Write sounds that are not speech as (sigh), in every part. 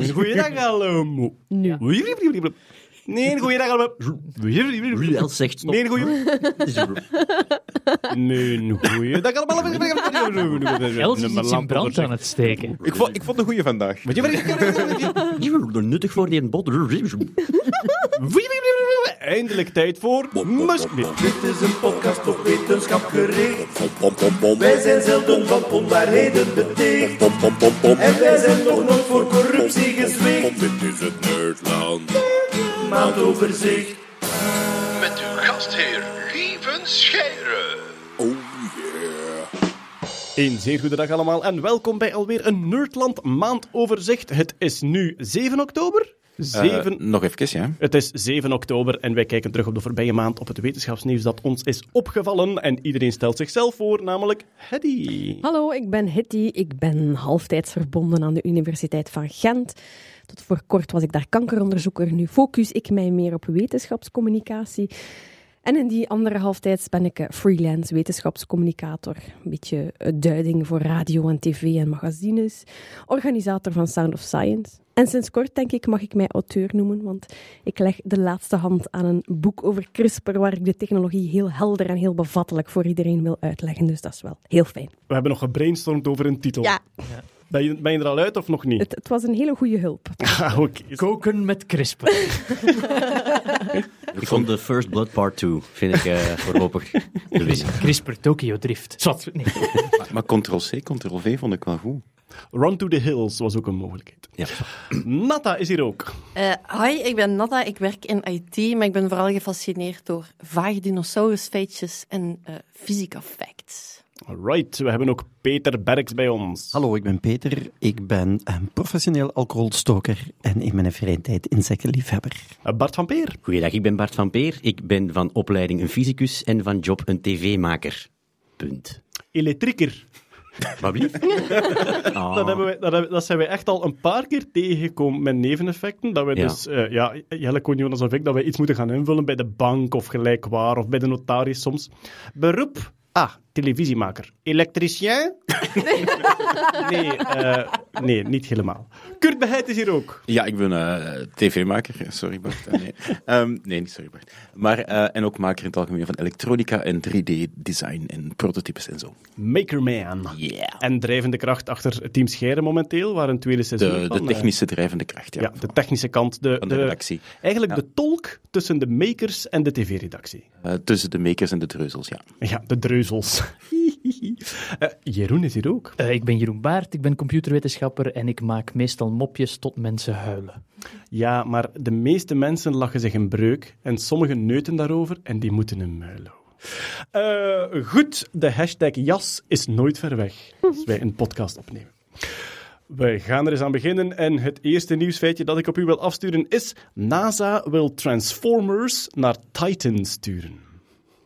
Goeiedag allemaal. Nee, goeiedag allemaal. Ruel zegt stop. Nee, goeie... Nee, goeiedag allemaal. Els is iets in brand aan het steken. Ik vond, ik vond een goeie vandaag. Nuttig voor die bot. Eindelijk tijd voor... Dit is een podcast op wetenschap gericht. Wij zijn zelden van onwaarheden beticht. En wij zijn nog nooit voor corruptie gezwicht. Dit is het Nerdland. Maandoverzicht. Met uw gastheer Lieven Scheire. Een zeer goede dag allemaal en welkom bij alweer een Nerdland maandoverzicht. Het is nu 7 oktober. 7... Eh, nog even, ja. Het is 7 oktober en wij kijken terug op de voorbije maand op het wetenschapsnieuws dat ons is opgevallen. En iedereen stelt zichzelf voor, namelijk Hedy. Hallo, ik ben Hitty. Ik ben halftijds verbonden aan de Universiteit van Gent. Tot voor kort was ik daar kankeronderzoeker. Nu focus ik mij meer op wetenschapscommunicatie. En in die andere halftijds ben ik eh, freelance wetenschapscommunicator. Een beetje eh, duiding voor radio en tv en magazines. Organisator van Sound of Science. En sinds kort, denk ik, mag ik mij auteur noemen, want ik leg de laatste hand aan een boek over CRISPR, waar ik de technologie heel helder en heel bevattelijk voor iedereen wil uitleggen. Dus dat is wel heel fijn. We hebben nog gebrainstormd over een titel. Ja, Ben, je, ben je er al uit of nog niet? het, het was een hele goede hulp. (laughs) Ah. (laughs) Koken met CRISPR. (laughs) Ik vond de First Blood Part 2, vind ik eh, voorlopig. CRISPR Tokyo Drift. Zwat, nee. Maar, maar Ctrl-C, Ctrl-V vond ik wel goed. Run to the Hills was ook een mogelijkheid. Ja. (clears throat) Natta is hier ook. Eh, hoi, ik ben Natta. Ik werk in IT, maar ik ben vooral gefascineerd door vage dinosaurusfeitjes en eh fysica facts. Right, we hebben ook Peter Berks bij ons. Hallo, ik ben Peter. Ik ben een professioneel alcoholstoker en in mijn vrije tijd insectenliefhebber. Uh, Bart van Peer. Goeiedag, ik ben Bart van Peer. Ik ben van opleiding een fysicus en van job een tv-maker. Punt. Elektrieker. Wat? (laughs) Dat, hebben wij, dat, hebben- dat zijn wij echt al een paar keer tegengekomen met neveneffecten. Dat we Ja. dus, eh, ja, Jelle Koen, Jonas of ik, dat wij iets moeten gaan invullen bij de bank of gelijkwaar of bij de notaris soms. Beroep? Ah, televisiemaker. Elektricien? (laughs) nee, eh, nee, niet helemaal. Kurt Beheid is hier ook. Ja, ik ben eh, tv-maker. Sorry, Bart. Eh, Nee. (laughs) Ehm, nee, niet sorry, Bart. Maar, eh, en ook maker in het algemeen van elektronica en 3D-design en prototypes en zo. Makerman. Yeah. En drijvende kracht achter Team Scheren momenteel, waar een tweede seizoen De, van, de technische drijvende kracht, ja. ja, de technische kant. De, van de redactie. Eigenlijk Ja. de tolk tussen de makers en de tv-redactie. Eh, tussen de makers en de treuzels, ja. Ja, de dreuzels. (laughs) Eh, Jeroen is hier ook. Eh, ik ben Jeroen Baert, ik ben computerwetenschapper en ik maak meestal mopjes tot mensen huilen. Ja, maar de meeste mensen lachen zich een breuk en sommigen neuten daarover en die moeten een muil houden. Eh, goed, de hashtag jas is nooit ver weg als wij een podcast opnemen. We gaan er eens aan beginnen en het eerste nieuwsfeitje dat ik op u wil afsturen is NASA wil Transformers naar Titan sturen.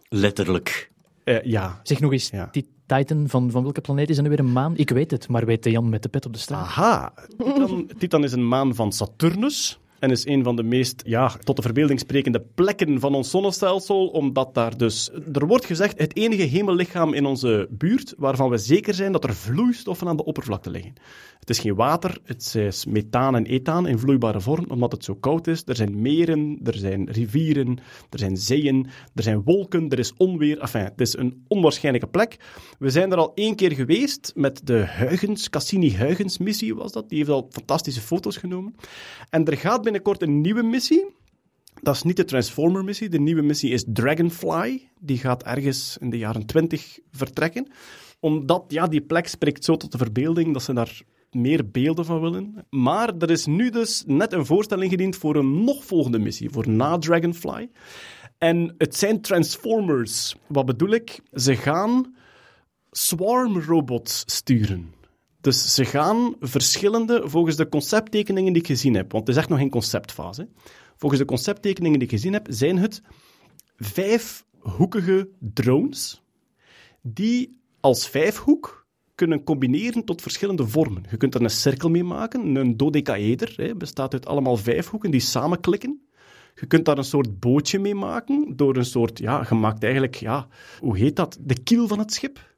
Letterlijk. Eh, ja, Zeg nog eens, Ja. die Titan van, van welke planeet is er nu weer een maan? Ik weet het, maar weet de Jan met de pet op de straat? Aha, Titan, Titan is een maan van Saturnus. En is een van de meest ja, tot de verbeelding sprekende plekken van ons zonnestelsel, omdat daar dus... Er wordt gezegd, het enige hemellichaam in onze buurt waarvan we zeker zijn dat er vloeistoffen aan de oppervlakte liggen. Het is geen water, het is methaan en ethaan in vloeibare vorm, omdat het zo koud is. Er zijn meren, er zijn rivieren, er zijn zeeën, er zijn wolken, er is onweer. Enfin, het is een onwaarschijnlijke plek. We zijn er al één keer geweest met de Huygens, Cassini-Huygens-missie was dat. Die heeft al fantastische foto's genomen. En er gaat binnenkort een nieuwe missie. Dat is niet de Transformer-missie. De nieuwe missie is Dragonfly. Die gaat ergens in de jaren 20 vertrekken. Omdat, ja, die plek spreekt zo tot de verbeelding dat ze daar meer beelden van willen. Maar er is nu dus net een voorstel ingediend voor een nog volgende missie, voor na Dragonfly. En het zijn Transformers. Wat bedoel ik? Ze gaan swarm robots sturen. Dus ze gaan verschillende, volgens de concepttekeningen die ik gezien heb, want het is echt nog in conceptfase. Volgens de concepttekeningen die ik gezien heb, zijn het vijfhoekige drones die als vijfhoek kunnen combineren tot verschillende vormen. Je kunt er een cirkel mee maken, een dodecaeder, hè, bestaat uit allemaal vijfhoeken die samenklikken. Je kunt daar een soort bootje mee maken, door een soort, ja, gemaakt eigenlijk, ja, hoe heet dat? De kiel van het schip.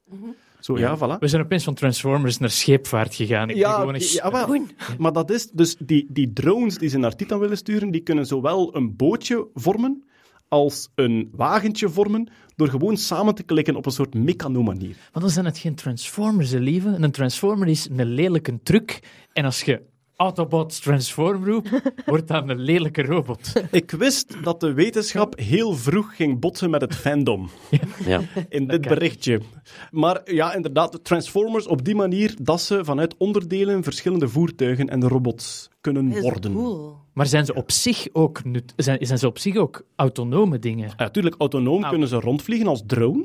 Zo, ja, voilà. We zijn opeens van Transformers naar scheepvaart gegaan. Ik gewoon eens... ja, wel. maar dat is dus die, die drones die ze naar Titan willen sturen, die kunnen zowel een bootje vormen als een wagentje vormen door gewoon samen te klikken op een soort mechano-manier. Maar dan zijn het geen Transformers, lieve. Een Transformer is een lelijke truc. En als je Autobots Transform roept, wordt dat een lelijke robot. Ik wist dat de wetenschap heel vroeg ging botsen met het fandom Ja. in dit berichtje. Maar ja, inderdaad, de Transformers op die manier dat ze vanuit onderdelen verschillende voertuigen en robots kunnen is worden. cool. Maar zijn ze op zich ook, nut- zijn, zijn ze op zich ook autonome dingen? Ja, natuurlijk, autonoom Ah. kunnen ze rondvliegen als drone,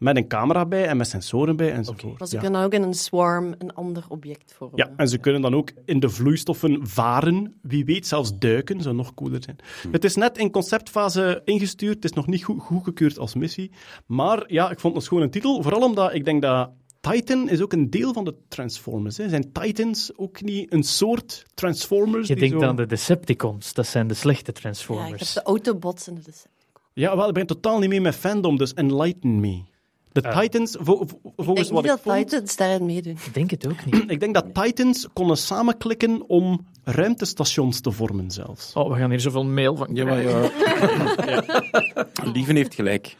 met een camera bij en met sensoren bij enzovoort. Maar ze Ja. kunnen ook in een swarm een ander object vormen. Ja, en ze kunnen dan ook in de vloeistoffen varen. Wie weet, zelfs duiken zou nog cooler zijn. Het is net in conceptfase ingestuurd. Het is nog niet goed goedgekeurd als missie. Maar ja, ik vond het een schone titel. Vooral omdat ik denk dat Titan is ook een deel van de Transformers. Hè. Zijn Titans ook niet een soort Transformers? Je die denkt zo... aan de Decepticons, dat zijn de slechte Ja, ik heb Transformers. de Autobots en de Decepticons. Ja, wel, ik ben totaal niet mee met fandom, dus enlighten me. De Eh. Titans, vo- vo- Ik volgens denk wat niet ik dat vond... Titans daarin meedoen. Ik denk het ook niet. (clears throat) Ik denk dat Titans konden samenklikken om ruimtestations te vormen zelfs. Oh, we gaan hier zoveel mail van Ja, maar ja. (laughs) Lieven heeft gelijk.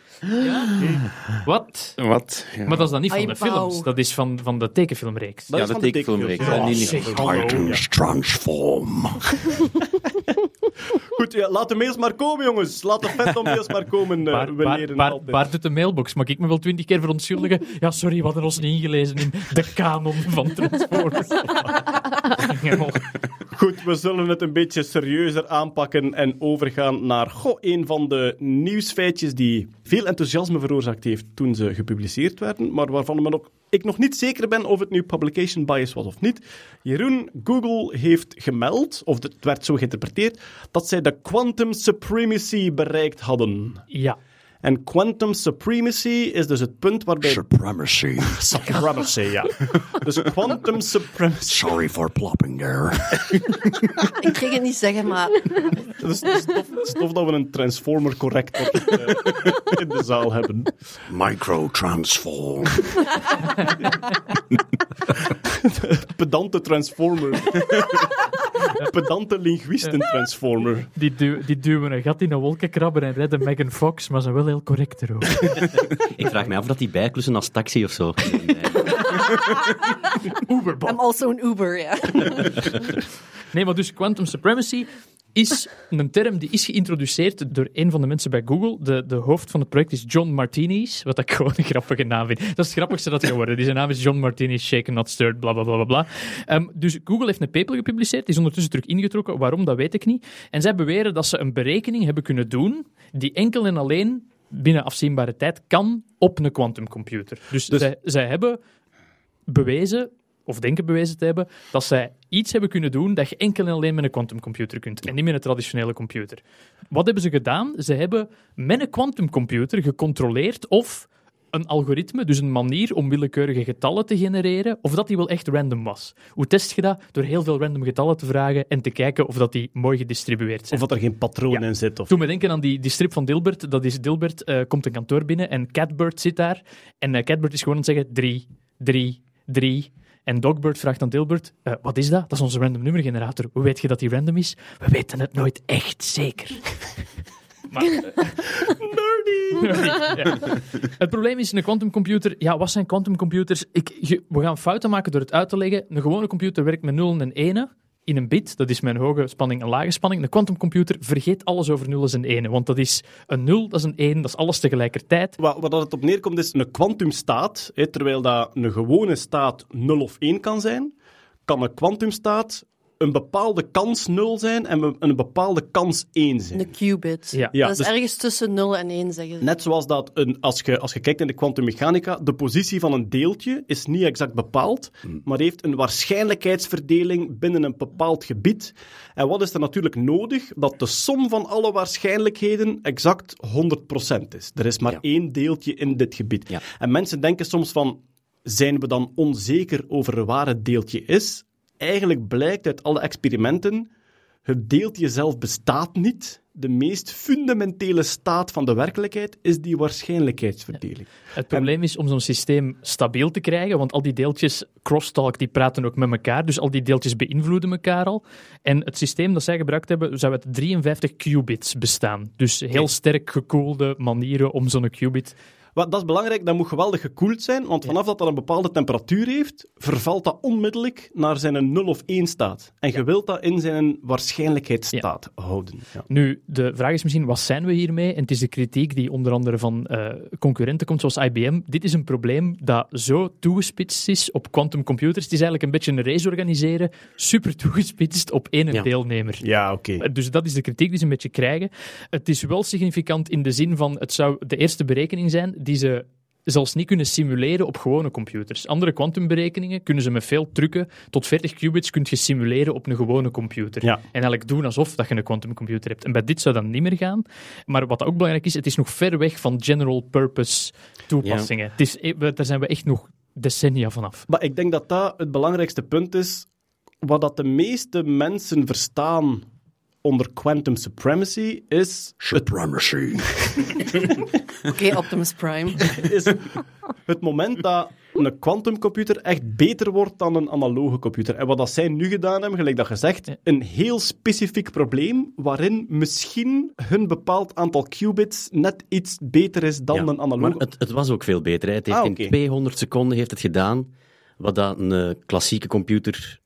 Wat? Wat? Ja, Maar dat is dan niet van de films, dat is van, van de tekenfilmreeks. Dat ja is de van de tekenfilmreeks. Ja, Ja. Titans transform. (laughs) Goed, ja, laat de mails maar komen, jongens. Laat de fandom mails maar komen. eh, Waar, we waar, leren waar, altijd. waar doet de mailbox? Mag ik me wel twintig keer verontschuldigen? Ja, sorry, we hadden ons niet ingelezen in de kanon van Transformers. (laughs) Goed, we zullen het een beetje serieuzer aanpakken en overgaan naar goh, een van de nieuwsfeitjes die veel enthousiasme veroorzaakt heeft toen ze gepubliceerd werden, maar waarvan men ook, ik nog niet zeker ben of het nu publication bias was of niet. Jeroen, Google heeft gemeld, of het werd zo geïnterpreteerd, dat zij de quantum supremacy bereikt hadden. ja. En quantum supremacy is dus het punt waarbij... Supremacy. (laughs) Supremacy, ja. Dus quantum supremacy... Sorry for plopping there. (laughs) Ik ging het niet zeggen, maar Dus het is tof, het is tof dat we een transformer correct op, eh, in de zaal hebben. Microtransform. (laughs) Pedante transformer. Pedante linguisten transformer. Die, die duwen een gat in een wolkenkrabber en redden Megan Fox, maar zijn wel heel correct erover. (laughs) Ik vraag me af dat die bijklussen als taxi of zo. (laughs) I'm also een Uber, ja. (laughs) Nee, maar dus quantum supremacy is een term die is geïntroduceerd door een van de mensen bij Google. De, de hoofd van het project is John Martinis, wat ik gewoon een grappige naam vind. Dat is het grappigste dat geworden. Die zijn naam is John Martinis, shaken not stirred, bla bla bla bla. bla. Ehm, dus Google heeft een paper gepubliceerd, die is ondertussen terug ingetrokken. Waarom, dat weet ik niet. En zij beweren dat ze een berekening hebben kunnen doen die enkel en alleen binnen afzienbare tijd kan op een quantumcomputer. Dus, Dus- Zij, zij hebben bewezen, of denken bewezen te hebben, dat zij iets hebben kunnen doen dat je enkel en alleen met een quantumcomputer kunt en niet met een traditionele computer. Wat hebben ze gedaan? Ze hebben met een quantumcomputer gecontroleerd of een algoritme, dus een manier om willekeurige getallen te genereren, of dat die wel echt random was. Hoe test je dat? Door heel veel random getallen te vragen en te kijken of dat die mooi gedistribueerd zijn. Of dat er geen patroon Ja. in zit. Of... Toen me denken aan die, die strip van Dilbert. Dat is Dilbert eh, komt een kantoor binnen en Catbird zit daar. En eh, Catbird is gewoon aan het zeggen drie, drie, drie. En Dogbird vraagt aan Dilbert, eh, wat is dat? Dat is onze random nummergenerator. Hoe weet je dat die random is? We weten het nooit echt zeker. (laughs) Maar, eh, (laughs) Ja. Het probleem is, een quantumcomputer... Ja, wat zijn quantumcomputers? Ik, je- we gaan fouten maken door het uit te leggen. Een gewone computer werkt met nullen en enen in een bit. Dat is mijn hoge spanning en lage spanning. Een quantumcomputer vergeet alles over nullen en enen. Want dat is een nul, dat is een één, dat is alles tegelijkertijd. Waar, waar dat het op neerkomt is een kwantumstaat. hè, Terwijl dat een gewone staat 0 of 1 kan zijn, kan een kwantumstaat een bepaalde kans 0 zijn en een bepaalde kans 1 zijn. Een qubit. Ja. Ja, dat is dus- ergens tussen 0 en 1, zeggen ze. Net zoals dat een, als, je, als je kijkt in de kwantummechanica, de positie van een deeltje is niet exact bepaald, maar heeft een waarschijnlijkheidsverdeling binnen een bepaald gebied. En wat is er natuurlijk nodig? Dat de som van alle waarschijnlijkheden exact 100% is. Er is maar Ja. één deeltje in dit gebied. Ja. En mensen denken soms van, zijn we dan onzeker over waar het deeltje is? Eigenlijk blijkt uit alle experimenten, het deeltje zelf bestaat niet. de meest fundamentele staat van de werkelijkheid is die waarschijnlijkheidsverdeling. Het probleem is om zo'n systeem stabiel te krijgen, want al die deeltjes, crosstalk, die praten ook met elkaar, dus al die deeltjes beïnvloeden elkaar al. En het systeem dat zij gebruikt hebben, zou uit 53 qubits bestaan. Dus heel sterk gekoelde manieren om zo'n qubit Wat, dat is belangrijk, dat moet geweldig gekoeld zijn, want vanaf dat dat een bepaalde temperatuur heeft, vervalt dat onmiddellijk naar zijn 0 of 1 staat. En je wilt dat in zijn waarschijnlijkheidsstaat houden. Ja. Nu, de vraag is misschien, wat zijn we hiermee? En het is de kritiek die onder andere van eh, concurrenten komt, zoals IBM. Dit is een probleem dat zo toegespitst is op quantumcomputers. Het is eigenlijk een beetje een race organiseren, super toegespitst op één deelnemer. Ja, oké. Eh, Dus dat is de kritiek die ze een beetje krijgen. Het is wel significant in de zin van, het zou de eerste berekening zijn die ze zelfs niet kunnen simuleren op gewone computers. Andere kwantumberekeningen kunnen ze met veel trucken, tot 40 qubits kun je simuleren op een gewone computer. Ja. En eigenlijk doen alsof dat je een quantumcomputer hebt. En bij dit zou dat niet meer gaan. Maar wat ook belangrijk is, het is nog ver weg van general purpose toepassingen. Het is, we- daar zijn we echt nog decennia vanaf. Maar ik denk dat dat het belangrijkste punt is. Wat dat de meeste mensen verstaan onder quantum supremacy is... Supremacy. (laughs) Oké, Optimus Prime. (laughs) is het moment dat een quantumcomputer echt beter wordt dan een analoge computer. En wat dat zij nu gedaan hebben, gelijk dat gezegd, een heel specifiek probleem waarin misschien hun bepaald aantal qubits net iets beter is dan Ja, een analoge. Maar het, het was ook veel beter. hè. Het heeft Ah, in 200 seconden heeft het gedaan, wat dat een eh, klassieke computer...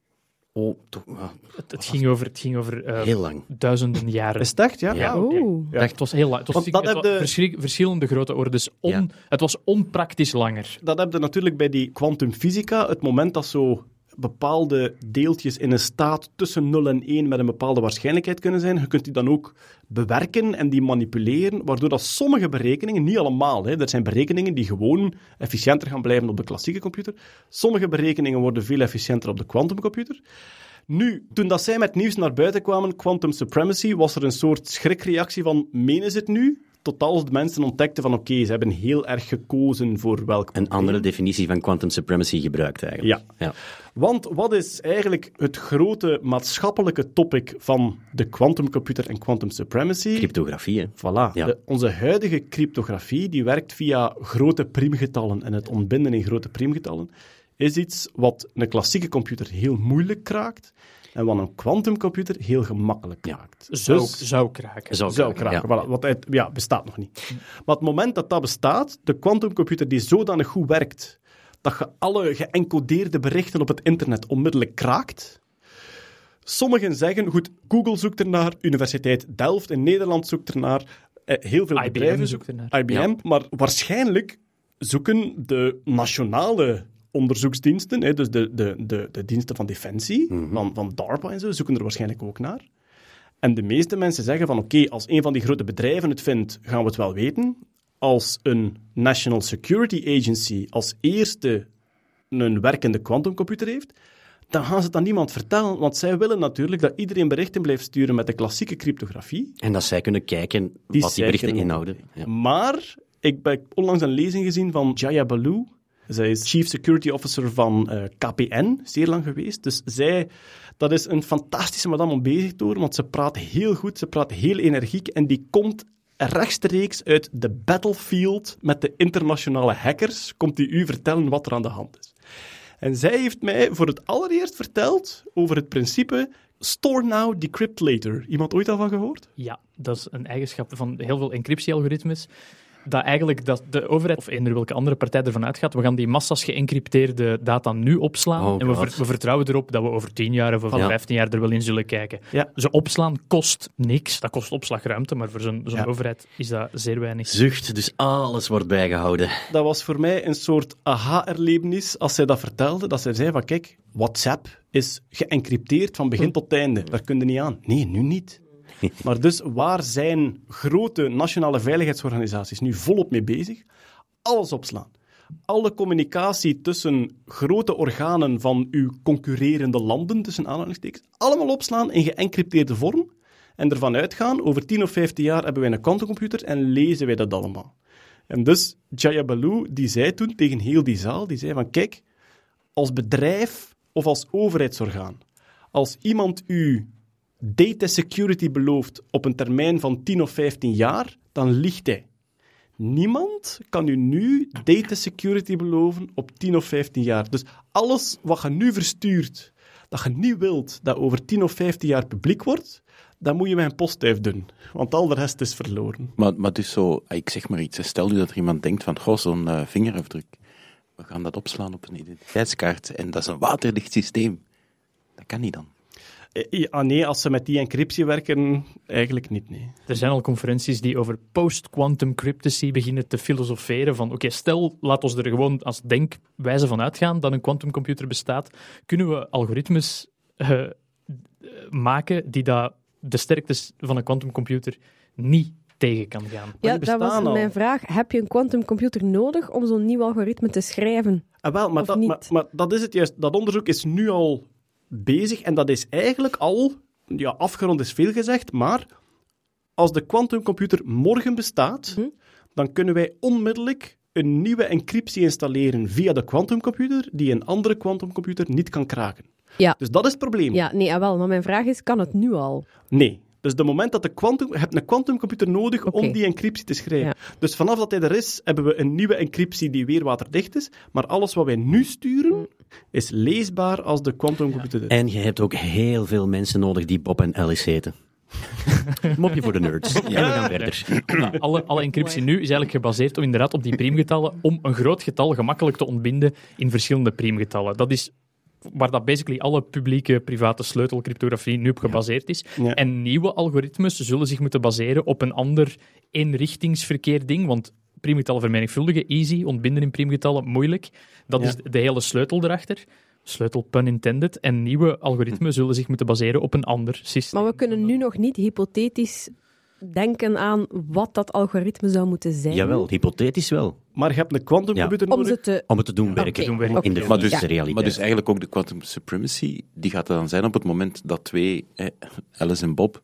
Oh, toch, ah, Het, het ging over, het ging over eh, heel lang. duizenden jaren. Is het echt? Ja. Ja. Ah. Oeh. Ja. Het was heel lang. Het was, dat het de- verschillende grote ordes. On, Ja. Het was onpraktisch langer. Dat heb je natuurlijk bij die kwantumfysica. Het moment dat zo bepaalde deeltjes in een staat tussen 0 en 1 met een bepaalde waarschijnlijkheid kunnen zijn, je kunt die dan ook bewerken en die manipuleren, waardoor dat sommige berekeningen, niet allemaal, hè, er zijn berekeningen die gewoon efficiënter gaan blijven op de klassieke computer, sommige berekeningen worden veel efficiënter op de quantumcomputer. Nu, toen dat zij met nieuws naar buiten kwamen, Quantum Supremacy, was er een soort schrikreactie van, menen ze het nu? Tot als de mensen ontdekten van, oké, ze hebben heel erg gekozen voor welk Een andere definitie van quantum supremacy gebruikt eigenlijk. Ja. Want wat is eigenlijk het grote maatschappelijke topic van de quantumcomputer en quantum supremacy? Cryptografie, hè. Voilà. Ja. De- onze huidige cryptografie, die werkt via grote priemgetallen. En het ontbinden in grote priemgetallen is iets wat een klassieke computer heel moeilijk kraakt en wat een quantumcomputer heel gemakkelijk kraakt. Zou, Dus- zou kraken. Zou zou kraken, kraken. Voilà, wat uit, ja, bestaat nog niet. Maar het moment dat dat bestaat, de quantumcomputer die zodanig goed werkt, dat je alle geëncodeerde berichten op het internet onmiddellijk kraakt. Sommigen zeggen, goed, Google zoekt ernaar, Universiteit Delft in Nederland zoekt ernaar, eh, heel veel IBM bedrijven zoekt ernaar. IBM, Ja. maar waarschijnlijk zoeken de nationale onderzoeksdiensten, hè, dus de, de, de, de diensten van defensie, van, van DARPA en zo, zoeken er waarschijnlijk ook naar. En de meeste mensen zeggen van oké, als een van die grote bedrijven het vindt, gaan we het wel weten. Als een National Security Agency als eerste een werkende quantumcomputer heeft, dan gaan ze het aan niemand vertellen, want zij willen natuurlijk dat iedereen berichten blijft sturen met de klassieke cryptografie. En dat zij kunnen kijken Die wat die berichten inhouden. Ja. Maar ik heb onlangs een lezing gezien van Jaya Baloo. Zij is Chief Security Officer van eh, KPN, zeer lang geweest. Dus zij, dat is een fantastische madame om bezig te horen, want ze praat heel goed, ze praat heel energiek en die komt rechtstreeks uit de battlefield met de internationale hackers, komt die u vertellen wat er aan de hand is. En zij heeft mij voor het allereerst verteld over het principe store now, decrypt later. Iemand ooit al van gehoord? Ja, dat is een eigenschap van heel veel encryptie-algoritmes. Dat eigenlijk dat de overheid of eender welke andere partij ervan uitgaat, we gaan die massa's geëncrypteerde data nu opslaan. Oh, en we, ver- we vertrouwen erop dat we over 10 jaar of over Ja. 15 jaar er wel in zullen kijken. Ja. Ze opslaan kost niks. Dat kost opslagruimte, maar voor zo'n zo'n Ja. overheid is dat zeer weinig. Zucht, dus alles wordt bijgehouden. dat was voor mij een soort aha-erlevenis als zij dat vertelde. Dat zij zei van, kijk, WhatsApp is geëncrypteerd van begin tot einde. Daar kun je niet aan. Nee, nu niet. (laughs) Maar dus waar zijn grote nationale veiligheidsorganisaties nu volop mee bezig? Alles opslaan. Alle communicatie tussen grote organen van uw concurrerende landen, tussen aanhalingstekens, allemaal opslaan in geëncrypteerde vorm en ervan uitgaan, over 10 of 15 jaar hebben wij een quantumcomputer en lezen wij dat allemaal. En dus Jaya Baloo, die zei toen tegen heel die zaal, die zei van kijk, als bedrijf of als overheidsorgaan, als iemand u data security belooft op een termijn van 10 of 15 jaar, dan liegt hij. Niemand kan u nu data security beloven op 10 of 15 jaar. Dus alles wat je nu verstuurt, dat je niet wilt dat over 10 of 15 jaar publiek wordt, dan moet je een postduif doen. Want al de rest is verloren. Maar, maar dus zo, ik zeg maar iets, stel u dat er iemand denkt van, goh, zo'n eh, vingerafdruk, we gaan dat opslaan op een identiteitskaart en dat is een waterdicht systeem. Dat kan niet dan. Eh, Ja, nee, als ze met die encryptie werken, eigenlijk niet, nee. Er zijn al conferenties die over post-quantum cryptacy beginnen te filosoferen. Van oké, stel, laat ons er gewoon als denkwijze van uitgaan dat een quantumcomputer bestaat. Kunnen we algoritmes eh, maken die dat de sterktes van een quantumcomputer niet tegen kan gaan? Ja, dat was al. mijn vraag. Heb je een quantumcomputer nodig om zo'n nieuw algoritme te schrijven? Ah, wel, maar, Of dat, niet? maar, maar dat is het juist. Dat onderzoek is nu al bezig en dat is eigenlijk al, ja, afgerond is veel gezegd, maar als de quantumcomputer morgen bestaat, Hm? dan kunnen wij onmiddellijk een nieuwe encryptie installeren via de quantumcomputer die een andere quantumcomputer niet kan kraken. Ja. Dus dat is het probleem. Ja, nee, ah, wel. Maar mijn vraag is, kan het nu al? Nee. Dus de moment dat de quantum... Je hebt een quantumcomputer nodig om die encryptie te schrijven. Ja. Dus vanaf dat hij er is, hebben we een nieuwe encryptie die weer waterdicht is. Maar alles wat wij nu sturen, is leesbaar als de quantumcomputer er is. En je hebt ook heel veel mensen nodig die Bob en Alice heten. (laughs) Mopje voor de nerds. En we gaan verder. Nou, alle, alle encryptie nu is eigenlijk gebaseerd op, inderdaad op die priemgetallen, om een groot getal gemakkelijk te ontbinden in verschillende priemgetallen. Dat is waar dat basically alle publieke, private sleutelcryptografie nu op gebaseerd is. Ja. En nieuwe algoritmes zullen zich moeten baseren op een ander eenrichtingsverkeer ding, want priemgetallen vermenigvuldigen, easy, ontbinden in priemgetallen, moeilijk. Dat Ja. is de hele sleutel erachter. Sleutel pun intended. En nieuwe algoritmen zullen zich moeten baseren op een ander systeem. Maar we kunnen nu nog niet hypothetisch denken aan wat dat algoritme zou moeten zijn. Jawel, hypothetisch wel. Maar je hebt een quantumcomputer Om nodig. ze te... Om het te doen werken. te doen werken. In de. Maar dus, realiteit. maar dus eigenlijk ook de quantum supremacy, die gaat er dan zijn op het moment dat twee, eh, Alice en Bob,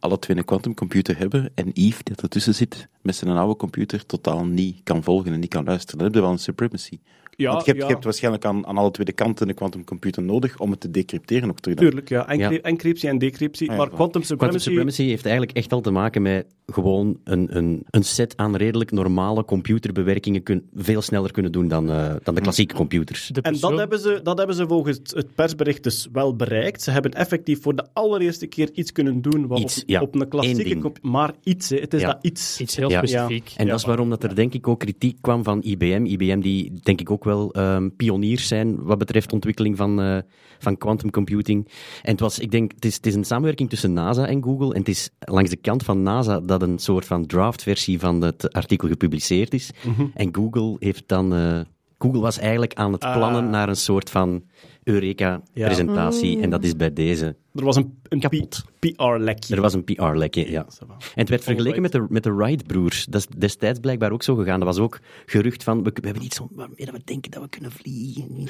alle twee een quantumcomputer hebben en Eve, die ertussen zit, met zijn oude computer totaal niet kan volgen en niet kan luisteren. Dan heb je wel een supremacy. Ja, Want je hebt, ja. je hebt waarschijnlijk aan, aan alle twee de kanten een quantumcomputer nodig om het te decrypteren ook terug. Tuurlijk, ja. Encry- Ja. Encryptie en decryptie. Ah, ja, maar quantum Quantum supremacy... supremacy heeft eigenlijk echt al te maken met gewoon een, een, een set aan redelijk normale computerbewerkingen kun, veel sneller kunnen doen dan, eh, dan de klassieke computers. De En dat hebben, ze, dat hebben ze volgens het persbericht dus wel bereikt. Ze hebben effectief voor de allereerste keer iets kunnen doen wat Iets, op, ja. op een klassieke computer... Maar iets, hè. het is Ja. dat iets. Iets heel Ja. specifiek. En dat is waarom dat er denk ik ook kritiek kwam van IBM. IBM die denk ik ook wel ehm, pioniers zijn wat betreft ontwikkeling van, eh, van quantum computing. En het was, ik denk, het is, het is een samenwerking tussen NASA en Google. En het is langs de kant van NASA dat een soort van draftversie van het artikel gepubliceerd is. Mhm. En Google heeft dan... eh, Google was eigenlijk aan het plannen Ah. naar een soort van Eureka-presentatie. En dat is bij deze. Er was een, een. PR-lekje. Er was een PR-lekje, ja. En het werd vergeleken met de, met de Wright-broers. Dat is destijds blijkbaar ook zo gegaan. Er was ook gerucht van, we, we hebben iets waarmee dat we denken dat we kunnen vliegen.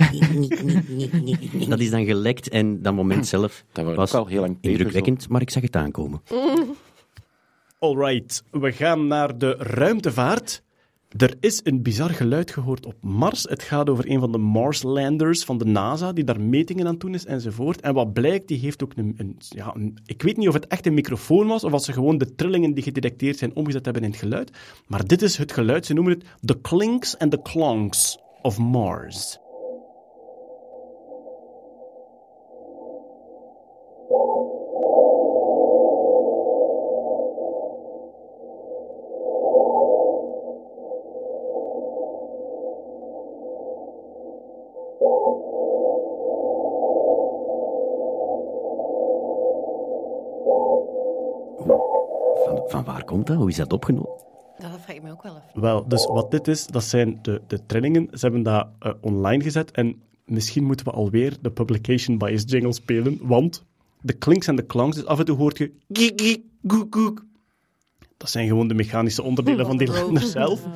dat is dan gelekt en dat moment zelf (clears throat) Dat was al heel lang indrukwekkend, maar ik zag het aankomen. Alright, we gaan naar de ruimtevaart. Er is een bizar geluid gehoord op Mars. Het gaat over een van de Marslanders van de NASA, die daar metingen aan doen is enzovoort. En wat blijkt, die heeft ook een, een, ja, een... Ik weet niet of het echt een microfoon was, of als ze gewoon de trillingen die gedetecteerd zijn omgezet hebben in het geluid. Maar dit is het geluid, ze noemen het the clinks and the clonks of Mars. Komt dat? Hoe is dat opgenomen? Dat vraag ik me ook wel even. Wel, dus wat dit is, dat zijn de, de trillingen. Ze hebben dat eh, online gezet en misschien moeten we alweer de publication bias jingle spelen, want de klinks en de klanks, dus af en toe hoort je giek, giek, goek, goek. Dat zijn gewoon de mechanische onderdelen van die (laughs) lander zelf.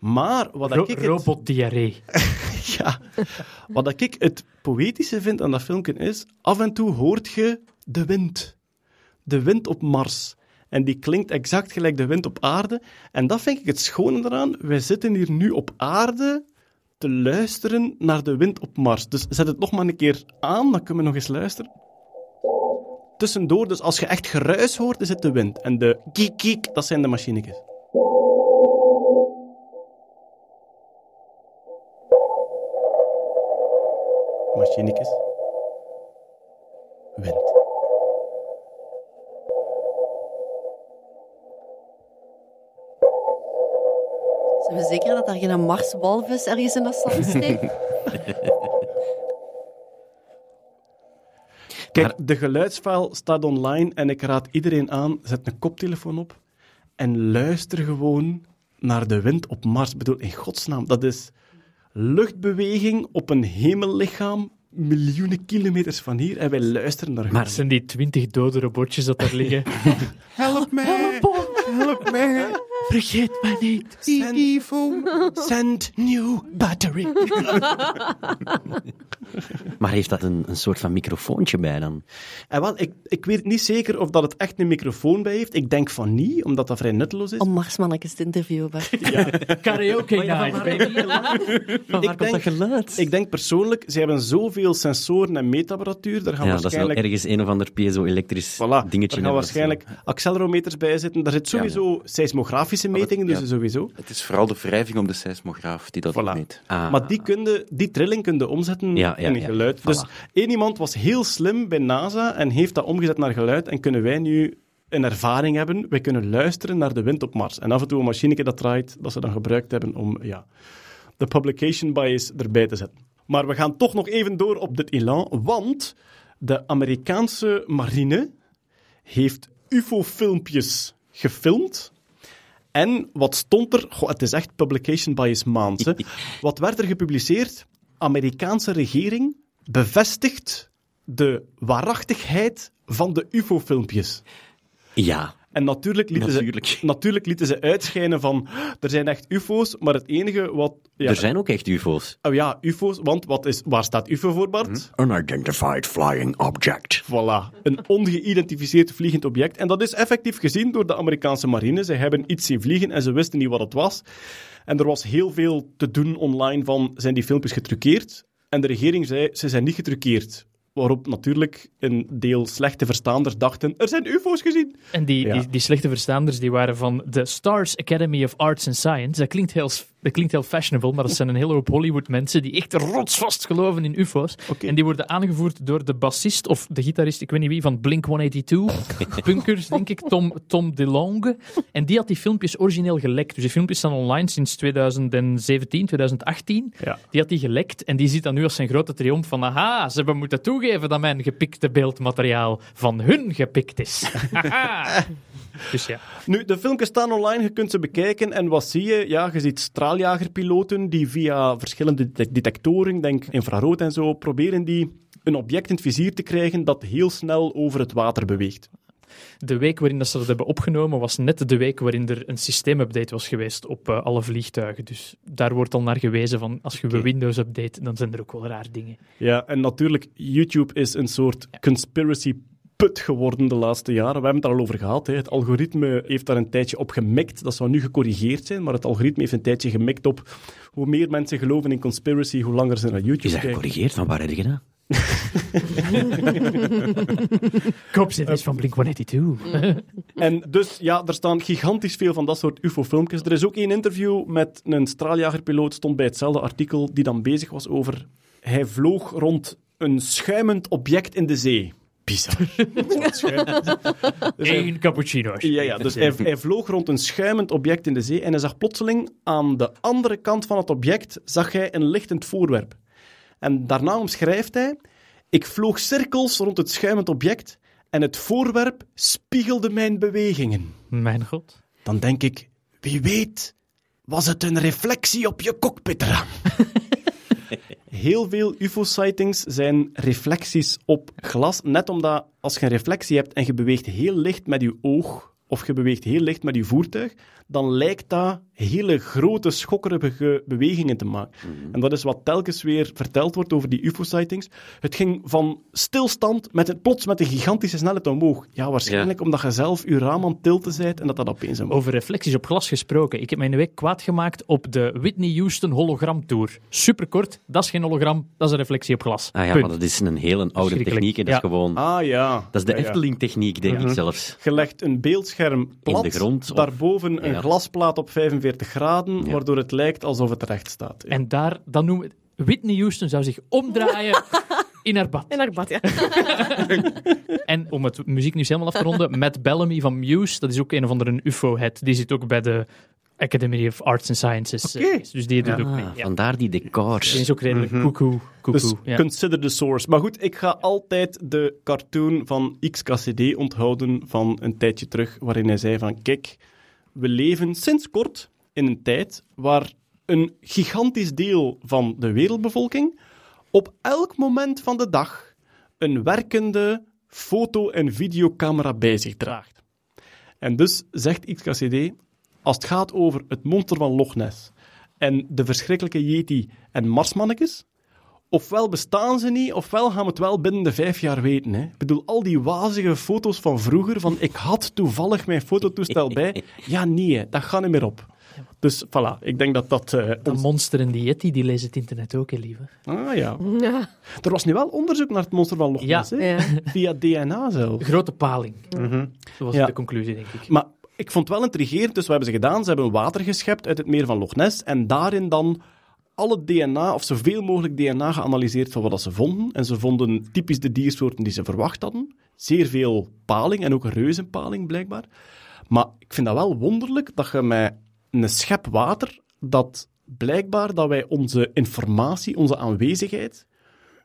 Maar wat Ro- ik het, Robotdiarree. (laughs) ja, wat ik het poëtische vind aan dat filmpje is, af en toe hoort je de wind. De wind op Mars. En die klinkt exact gelijk de wind op aarde. En dat vind ik het schone eraan. Wij zitten hier nu op aarde te luisteren naar de wind op Mars. Dus zet het nog maar een keer aan, dan kunnen we nog eens luisteren. tussendoor, dus als je echt geruis hoort, is het de wind. En de kiek kiek, dat zijn de machinekes. Machinekes. Wind. We zeker dat daar geen marswalvis ergens in dat zand steekt? (laughs) Kijk, de geluidsfile staat online en ik raad iedereen aan, zet een koptelefoon op en luister gewoon naar de wind op Mars. Ik bedoel, in godsnaam, dat is luchtbeweging op een hemellichaam miljoenen kilometers van hier en wij luisteren naar Maar zijn die twintig dode robotjes dat daar liggen? (laughs) Help mij! Help! Vergeet mij niet. Send, (laughs) send new battery. (laughs) Maar heeft dat een, een soort van microfoontje bij dan? En wel, ik, ik weet niet zeker of dat het echt een microfoon bij heeft. Ik denk van niet, omdat dat vrij nutteloos is. Om marsmannetjes te interviewen. Bart. (laughs) Karaoke night, baby. Van waar komt dat geluid? Ik denk persoonlijk, ze hebben zoveel sensoren en meetapparatuur, daar gaan Ja, dat is wel waarschijnlijk... ergens een of ander piezo-elektrisch Voilà, dingetje er in gaan hebben. waarschijnlijk accelerometers bij zitten. Daar zit sowieso seismografische metingen, dus ja. sowieso. Het is vooral de wrijving om de seismograaf die dat Voilà. meet. Ah. Maar die, kunde, die trilling kun je omzetten Ja. geluid. Voilà. Dus één iemand was heel slim bij NASA en heeft dat omgezet naar geluid. En kunnen wij nu een ervaring hebben. Wij kunnen luisteren naar de wind op Mars. En af en toe een machineke dat draait, dat ze dan gebruikt hebben om ja, de publication bias erbij te zetten. Maar we gaan toch nog even door op dit elan, want de Amerikaanse marine heeft UFO-filmpjes gefilmd. En wat stond er? Goh, het is echt publication bias maand. Hè. (laughs) Wat werd er gepubliceerd? Amerikaanse regering bevestigt de waarachtigheid van de UFO-filmpjes. Ja, En natuurlijk lieten, Natuurlijk. Ze, (laughs) natuurlijk lieten ze uitschijnen van er zijn echt UFO's, maar het enige wat. Ja, er zijn ook echt ufo's. oh ja, UFO's, want wat is, waar staat UFO voor, Bart? Unidentified flying object. Voilà, een ongeïdentificeerd vliegend object. En dat is effectief gezien door de Amerikaanse marine. Ze hebben iets zien vliegen en ze wisten niet wat het was. En er was heel veel te doen online van, zijn die filmpjes getruckeerd? En de regering zei, ze zijn niet getruckeerd. Waarop natuurlijk een deel slechte verstaanders dachten, er zijn ufo's gezien. En die, Ja. die, die slechte verstaanders die waren van de Stars Academy of Arts and Science. Dat klinkt heel, dat klinkt heel fashionable, maar dat zijn een hele hoop Hollywood mensen die echt rotsvast geloven in ufo's. En die worden aangevoerd door de bassist of de gitarist, ik weet niet wie, van Blink-182. (laughs) Punkers, denk ik, Tom, Tom DeLonge. En die had die filmpjes origineel gelekt. Dus die filmpjes staan online sinds 2017, 2018. Ja. Die had die gelekt en die ziet dan nu als zijn grote triomf van aha, ze hebben moeten toegeven dat mijn gepikte beeldmateriaal van hun gepikt is. (laughs) Dus ja. Nu, de filmpjes staan online, je kunt ze bekijken. En wat zie je? Ja, je ziet straaljagerpiloten die via verschillende detec- detectoren, denk infrarood en zo, proberen die een object in het vizier te krijgen dat heel snel over het water beweegt. De week waarin dat ze dat hebben opgenomen was net de week waarin er een systeemupdate was geweest op eh, alle vliegtuigen. Dus daar wordt al naar gewezen van als je een Windows update, dan zijn er ook wel raar dingen. Ja, en natuurlijk, YouTube is een soort conspiracy put geworden de laatste jaren. We hebben het er al over gehad. Hè. Het algoritme heeft daar een tijdje op gemikt. Dat zou nu gecorrigeerd zijn, maar het algoritme heeft een tijdje gemikt op hoe meer mensen geloven in conspiracy, hoe langer ze naar YouTube Is dat kijken. gecorrigeerd? Van waar heb je dat? (laughs) Koopzit van Blink-182. En dus, ja, er staan gigantisch veel van dat soort UFO-filmpjes. Er is ook één interview met een straaljagerpiloot, stond bij hetzelfde artikel, die dan bezig was over... Hij vloog rond een schuimend object in de zee. Bizar. (laughs) Dus (laughs) Eén cappuccino's. Ja, ja, dus hij, hij vloog rond een schuimend object in de zee en hij zag plotseling aan de andere kant van het object zag hij een lichtend voorwerp. En daarna omschrijft hij, ik vloog cirkels rond het schuimend object en het voorwerp spiegelde mijn bewegingen. Mijn god. Dan denk ik, wie weet, was het een reflectie op je cockpitraam? (laughs) Heel veel UFO-sightings zijn reflecties op glas, net omdat als je een reflectie hebt en je beweegt heel licht met je oog of je beweegt heel licht met je voertuig, dan lijkt dat hele grote, schokkerige bewegingen te maken. En dat is wat telkens weer verteld wordt over die UFO-sightings. Het ging van stilstand met het, plots met een gigantische snelheid omhoog. Ja, waarschijnlijk omdat je zelf je raam aan het tilten bent en dat dat opeens omhoog Over reflecties op glas gesproken. Ik heb mij een week kwaad gemaakt op de Whitney Houston hologramtour. Superkort, dat is geen hologram, dat is een reflectie op glas. Ah ja, Punt. maar dat is een hele oude techniek. hè. Dat Ja. is gewoon... Ah ja. Dat is de. Efteling-techniek, denk ik zelfs. Je legt een beeldscherm plat, de grond of- daarboven een Ja. glasplaat op 45 graden, waardoor het lijkt alsof het recht staat. En daar, dan noemen we... Whitney Houston zou zich omdraaien (laughs) in haar bad. In haar bad, ja. (laughs) En om het muziek nu helemaal af te ronden, (laughs) Matt Bellamy van Muse, dat is ook een of andere UFO-head. Die zit ook bij de Academy of Arts and Sciences. eh, Oké. Dus die doet ook mee. Ja. vandaar die decors. Die is ook redelijk koekoe. koekoe, Dus ja. consider the source. Maar goed, ik ga altijd de cartoon van XKCD onthouden van een tijdje terug, waarin hij zei van, kijk, we leven sinds kort in een tijd waar een gigantisch deel van de wereldbevolking op elk moment van de dag een werkende foto- en videocamera bij zich draagt. En dus zegt XKCD, als het gaat over het monster van Loch Ness en de verschrikkelijke Yeti en Marsmannetjes, ofwel bestaan ze niet, ofwel gaan we het wel binnen de vijf jaar weten. Hè. Ik bedoel, al die wazige foto's van vroeger, van ik had toevallig mijn fototoestel bij. (laughs) Ja, nee, hè, dat gaat niet meer op. Dus voilà, ik denk dat dat... eh, Dat ons- monster en die Yeti, die lezen het internet ook, hè, lieve. Ah ja. Ja. Er was nu wel onderzoek naar het monster van Loch Ja. Ness, hè? Ja. via DNA zelf. Grote paling. Dat was Ja. de conclusie, denk ik. Maar ik vond het wel intrigerend, dus wat hebben ze gedaan? Ze hebben water geschept uit het meer van Loch Ness en daarin dan alle DNA, of zoveel mogelijk DNA geanalyseerd van wat ze vonden. En ze vonden typisch de diersoorten die ze verwacht hadden. Zeer veel paling en ook reuzenpaling, blijkbaar. Maar ik vind dat wel wonderlijk dat je met een schep water, dat blijkbaar dat wij onze informatie, onze aanwezigheid,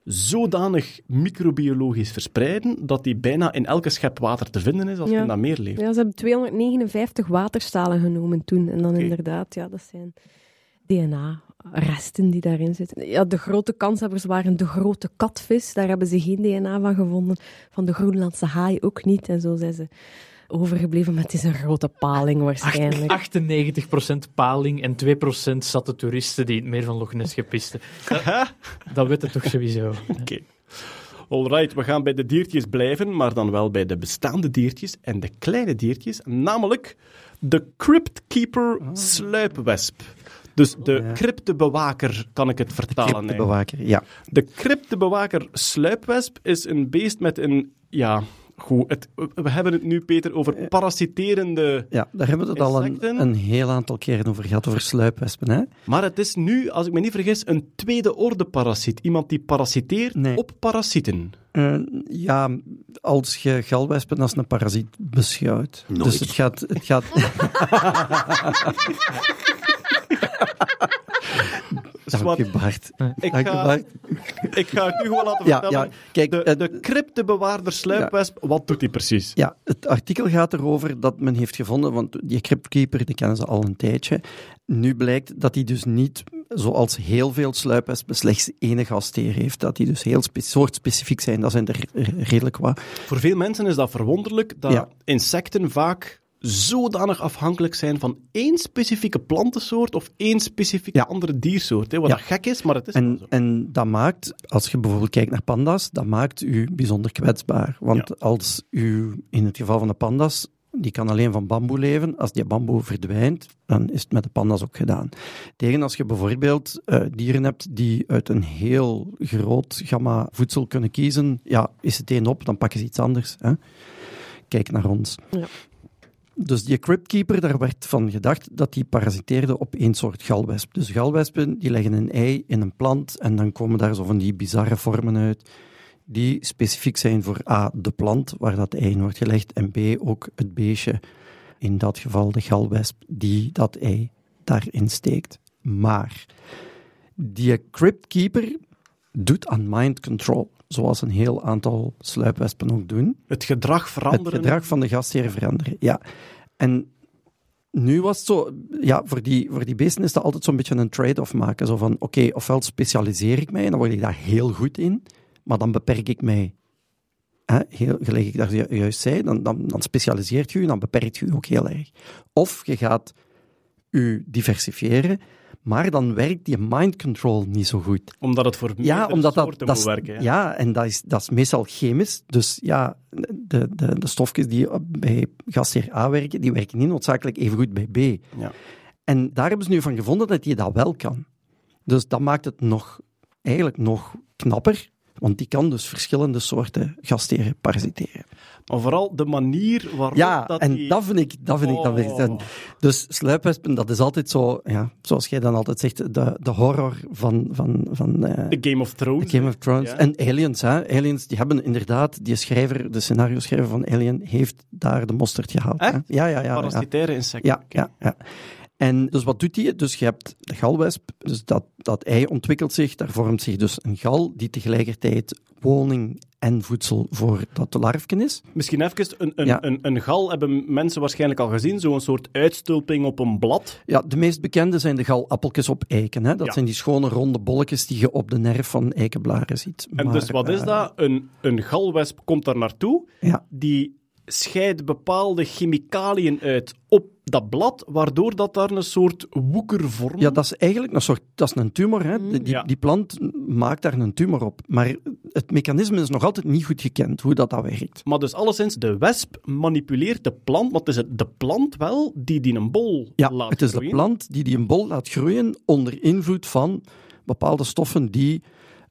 zodanig microbiologisch verspreiden, dat die bijna in elke schep water te vinden is als je Ja. in dat meer leeft. Ja, ze hebben 259 waterstalen genomen toen. En dan inderdaad, ja, dat zijn DNA-resten die daarin zitten. Ja, de grote kanshebbers waren de grote katvis. Daar hebben ze geen DNA van gevonden. Van de Groenlandse haai ook niet. En zo zijn ze overgebleven. Maar het is een grote paling waarschijnlijk. 98% paling en 2% zatte toeristen die in het meer van Loch Ness gepisten. Dat, dat weet het toch sowieso. (laughs) Oké. Alright, we gaan bij de diertjes blijven, maar dan wel bij de bestaande diertjes en de kleine diertjes, namelijk de Cryptkeeper sluipwesp. Dus de ja. cryptebewaker, kan ik het vertalen. eigenlijk. Cryptebewaker, ja. De cryptebewaker sluipwesp is een beest met een, ja, goed, het, we hebben het nu, Peter, over parasiterende... Ja, daar hebben we het al een, een heel aantal keren over gehad, over sluipwespen. Hè? Maar het is nu, als ik me niet vergis, een tweede orde parasiet. Iemand die parasiteert Nee. op parasieten. Eh, ja, als je galwespen als een parasiet beschouwt. Nooit. Dus het gaat... Het gaat (laughs) (laughs) (laughs) Dank je, Bart. Ik Dank je, ga- Bart. Ik ga het nu gewoon laten Ja, vertellen. ja, kijk, de, eh, de cryptebewaarder sluipwesp, wat doet hij precies? Ja, het artikel gaat erover dat men heeft gevonden, want die cryptkeeper, die kennen ze al een tijdje. Nu blijkt dat hij dus niet, zoals heel veel sluipwespen, slechts één gastheer heeft. Dat die dus heel spe soortspecifiek zijn. Dat zijn er redelijk wat. Voor veel mensen is dat verwonderlijk dat Ja. insecten vaak zodanig afhankelijk zijn van één specifieke plantensoort of één specifieke Ja. andere diersoort. Hè, wat Ja. dat gek is, maar het is wel En, zo. en dat maakt, als je bijvoorbeeld kijkt naar panda's, dat maakt u bijzonder kwetsbaar. Want Ja. als u, in het geval van de panda's, die kan alleen van bamboe leven. Als die bamboe verdwijnt, dan is het met de panda's ook gedaan. Tegen als je bijvoorbeeld eh, dieren hebt die uit een heel groot gamma voedsel kunnen kiezen, ja, is het één op, dan pakken ze iets anders. Hè? Kijk naar ons. Ja. Dus die cryptkeeper, daar werd van gedacht dat die parasiteerde op één soort galwesp. Dus galwespen die leggen een ei in een plant en dan komen daar zo van die bizarre vormen uit die specifiek zijn voor A, de plant waar dat ei in wordt gelegd en B, ook het beestje, in dat geval de galwesp, die dat ei daarin steekt. Maar die cryptkeeper doet aan mind control, zoals een heel aantal sluipwespen ook doen Het gedrag veranderen. het gedrag van de gastheer veranderen. Ja. En nu was het zo, ja, voor die, voor die beesten is dat altijd zo'n beetje een trade-off maken. Zo van, oké, ofwel specialiseer ik mij en dan word ik daar heel goed in, maar dan beperk ik mij hè, heel, gelijk ik daar ju- juist zei, dan, dan, dan specialiseert je je, dan beperkt je je ook heel erg. Of je gaat je diversifiëren, maar dan werkt die mind control niet zo goed. Omdat het voor Ja, omdat dat, soorten dat is, werken. hè. ja, en dat is, dat is meestal chemisch. Dus ja, de, de, de stofjes die bij gastheer A werken, die werken niet noodzakelijk even goed bij B. Ja. En daar hebben ze nu van gevonden dat je dat wel kan. Dus dat maakt het nog, eigenlijk nog knapper, want die kan dus verschillende soorten gastheren parasiteren. Maar vooral de manier waarop Ja, dat en die... dat vind ik, dat vind ik dan weer... Oh. Dus sluipwespen, dat is altijd zo, ja, zoals jij dan altijd zegt, de, de horror van, van, van eh, De Game of Thrones. Game of Thrones. Ja. En Aliens, hè. Aliens, die hebben inderdaad, die schrijver, de scenario-schrijver van Alien, heeft daar de mosterd gehaald. hè. Echt? Ja, ja. ja. Parasitaire insecten. Ja, ja, ja. En dus wat doet hij? Dus je hebt de galwesp, dus dat, dat ei ontwikkelt zich, daar vormt zich dus een gal die tegelijkertijd woning en voedsel voor dat larfje is. Misschien even, een, een, Ja. een, een gal hebben mensen waarschijnlijk al gezien, zo'n soort uitstulping op een blad. Ja, de meest bekende zijn de galappeltjes op eiken. Hè? Dat Ja. zijn die schone ronde bolletjes die je op de nerf van eikenblaren ziet. En Maar, dus wat is eh, dat? Een, een galwesp komt daar naartoe, Ja. die scheidt bepaalde chemicaliën uit op dat blad, waardoor dat daar een soort woeker vormt. Ja, dat is eigenlijk een soort, dat is een tumor. Hè? Die, Ja. die plant maakt daar een tumor op. Maar het mechanisme is nog altijd niet goed gekend, hoe dat, dat werkt. Maar dus alleszins, de wesp manipuleert de plant, want het is het de plant wel die die een bol Ja, laat het is de groeien. plant die die een bol laat groeien onder invloed van bepaalde stoffen die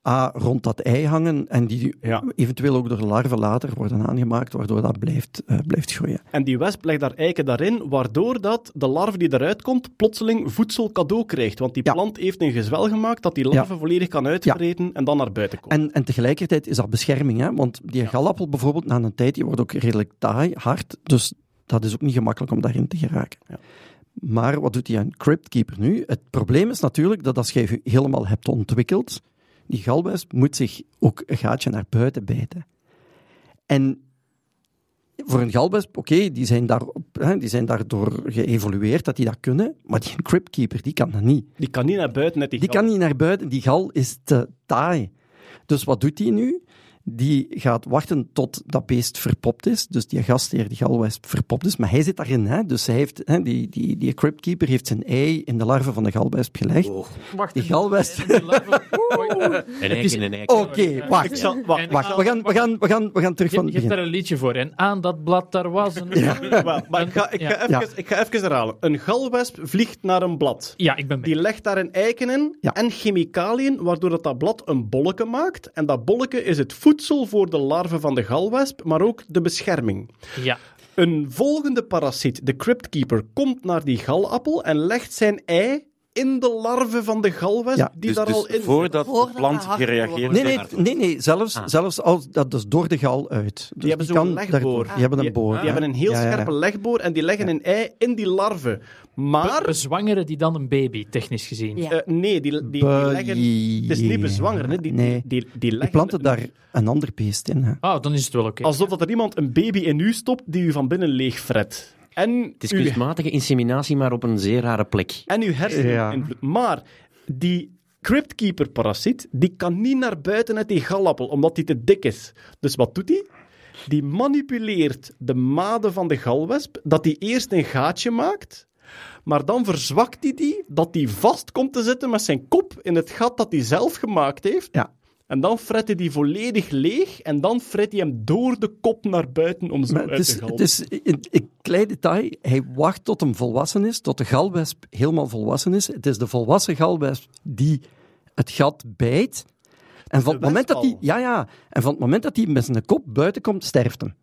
A, rond dat ei hangen en die Ja. eventueel ook door de larven later worden aangemaakt, waardoor dat blijft, eh, blijft groeien. En die wesp legt daar eiken daarin, waardoor dat de larve die eruit komt, plotseling voedsel cadeau krijgt. Want die Ja. plant heeft een gezwel gemaakt dat die larve volledig kan uitvreten en dan naar buiten komt. En, en tegelijkertijd is dat bescherming, hè? want die galappel bijvoorbeeld, na een tijd, die wordt ook redelijk taai, hard, dus dat is ook niet gemakkelijk om daarin te geraken. Ja. Maar wat doet die een cryptkeeper nu? Het probleem is natuurlijk dat als jij je helemaal hebt ontwikkeld, die galwesp moet zich ook een gaatje naar buiten bijten. En voor een galwesp, oké, die, zijn daar, hè, die zijn daardoor geëvolueerd dat die dat kunnen, maar die cryptkeeper, die kan dat niet. Die kan niet naar buiten met die, Die gal. kan niet naar buiten, die gal is te taai. Dus wat doet hij nu? Die gaat wachten tot dat beest verpopt is. Dus die gastheer, die galwesp, verpopt is. Maar hij zit daarin. Hè? Dus hij heeft, hè, die, die, die cryptkeeper heeft zijn ei in de larve van de galwesp gelegd. Wacht, Die galwesp. In (laughs) een. Oké, wacht. Ik zal, wacht, En- Wacht, we gaan, we, gaan, we, gaan, we gaan terug Je, van je het hebt daar een liedje voor. En aan dat blad daar was een... Wel, maar ik ga, ik, ga Ja. even, Ja. ik ga even herhalen. Een galwesp vliegt naar een blad. Ja, ik ben mee. Die legt daar een eiken in Ja. en chemicaliën, waardoor dat, dat blad een bolletje maakt. En dat bolletje is het voedsel voor de larve van de galwesp, maar ook de bescherming. Ja. Een volgende parasiet, de cryptkeeper, komt naar die galappel en legt zijn ei in de larve van de galwesp, Ja. die Dus, daar dus al in voordat Voordat de plant gereageerd Nee, nee, nee, nee zelfs, zelfs als, dat is door de gal uit. Dus hebben zo'n kan legboor. Die hebben een Die- boor. Die ja. hebben een heel Ja, ja, ja. scherpe legboor en die leggen een ei in die larve. Maar... Bezwangeren die dan een baby, technisch gezien. Ja. eh, nee, die, die, die leggen... Het is niet bezwangeren, hè. Die, Nee. die, die, die Die leggen planten daar een ander beest in. Hè. Ah, dan is het wel oké. Alsof dat er iemand een baby in u stopt die u van binnen leegfret. En Het is uw, kunstmatige inseminatie, maar op een zeer rare plek. en uw hersenen Ja. invloed. Maar die cryptkeeper-parasiet, die kan niet naar buiten uit die galappel, omdat die te dik is. Dus wat doet hij? Die manipuleert de maden van de galwesp, dat die eerst een gaatje maakt, maar dan verzwakt hij die, dat die vast komt te zitten met zijn kop in het gat dat hij zelf gemaakt heeft. Ja. En dan fret hij die volledig leeg en dan fret hij hem door de kop naar buiten om zo Maar uit het, is, te galmen. het is een, klein detail. Hij wacht tot hem volwassen is, tot de galwesp helemaal volwassen is. Het is de volwassen galwesp die het gat bijt. En van het moment dat hij, ja, ja, en van het moment dat hij met zijn kop buiten komt, sterft hem.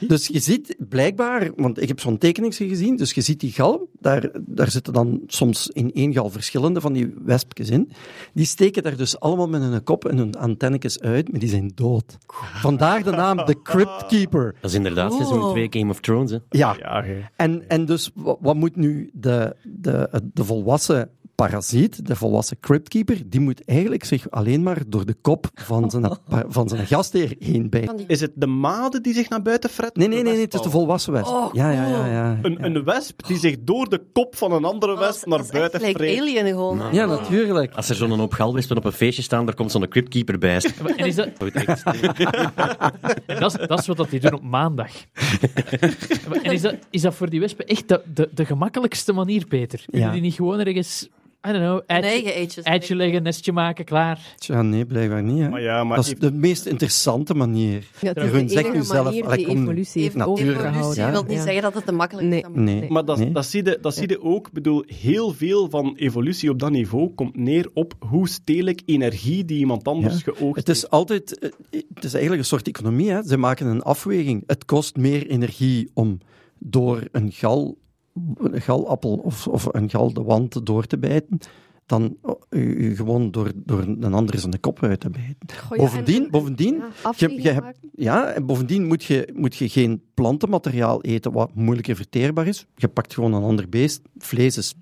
Dus je ziet blijkbaar, want ik heb zo'n tekening gezien, dus je ziet die gal, daar, daar zitten dan soms in één gal verschillende van die wespjes in. Die steken daar dus allemaal met hun kop en hun antennetjes uit, maar die zijn dood. Vandaar de naam de Crypt Keeper. Dat is inderdaad seizoen Oh. 2 Game of Thrones. Hè. Ja, Ja, en, en dus wa- wat moet nu de, de, de volwassen parasiet, de volwassen cryptkeeper, die moet eigenlijk zich alleen maar door de kop van zijn, (laughs) van zijn gastheer heen bijten. Is het de made die zich naar buiten fret? Nee, nee, nee, nee, het is de volwassen wesp. Oh, ja, ja, ja, cool. ja. Een, een wesp die zich door de kop van een andere Oh, wesp naar dat is buiten echt gelijk vreet. alien gewoon. Ja, natuurlijk. Als er zo'n hoop galwespen op een feestje staan, daar komt zo'n cryptkeeper bij. En is dat, en (laughs) dat, is, dat is wat dat die doen op maandag. en is dat, is dat voor die wespen echt de, de, de gemakkelijkste manier, Peter? Kunnen Ja. die niet gewoon ergens, I don't know, eitje, eigen leggen, nestje maken, klaar? Tja, nee, blijkbaar niet. Hè. Maar ja, maar dat is heeft- de meest interessante manier. Ja, het is de enige zelf, manier allee, die evolutie heeft. Evolutie Ja. wil niet Ja. zeggen dat het de makkelijkste Nee. manier Nee. is. Maar dat, Nee. dat, zie je, dat zie je ook. Ik bedoel, heel veel van evolutie op dat niveau komt neer op hoe stedelijk energie die iemand anders Ja. geoogst Het is altijd, eh, het is eigenlijk een soort economie. Hè. Ze maken een afweging. Het kost meer energie om door een, gal, galappel of, of een gal de wand door te bijten, dan oh, gewoon door, door een ander zijn kop uit te bijten. Goh, ja, bovendien, en- bovendien, ja, je, je hebt, ja, en bovendien moet je, moet je geen plantenmateriaal eten wat moeilijker verteerbaar is. Je pakt gewoon een ander beest. Vlees is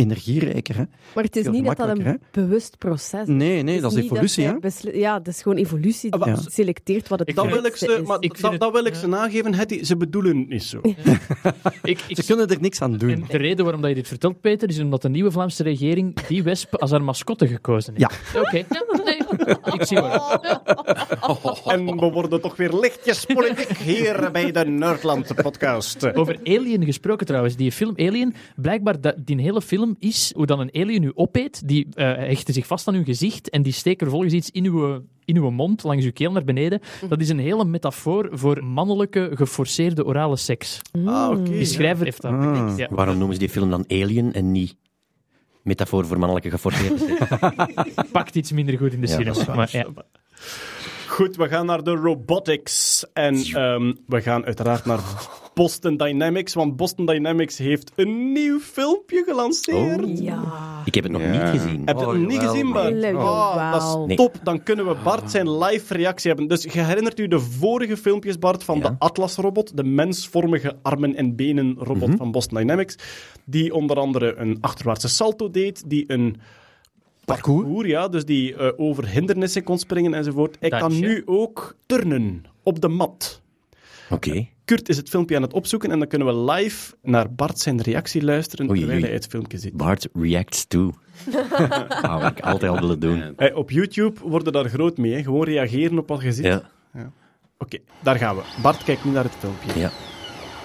energierijker. Hè. Maar het is Veel niet dat dat een bewust proces is. Nee, nee, Het dat is evolutie. besli- Ja, dat is gewoon evolutie die Ah, selecteert wat het Dat wil ik beste ze, is. maar Ik dat, het- dat wil ik ze nageven, Hetty. Ze bedoelen het niet zo. Ik, (laughs) ik, Ze kunnen er niks aan doen. en de reden waarom dat je dit vertelt, Peter, is omdat de nieuwe Vlaamse regering die wesp als haar mascotte gekozen heeft. Ja. Oké, ja, nee, (laughs) ik zie waarom. (laughs) En we worden toch weer lichtjes politiek hier bij de Nerdland-podcast. Over Alien gesproken trouwens, die film Alien, blijkbaar dat, die hele film is hoe dan een alien u opeet, die eh hechten zich vast aan uw gezicht en die steken vervolgens iets in uw, in uw mond, langs uw keel naar beneden. Dat is een hele metafoor voor mannelijke geforceerde orale seks. Ah, oké. Die schrijver heeft dat Ah. ja. Waarom noemen ze die film dan Alien en niet metafoor voor mannelijke geforceerde seks? (laughs) Pakt iets minder goed in de Ja, cinema. maar, ja. Goed, we gaan naar de robotics. En ehm, we gaan uiteraard naar Boston Dynamics, want Boston Dynamics heeft een nieuw filmpje gelanceerd. Oh. Ja. Ik heb het nog Ja. niet gezien. Heb je het Oh, nog niet gezien, Bart? Oh, dat is Nee. top. Dan kunnen we Bart zijn live reactie hebben. Dus je herinnert u de vorige filmpjes, Bart, van Ja. de Atlas-robot, de mensvormige armen- en benen-robot Mhm. van Boston Dynamics, die onder andere een achterwaartse salto deed, die een parcours, ja, dus die eh, over hindernissen kon springen enzovoort. Hij kan nu ook turnen op de mat. Oké. Kurt is het filmpje aan het opzoeken en dan kunnen we live naar Bart zijn reactie luisteren Oei, terwijl oei. hij het filmpje ziet. Bart reacts to. (laughs) Ah, ik altijd al willen doen. Hey, op YouTube worden daar groot mee, hè. gewoon reageren op wat je ziet. Ja, Oké, daar gaan we. Bart kijkt nu naar het filmpje. ja.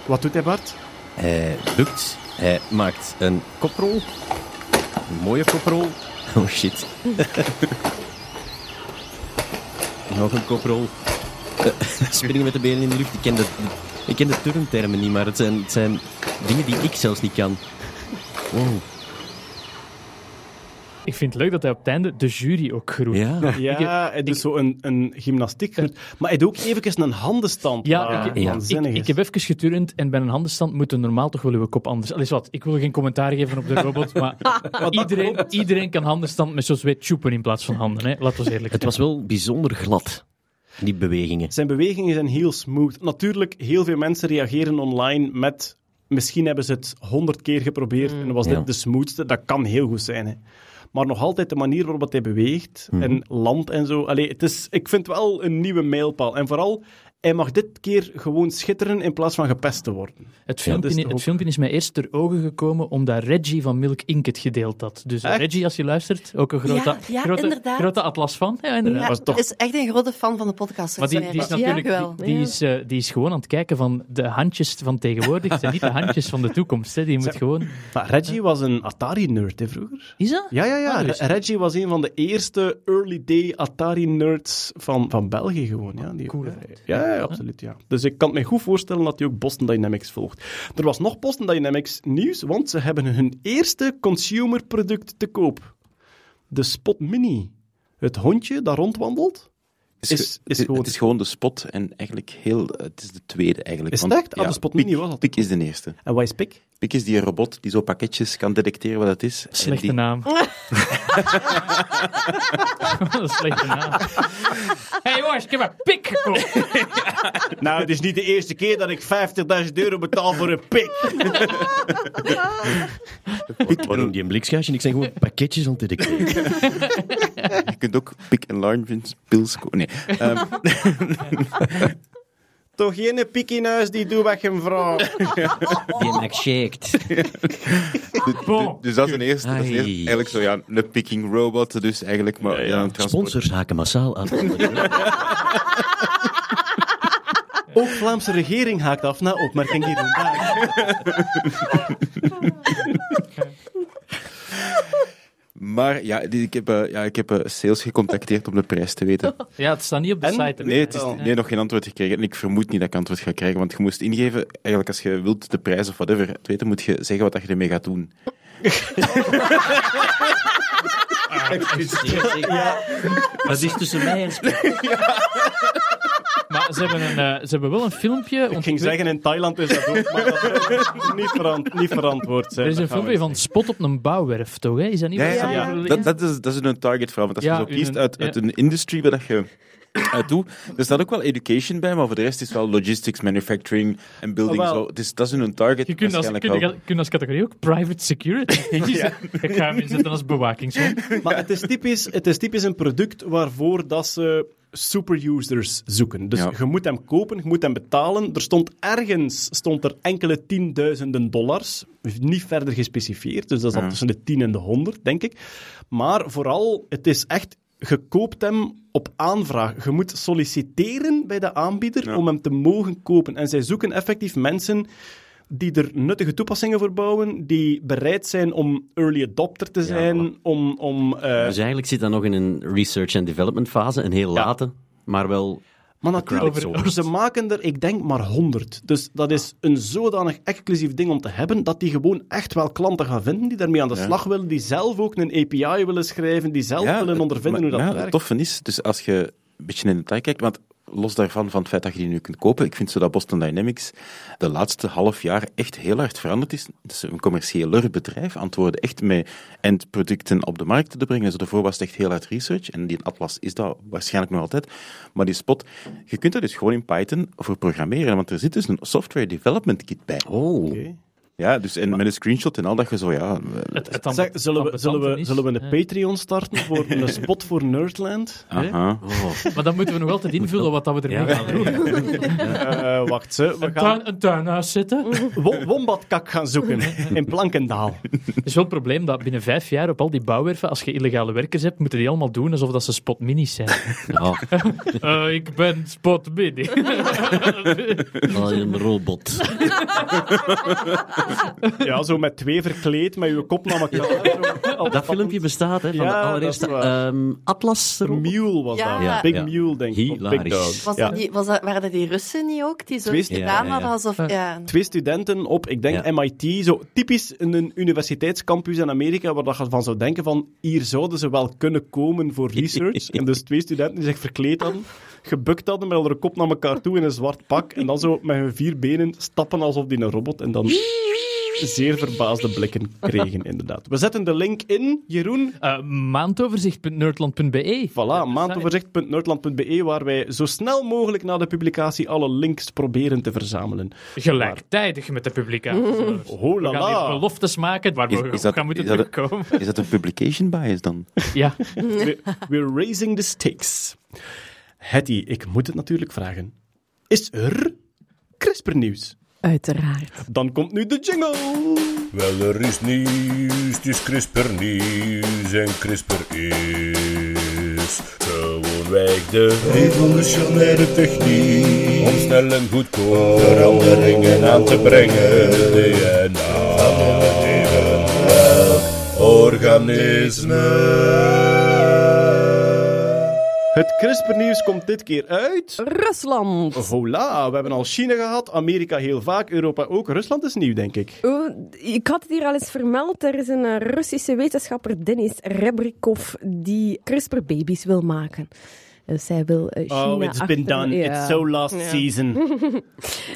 Wat doet hij, Bart? Hij bukt. Hij maakt een koprol. Een mooie koprol. Oh shit. (laughs) Nog een koprol. Eh, (laughs) springen met de benen in de lucht. Ik ken de, ik ken de turntermen niet, maar het zijn, het zijn dingen die ik zelfs niet kan. Wow. Ik vind het leuk dat hij op het einde de jury ook groet. Ja. Ja, hij doet zo een, een gymnastiek. Maar hij doet ook even een handenstand. Ja, Ah, ik, ja. ik, ik heb even geturnd en bij een handenstand moeten normaal toch wel uw kop anders. Allee, wat, ik wil geen commentaar geven op de robot, maar (laughs) iedereen, iedereen kan handenstand met zo'n zweet choepen in plaats van handen. Hè. Laten we eerlijk Het was wel bijzonder glad, die bewegingen. Zijn bewegingen zijn heel smooth. Natuurlijk, heel veel mensen reageren online met... Misschien hebben ze het honderd keer geprobeerd en was Ja. dit de smoothste. Dat kan heel goed zijn, hè. Maar nog altijd de manier waarop hij beweegt Mhm. en landt en zo. Allee, het is, ik vind het wel een nieuwe mijlpaal. En vooral, hij mag dit keer gewoon schitteren in plaats van gepest te worden. Het filmpje, is het ook- filmpje is mij eerst ter ogen gekomen omdat Reggie van Milk Inc. het gedeeld had. Dus Echt? Reggie, als je luistert, ook een grote, Ja, ja, grote, inderdaad. grote atlas van. Ja, inderdaad. Ja, was toch- is echt een grote fan van de podcast. Maar die, die is natuurlijk geweldig. die, die is, eh, die is gewoon aan het kijken van de handjes van tegenwoordig. Zijn niet de handjes van de toekomst. Hè. Die moet gewoon... Maar Reggie was een Atari-nerd, hè, vroeger. Is dat? Ja, ja, ja. Ah, dus- Re- Reggie was een van de eerste early day Atari-nerds van, van België gewoon. Ja, die, Coole ja. Ja, absoluut. Ja. Dus ik kan me goed voorstellen dat hij ook Boston Dynamics volgt. Er was nog Boston Dynamics nieuws, want ze hebben hun eerste consumerproduct te koop. De Spot Mini. Het hondje dat rondwandelt. Is, is, ge- is het, gewoon... het is gewoon de spot en eigenlijk heel... Het is de tweede eigenlijk. Is het echt? Ah, de Spot Pik- was dat. Pik is de eerste. En wat is Pik? Pik is die robot die zo pakketjes kan detecteren wat het is. En Slechte die- naam. Een (laughs) (laughs) slechte naam. Hé (laughs) hey jongens, ik heb een pik gekocht. Nou, het is niet de eerste keer dat ik 50.000 euro betaal voor een pik. Waarom die een blikschuitje? Ik zijn gewoon pakketjes aan het detecteren. (laughs) Je kunt ook Pik Enlargement pills kopen. Nee. Ehm, (laughs) Toch geen pik in huis die doe wat je hem vraagt. (laughs) Die Max shaked. Bon. dus dat is een eerste. Dat is een eerste- Ai. eigenlijk zo, ja, een picking robot. Dus eigenlijk maar ja, een transport. Sponsors haken massaal af. Ook Vlaamse regering haakt af na opmerking hier vandaag. Maar ja, die- ik heb, eh, ja, ik heb eh, sales gecontacteerd om de prijs te weten. (laughs) Ja, het staat niet op de En? site. Nee, het is, nee, nog geen antwoord gekregen. En ik vermoed niet dat ik antwoord ga krijgen, want je moest ingeven, eigenlijk als je wilt de prijs of whatever te weten, moet je zeggen wat je ermee gaat doen. (laughs) Dat is tussen mij en Spek. (laughs) Maar ze hebben, een, eh, ze hebben wel een filmpje. Ik ging zeggen, in Thailand is dat ook, maar dat is niet, verant, niet verantwoord. zijn. Er is een filmpje van Spot op een bouwwerf, toch? Hè? Is dat niet Ja, Dat, is, dat is een target vooral, want als Ja, je zo in kiest een- uit, ja. uit een industry waar dat je uit doet, er staat ook wel education bij, maar voor de rest is wel logistics, manufacturing en building. Ah, zo. Dus dat is een target Je kunt als, waarschijnlijk kun, wel. je, kun als categorie ook private security. (laughs) (laughs) Ik ga hem inzetten als bewakingshond. Maar het is, typisch, het is typisch een product waarvoor dat ze superusers zoeken. Dus Ja. je moet hem kopen, je moet hem betalen. Er stond ergens stond er enkele tienduizenden dollars, niet verder gespecificeerd. Dus dat is al Ja. tussen de 10 en de 100, denk ik. Maar vooral, het is echt, je koopt hem op aanvraag. Je moet solliciteren bij de aanbieder Ja. om hem te mogen kopen. En zij zoeken effectief mensen die er nuttige toepassingen voor bouwen, die bereid zijn om early adopter te zijn, om... om eh, Dus eigenlijk zit dat nog in een research and development fase, een heel Ja. late, maar wel... Maar natuurlijk, crowdsourced. ze maken er, ik denk, maar 100. Dus dat is een zodanig exclusief ding om te hebben, dat die gewoon echt wel klanten gaan vinden die daarmee aan de Ja. slag willen, die zelf ook een API willen schrijven, die zelf willen het- ondervinden maar- hoe dat ja, werkt. Het toffe is, dus als je een beetje in detail kijkt, want los daarvan, van het feit dat je die nu kunt kopen, ik vind zo dat Boston Dynamics de laatste half jaar echt heel hard veranderd is. Het is een commerciëler bedrijf, antwoorden echt met eindproducten op de markt te brengen. Zo daarvoor was het echt heel hard research, en die Atlas is dat waarschijnlijk nog altijd. Maar die Spot, je kunt dat dus gewoon in Python voor programmeren, want er zit dus een software development kit bij. Oh. Ja, dus en met een screenshot en al dat je zo, ja... Het, het Zeg, zullen, we, zullen, we, zullen we een. Patreon starten voor een (laughs) spot voor Nerdland? Aha. Maar dan moeten we nog altijd invullen wat dat we ermee Ja. gaan doen. (laughs) Eh, wacht, ze. we Een, gaan tuin, een tuinhuis zetten. wo- wombatkak gaan zoeken (laughs) in Plankendaal. Het is wel het probleem dat binnen vijf jaar op al die bouwwerven, als je illegale werkers hebt, moeten die allemaal doen alsof dat ze spot minis zijn. Oh, Eh, ik ben spot mini. oh, een robot. (laughs) Ja, zo met twee verkleed, met je kop naar elkaar. Zo. Dat filmpje bestaat, hè, van Ja, de allereerste ehm, Atlas. Mule was Ja. dat. Ja. Big Ja. Mule, denk ik. Big. Dog. Was dat die, was dat, waren dat die Russen niet ook? Die zo Twee- gedaan Ja, ja, ja. hadden alsof... Ja. Twee studenten op, ik denk, Ja. MIT. Zo typisch een universiteitscampus in Amerika, waar dat je van zou denken van, hier zouden ze wel kunnen komen voor research. (laughs) En dus twee studenten die zich verkleed hadden, gebukt hadden, met hun kop naar elkaar toe in een zwart pak, en dan zo met hun vier benen stappen alsof die een robot, en dan zeer verbaasde blikken kregen, inderdaad. We zetten de link in, Jeroen. Maandoverzicht.nerdland.be. Voilà, maandoverzicht.nerdland.be, waar wij zo snel mogelijk na de publicatie alle links proberen te verzamelen. Gelijktijdig met de publicatie. Oh We la gaan hier la. beloftes maken waar we Is- is dat- gaan moeten is dat- terugkomen. Is dat een publication bias dan? Ja. (laughs) We- We're raising the stakes. Hetty, ik moet het natuurlijk vragen. Is er CRISPR-nieuws? Uiteraard. Dan komt nu de jingle. Wel, er is nieuws, het is CRISPR nieuws en CRISPR is gewoonweg de revolutionaire techniek om snel en goedkoop veranderingen aan te brengen. DNA van organisme. Het CRISPR-nieuws komt dit keer uit... Rusland. Voilà, we hebben al China gehad, Amerika heel vaak, Europa ook. Rusland is nieuw, denk ik. Oh, ik had het hier al eens vermeld. Er is een eh, Russische wetenschapper, Denis Rebrikov, die CRISPR-baby's wil maken. Dus hij wil eh, China Oh, it's been done. Ja. It's so last Ja. season. (laughs)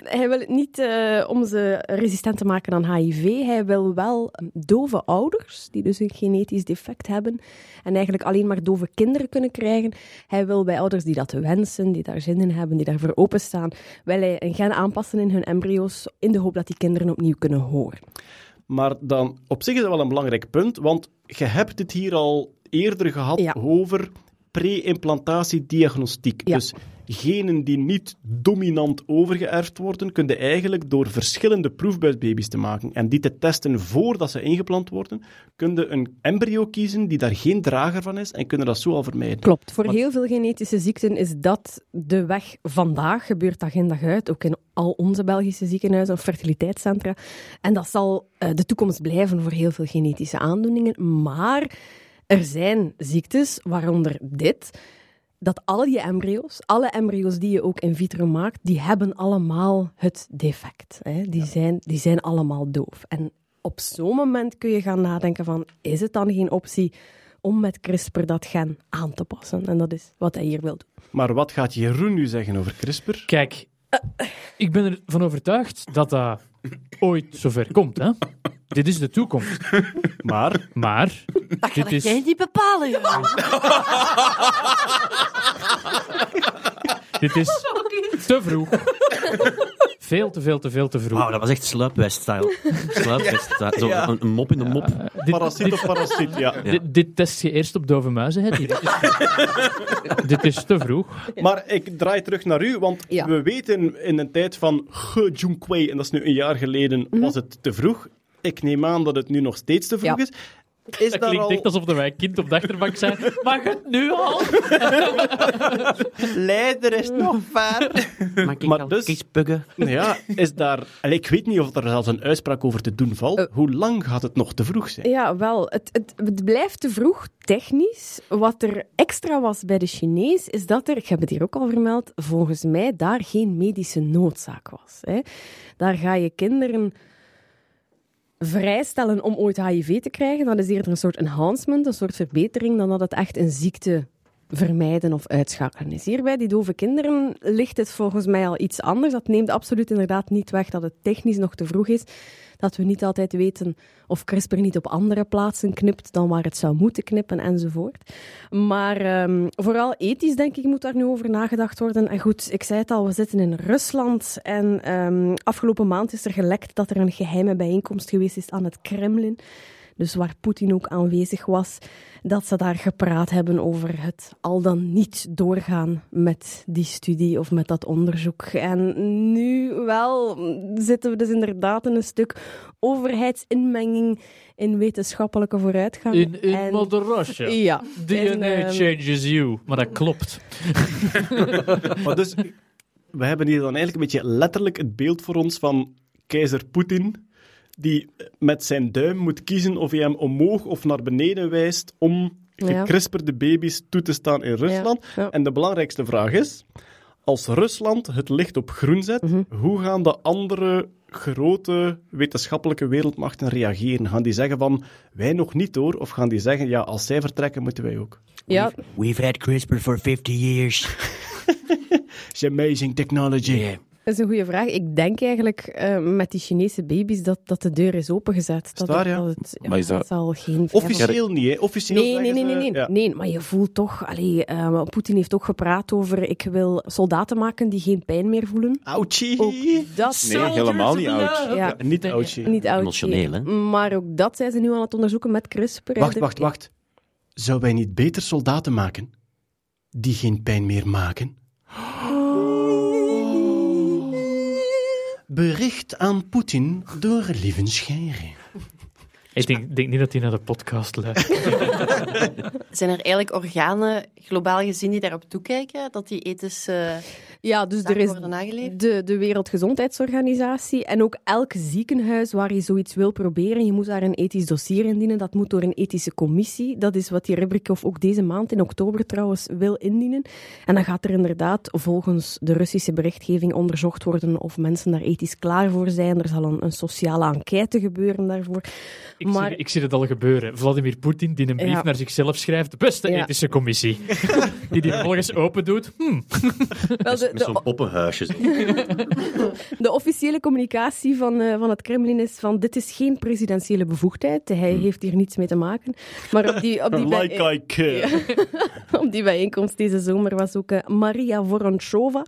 Hij wil het niet eh, om ze resistent te maken aan HIV. Hij wil wel eh, dove ouders, die dus een genetisch defect hebben, en eigenlijk alleen maar dove kinderen kunnen krijgen. Hij wil bij ouders die dat wensen, die daar zin in hebben, die daarvoor openstaan, wil hij een gen aanpassen in hun embryo's, in de hoop dat die kinderen opnieuw kunnen horen. Maar dan, op zich is dat wel een belangrijk punt, want je hebt het hier al eerder gehad Ja. over pre-implantatiediagnostiek. Ja. Dus genen die niet dominant overgeërfd worden, kun je eigenlijk door verschillende proefbuisbaby's te maken en die te testen voordat ze ingeplant worden, kun je een embryo kiezen die daar geen drager van is en kunnen dat zo al vermijden. Klopt. Voor Want- heel veel genetische ziekten is dat de weg vandaag, gebeurt dag in dag uit, ook in al onze Belgische ziekenhuizen of fertiliteitscentra. En dat zal eh, de toekomst blijven voor heel veel genetische aandoeningen. Maar er zijn ziektes, waaronder dit, dat al je embryo's, alle embryo's die je ook in vitro maakt, die hebben allemaal het defect. Hè? Die, zijn, die zijn allemaal doof. En op zo'n moment kun je gaan nadenken van, is het dan geen optie om met CRISPR dat gen aan te passen? En dat is wat hij hier wil doen. Maar wat gaat Jeroen nu zeggen over CRISPR? Kijk, ik ben ervan overtuigd dat dat ooit zover komt. Hè? Dit is de toekomst. Maar Maar Dat kan dit is, jij niet bepalen, dit is te vroeg. Veel te veel te veel te vroeg. Wauw, dat was echt sluipwest-style. (laughs) Sluipwest-style. Zo Ja. een, een mop in een mop. dit, parasiet dit, of parasiet, ja. dit, dit test je eerst op dove muizen, Hetty. Dit is, dit is te vroeg. Maar ik draai terug naar u, want Ja. we weten in een tijd van Ge en dat is nu een jaar geleden, Mhm. was het te vroeg. Ik neem aan dat het nu nog steeds te vroeg Ja. is. (laughs) Is Dat klinkt al... echt alsof wij kind op de achterbank zijn. (laughs) Mag het nu al? (laughs) Leider is nog ver. Mag ik Maar al dus- eens puggen? ja, is daar... Allee, ik weet niet of er zelfs een uitspraak over te doen valt. Eh. Hoe lang gaat het nog te vroeg zijn? Ja, wel. Het, het, het blijft te vroeg technisch. Wat er extra was bij de Chinees, is dat er, ik heb het hier ook al vermeld, volgens mij daar geen medische noodzaak was. Hè. Daar ga je kinderen vrijstellen om ooit HIV te krijgen. Dat is eerder een soort enhancement, een soort verbetering, dan dat het echt een ziekte vermijden of uitschakelen is. Hier bij die dove kinderen ligt het volgens mij al iets anders. Dat neemt absoluut inderdaad niet weg dat het technisch nog te vroeg is. Dat we niet altijd weten of CRISPR niet op andere plaatsen knipt dan waar het zou moeten knippen enzovoort. Maar ehm, vooral ethisch, denk ik, moet daar nu over nagedacht worden. En goed, ik zei het al, we zitten in Rusland en ehm, afgelopen maand is er gelekt dat er een geheime bijeenkomst geweest is aan het Kremlin. Dus waar Poetin ook aanwezig was, dat ze daar gepraat hebben over het al dan niet doorgaan met die studie of met dat onderzoek. En nu wel zitten we dus inderdaad in een stuk overheidsinmenging in wetenschappelijke vooruitgang. In, in En- Mother Russia. (laughs) Ja. DNA ehm, changes you. Maar dat klopt. (laughs) Maar dus, we hebben hier dan eigenlijk een beetje letterlijk het beeld voor ons van keizer Poetin, die met zijn duim moet kiezen of hij hem omhoog of naar beneden wijst om gekrisperde baby's toe te staan in Rusland. Ja, ja. En de belangrijkste vraag is, als Rusland het licht op groen zet, Mhm. hoe gaan de andere grote wetenschappelijke wereldmachten reageren? Gaan die zeggen van, wij nog niet hoor? Of gaan die zeggen, ja, als zij vertrekken, moeten wij ook? Ja, We've had CRISPR for 50 years. (laughs) It's amazing technology. Dat is een goede vraag. Ik denk eigenlijk eh, met die Chinese baby's dat, dat de deur is opengezet. Dat, daar, het- ja? dat het, ja, Maar is dat- zal geen... Officieel niet, hè? Officieel Nee, nee, nee, nee, nee. ja. nee. Maar je voelt toch... Allee, eh, Poetin heeft ook gepraat over... Ik wil soldaten maken die geen pijn meer voelen. Ouchie. Ook dat... Nee, helemaal niet oud. Ja, Niet ouchie. niet oud. Emotioneel, hè? Maar ook dat zijn ze nu aan het onderzoeken met CRISPR. Wacht, wacht, wacht. Zou wij niet beter soldaten maken die geen pijn meer maken? (gasps) Bericht aan Poetin door Lieven Scheire. Ik denk, denk niet dat hij naar de podcast luistert. (laughs) Zijn er eigenlijk organen, globaal gezien, die daarop toekijken? Dat die ethisch eh Ja, dus er is worden nageleefd? de, de Wereldgezondheidsorganisatie en ook elk ziekenhuis waar je zoiets wil proberen, je moet daar een ethisch dossier indienen. Dat moet door een ethische commissie. Dat is wat die Ribrikov ook deze maand, in oktober trouwens, wil indienen. En dan gaat er inderdaad volgens de Russische berichtgeving onderzocht worden of mensen daar ethisch klaar voor zijn. Er zal een, een sociale enquête gebeuren daarvoor. Ik, Maar- zie, ik zie het al gebeuren. Vladimir Poetin die een brief Ja. naar zichzelf schrijft. Beste Ja. ethische commissie. (laughs) Die die vervolgens open doet. Hm. (laughs) Wel, de, zo'n poppenhuisje. zo. (laughs) de officiële communicatie van, eh, van het Kremlin is van dit is geen presidentiële bevoegdheid. Hij heeft hier niets mee te maken. Maar op die, op die, bij- Like I care. op die bijeenkomst deze zomer was ook eh, Maria Voronchova.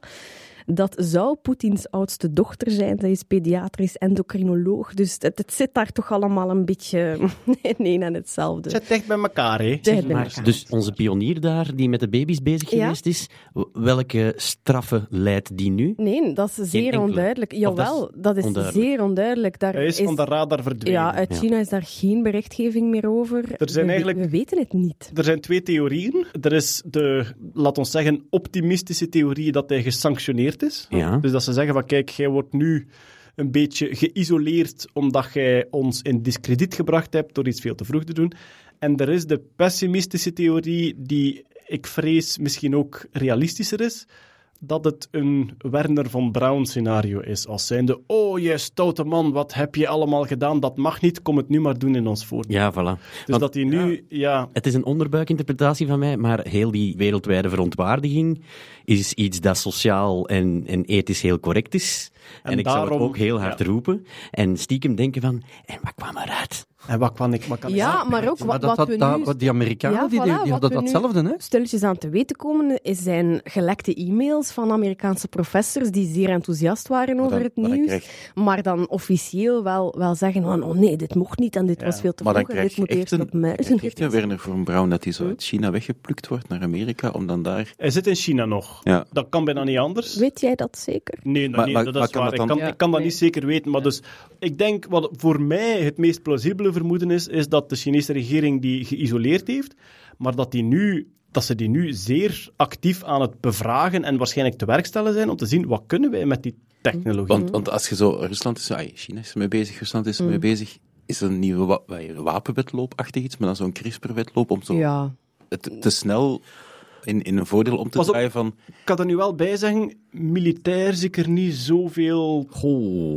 Dat zou Poetins oudste dochter zijn. Zij is pediatrisch endocrinoloog. Dus het, het zit daar toch allemaal een beetje (laughs) in één en hetzelfde. Zet echt bij elkaar, hè. Maar, elkaar. dus onze pionier daar, die met de baby's bezig Ja. geweest is, welke straffen leidt die nu? Nee, dat is zeer onduidelijk. Of dat is Jawel, dat is onduidelijk. zeer onduidelijk. Daar Hij is van de radar verdwenen. ja, uit Ja. China is daar geen berichtgeving meer over. Er zijn we, eigenlijk- we weten het niet. Er zijn twee theorieën. Er is de, laat ons zeggen, optimistische theorie dat hij gesanctioneerd is. Ja. Dus dat ze zeggen van, kijk, jij wordt nu een beetje geïsoleerd omdat jij ons in discrediet gebracht hebt door iets veel te vroeg te doen. En er is de pessimistische theorie die ik vrees misschien ook realistischer is. Dat het een Werner von Braun scenario is. Als zijnde, oh jij stoute man, wat heb je allemaal gedaan? Dat mag niet, kom het nu maar doen in ons voordeel. Ja, voilà. Dus Want- dat hij nu, ja, Het is een onderbuikinterpretatie van mij, maar heel die wereldwijde verontwaardiging is iets dat sociaal en, en ethisch heel correct is. En, En ik zou het ook heel hard ja. roepen. En stiekem denken van, en wat kwam eruit? En wat kan ik, wat kan ik Ja, maar ook Maar wat, dat, wat dat, we dat- nu... wat die Amerikanen Ja, die, voilà, die wat hadden datzelfde, hè? Stilletjes aan te weten komen, is zijn gelekte e-mails van Amerikaanse professors die zeer enthousiast waren over dan- het nieuws, krijg- maar dan officieel wel, wel zeggen van oh nee, dit mocht niet en dit was veel te Maar dan vroeg en dit moet echt eerst een, op mij. dan krijg je Werner von Braun dat hij zo uit China weggeplukt wordt naar Amerika, om dan daar... Hij zit in China nog. Ja. Dat kan bijna niet anders. Weet jij dat zeker? Nee, dat, Maar- nee, maar- dat is kan waar. ik, kan, Ja. ik kan dat niet zeker weten. Maar dus, ik denk wat voor mij het meest plausibele vermoeden is, is dat de Chinese regering die geïsoleerd heeft, maar dat, die nu, dat ze die nu zeer actief aan het bevragen en waarschijnlijk te werk stellen zijn om te zien wat kunnen wij met die technologie. Want, want als je zo... Rusland is... ai, China is ermee bezig, Rusland is ermee bezig. Is er een nieuwe wa wa- wapenwetloopachtig iets, maar dan zo'n CRISPR-wetloop om zo Ja. het te snel in, in een voordeel om te Pas op. draaien van... Ik kan er nu wel bij zeggen, militair zie ik er niet zoveel...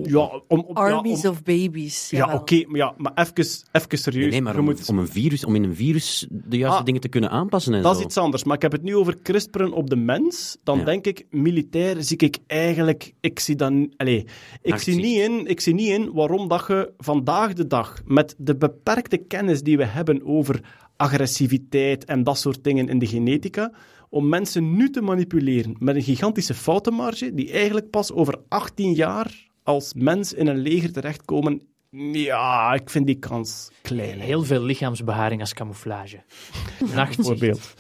Ja, om, om, Armies ja, om- of babies. Ja, oké, maar, ja, maar even, even serieus. Nee, nee, om, moet- om, een virus, om in een virus de juiste Ah, dingen te kunnen aanpassen en Dat zo. is iets anders, maar ik heb het nu over CRISPRen op de mens. Dan Ja. denk ik, militair zie ik eigenlijk... Ik zie dan... Allez, ik zie, niet in, ik zie niet in waarom dat je vandaag de dag, met de beperkte kennis die we hebben over agressiviteit en dat soort dingen in de genetica, om mensen nu te manipuleren met een gigantische foutenmarge, die eigenlijk pas over 18 jaar als mens in een leger terechtkomen... Ja, ik vind die kans klein. Heel veel lichaamsbeharing als camouflage. (laughs) Nachtzicht. Bijvoorbeeld.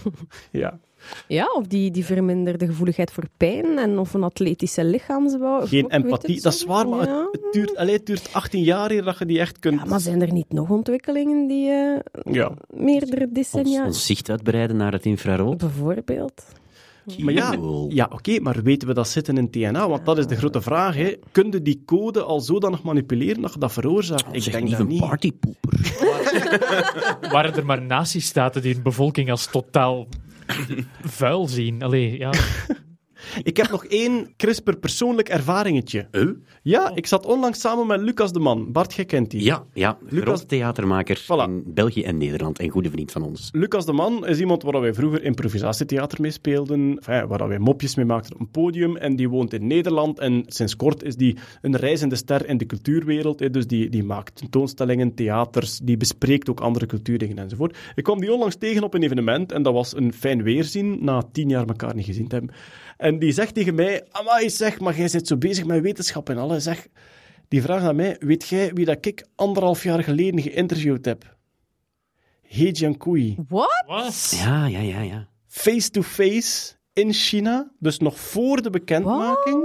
Ja. Ja, of die, die verminderde gevoeligheid voor pijn en of een atletische lichaamsbouw. Geen empathie. Dat is zo. waar, maar Ja. het, het duurt, het duurt 18 jaar eer dat je die echt kunt... Ja, maar zijn er niet nog ontwikkelingen die eh, Ja. meerdere decennia... ons zicht uitbreiden naar het infrarood. Bijvoorbeeld. Maar ja, ja oké, maar weten we dat zitten in TNA? Want dat is de grote vraag. Hè. Kun je die code al zodanig manipuleren dat je dat veroorzaakt? Ik Zeg denk niet dat een niet. partypoeper. (laughs) Waren er maar nazistaten die een bevolking als totaal vuil zien? Allee, ja. (laughs) Ik heb nog één CRISPR persoonlijk ervaringetje. Ja, ik zat onlangs samen met Lucas de Man. Bart, jij kent die. Ja, ja. Lucas- grote theatermaker Voilà. in België en Nederland en goede vriend van ons. Lucas de Man is iemand waar wij vroeger improvisatietheater mee speelden, enfin, waar wij mopjes mee maakten op een podium. En die woont in Nederland en sinds kort is die een reizende ster in de cultuurwereld. Dus die, die maakt tentoonstellingen, theaters, die bespreekt ook andere cultuurdingen enzovoort. Ik kwam die onlangs tegen op een evenement en dat was een fijn weerzien, na tien jaar elkaar niet gezien te hebben. En die zegt tegen mij, amai zeg, maar jij zit zo bezig met wetenschap en alles. Zeg, die vraagt aan mij, weet jij wie dat ik anderhalf jaar geleden geïnterviewd heb? He Jiankui Wat? Wat? Ja, ja, ja, ja. face-to-face in China, dus nog voor de bekendmaking,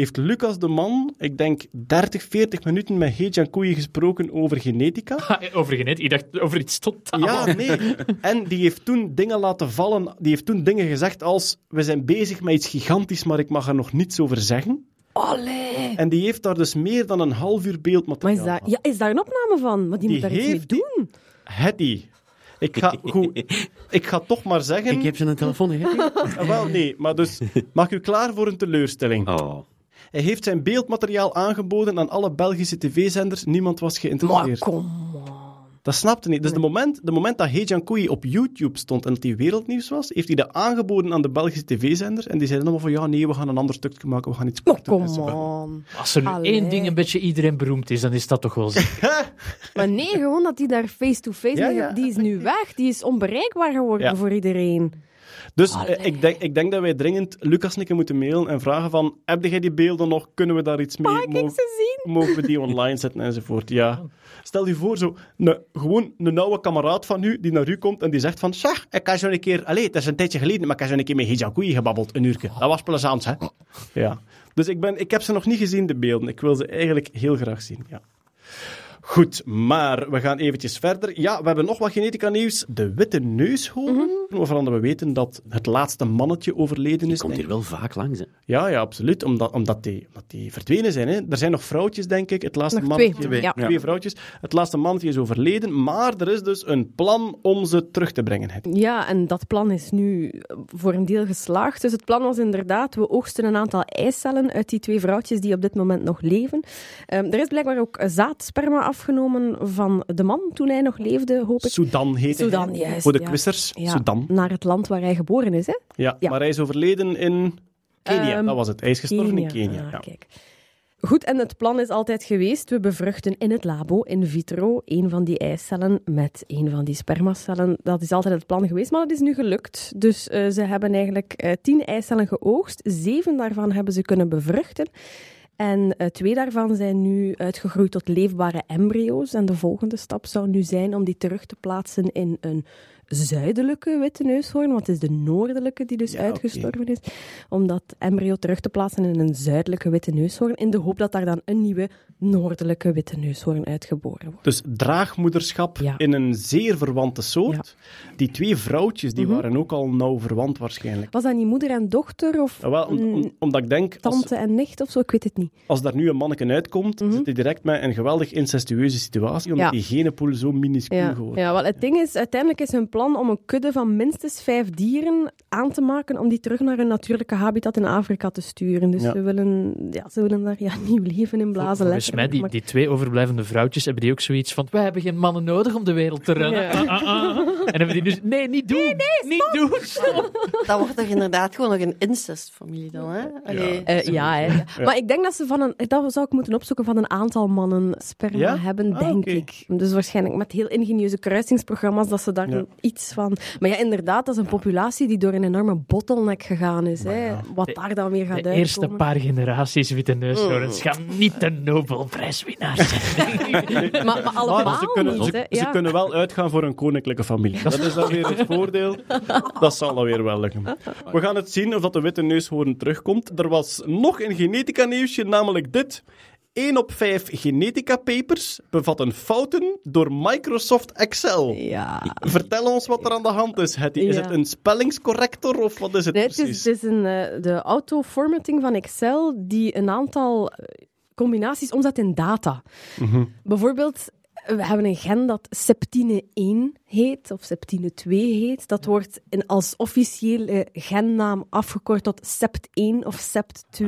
heeft Lucas de Man, ik denk 30, 40 minuten met He Jiankui gesproken over genetica. (laughs) Ah, Over genet, ik dacht over iets totaal. Ja, nee. En die heeft toen dingen laten vallen. Die heeft toen dingen gezegd als: We zijn bezig met iets gigantisch, maar ik mag er nog niets over zeggen. Allee. En die heeft daar dus meer dan een half uur Maar beeldmateriaal is daar, van. ja, is daar een opname van? Want die, Die moet daar iets mee doen. Hetty. Ik ga, (laughs) goed, ik ga toch maar zeggen. Ik heb zijn telefoon, hè? Ah, Wel, nee, maar dus maak u klaar voor een teleurstelling. Oh. Hij heeft zijn beeldmateriaal aangeboden aan alle Belgische tv-zenders. Niemand was Maar geïnteresseerd. kom on. Dat snapte niet. Dus de moment, de moment dat Hejan Koei op YouTube stond en dat hij wereldnieuws was, heeft hij dat aangeboden aan de Belgische tv-zenders. En die zeiden allemaal van, ja, nee, we gaan een ander stukje maken, we gaan iets Oh, korter. kom on. Als er nu Allee. één ding een beetje iedereen beroemd is, dan is dat toch wel zo. (laughs) Maar nee, gewoon dat die daar face-to-face... Ja, mee- ja. Die is nu weg. Die is onbereikbaar geworden Ja. voor iedereen. Dus eh, ik, denk, ik denk dat wij dringend Lucas Nikke moeten mailen en vragen van, heb jij die beelden nog? Kunnen we daar iets mee? Mag ik Mogen- ze zien? mogen we die online zetten enzovoort. Ja. Stel je voor, zo, ne, gewoon een oude kameraad van u die naar u komt en die zegt van, zeg, ik heb zo een keer, allee, het is een tijdje geleden, maar ik heb zo een keer met Hijakoui gebabbeld, een uurtje. Dat was plezant, hè? Ja. Dus ik, ben, ik heb ze nog niet gezien, de beelden. Ik wil ze eigenlijk heel graag zien, ja. Goed, maar we gaan eventjes verder. Ja, we hebben nog wat genetica-nieuws. De witte neushoorn, waarvan we weten dat het laatste mannetje overleden is. Komt denk hier wel vaak langs, hè. ja, ja, absoluut. Omdat, omdat, die, omdat die verdwenen zijn. Hè. Er zijn nog vrouwtjes, denk ik. Het laatste Nog mannetje, twee, ja. twee vrouwtjes. Het laatste mannetje is overleden. Maar er is dus een plan om ze terug te brengen. Ja, en dat plan is nu eh, voor een deel geslaagd. Dus het plan was inderdaad, we oogsten een aantal eicellen uit die twee vrouwtjes die op dit moment nog leven. Ehm, er is blijkbaar ook zaadsperma afgenomen van de man toen hij nog leefde, hoop ik. Sudan heet Sudan, hij. juist, Voor de ja. quizers. Ja, Sudan. Naar het land waar hij geboren is, hè? Ja, Ja. maar hij is overleden in Kenia. Ehm, dat was het. Hij is gestorven in Kenia. Ah, Ja. kijk. Goed, en het plan is altijd geweest, we bevruchten in het labo, in vitro, een van die eicellen met een van die spermacellen. Dat is altijd het plan geweest, maar dat is nu gelukt. Dus eh, ze hebben eigenlijk eh, tien eicellen geoogst, zeven daarvan hebben ze kunnen bevruchten. En eh, twee daarvan zijn nu uitgegroeid tot leefbare embryo's. En de volgende stap zou nu zijn om die terug te plaatsen in een zuidelijke witte neushoorn, want het is de noordelijke die dus Ja, uitgestorven is. Om dat embryo terug te plaatsen in een zuidelijke witte neushoorn, in de hoop dat daar dan een nieuwe noordelijke witte neushoorn uitgeboren wordt. Dus draagmoederschap Ja. in een zeer verwante soort. Die twee vrouwtjes die waren ook al nauw verwant waarschijnlijk. Was dat niet moeder en dochter of Ja, wel, om- om- omdat ik denk, als, tante en nicht of zo? Ik weet het niet. als daar nu een manneke uitkomt, zit hij direct met een geweldig incestueuze situatie, omdat die genenpool zo minuscuul geworden ja wel, het ding is, uiteindelijk is hun plan om een kudde van minstens vijf dieren aan te maken om die terug naar hun natuurlijke habitat in Afrika te sturen. Dus Ja. ze, willen, ja, ze willen daar ja, (laughs) nieuw leven in blazen. Volgens mij, die, Maar- die twee overblijvende vrouwtjes, hebben die ook zoiets van, wij hebben geen mannen nodig om de wereld te rennen. Ja. Ah, ah, ah. En hebben die dus, nee, niet doen. niet doen. stop. Dat wordt toch inderdaad gewoon nog een incestfamilie dan, hè? Allee. Eh, ja, hè. maar ik denk dat ze van een, dat zou ik moeten opzoeken, van een aantal mannen sperma Ja? hebben, Ah, denk ik. Dus waarschijnlijk met heel ingenieuze kruisingsprogramma's, dat ze daar Ja. Iets van... Maar ja, inderdaad, dat is een populatie die door een enorme bottleneck gegaan is. Hè. Wat daar dan weer gaat De uitkomen. eerste paar generaties witte neushoorns gaan niet de Nobelprijswinnaar zijn. (laughs) Maar, maar allemaal Maar ze, kunnen, niet, ze, ze kunnen wel uitgaan voor een koninklijke familie. Dat is dan weer het voordeel. Dat zal dan weer wel lukken. We gaan het zien of dat de witte neushoorn terugkomt. Er was nog een genetica-nieuwsje, namelijk dit. 1 op 5 genetica-papers bevatten fouten door Microsoft Excel. Ja. Vertel ons wat er aan de hand is, Hetty. Is Ja. het een spellingscorrector of wat is het Nee, het precies? is, het is een, eh, de auto-formatting van Excel die een aantal eh, combinaties omzet in data. Mhm. Bijvoorbeeld, we hebben een gen dat septine 1 heet, of septine 2 heet. Dat wordt in, als officiële gennaam afgekort tot sept1 of sept2.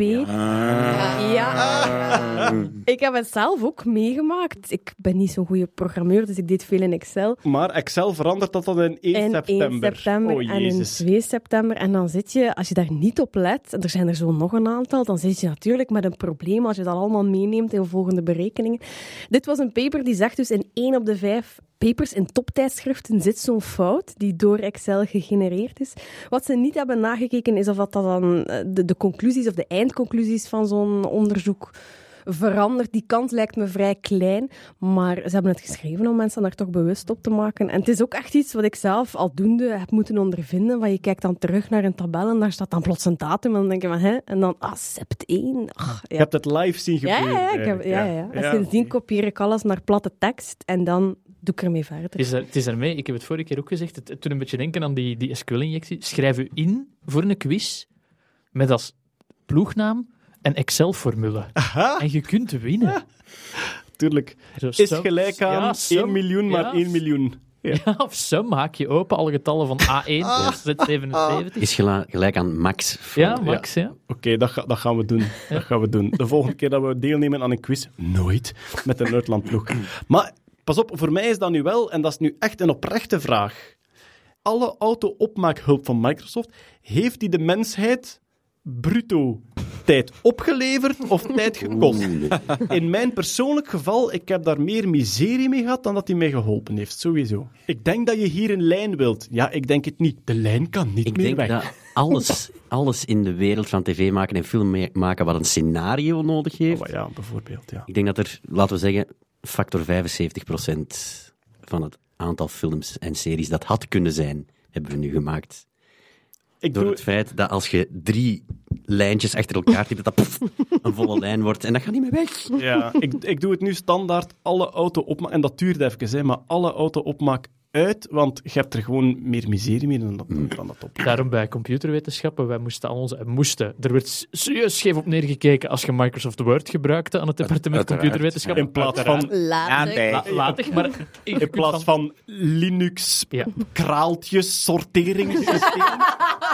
Ja. Ik heb het zelf ook meegemaakt. Ik ben niet zo'n goede programmeur, dus ik deed veel in Excel. Maar Excel verandert dat dan in 1 En september. 1 september oh, en in jezus. 2 september. En dan zit je, als je daar niet op let, en er zijn er zo nog een aantal, dan zit je natuurlijk met een probleem als je dat allemaal meeneemt in volgende berekeningen. Dit was een paper die zegt dus in 1 op de 5 papers in toptijdschriften zit zo'n fout die door Excel gegenereerd is. Wat ze niet hebben nagekeken is of dat dan eh, de, de conclusies of de eindconclusies van zo'n onderzoek verandert. Die kans lijkt me vrij klein, maar ze hebben het geschreven om mensen daar toch bewust op te maken. En het is ook echt iets wat ik zelf aldoende heb moeten ondervinden, want je kijkt dan terug naar een tabel en daar staat dan plots een datum en dan denk je van, hè? En dan, ah, sept 1. Ach, Je ja. hebt het live zien Ja, gebeuren. ja, ja, ik heb, ja, ja. En sindsdien kopieer ik alles naar platte tekst en dan doe ik ermee verder. Het is, er, het is ermee, ik heb het vorige keer ook gezegd, het, het doet een beetje denken aan die, die SQL-injectie. Schrijf u in voor een quiz met als ploegnaam een Excel-formule. En je kunt winnen. Tuurlijk. Zo, Is gelijk aan ja, 1 sum- miljoen maar ja, 1 miljoen. Ja. Ja, of sum, haak je open, alle getallen van A1 Ah. tot Z77. Is gela- gelijk aan max. Ja, max, ja. Oké, dat, ga- dat gaan we doen. Dat gaan we doen. De volgende keer dat we deelnemen aan een quiz, nooit, met de Nerdland-ploeg. Maar Pas op, voor mij is dat nu wel, en dat is nu echt een oprechte vraag. Alle auto-opmaakhulp van Microsoft, heeft die de mensheid bruto tijd opgeleverd of tijd gekost? In mijn persoonlijk geval, ik heb daar meer miserie mee gehad dan dat hij mij geholpen heeft, sowieso. Ik denk dat je hier een lijn wilt. Ja, ik denk het niet. De lijn kan niet Ik meer denk weg. dat alles, alles in de wereld van tv maken en film maken wat een scenario nodig heeft. Oh, ja, bijvoorbeeld, ja. Ik denk dat er, laten we zeggen, factor 75% van het aantal films en series dat had kunnen zijn, hebben we nu gemaakt. Ik Door doe, het feit dat als je drie lijntjes achter elkaar typt, dat dat een volle (laughs) lijn wordt en dat gaat niet meer weg. Ja, ik, ik doe het nu standaard alle auto opmaak. En dat duurt even, hè, maar alle auto opmaak uit, want je hebt er gewoon meer miserie mee dan dat, dan dat op. Daarom bij computerwetenschappen, wij moesten al onze... moesten. Er werd serieus scheef op neergekeken als je Microsoft Word gebruikte aan het departement Uiteraard, computerwetenschappen. In plaats van, Later. La- later, maar... ik- in plaats van Linux, Ja. kraaltjes, sorteringssysteem.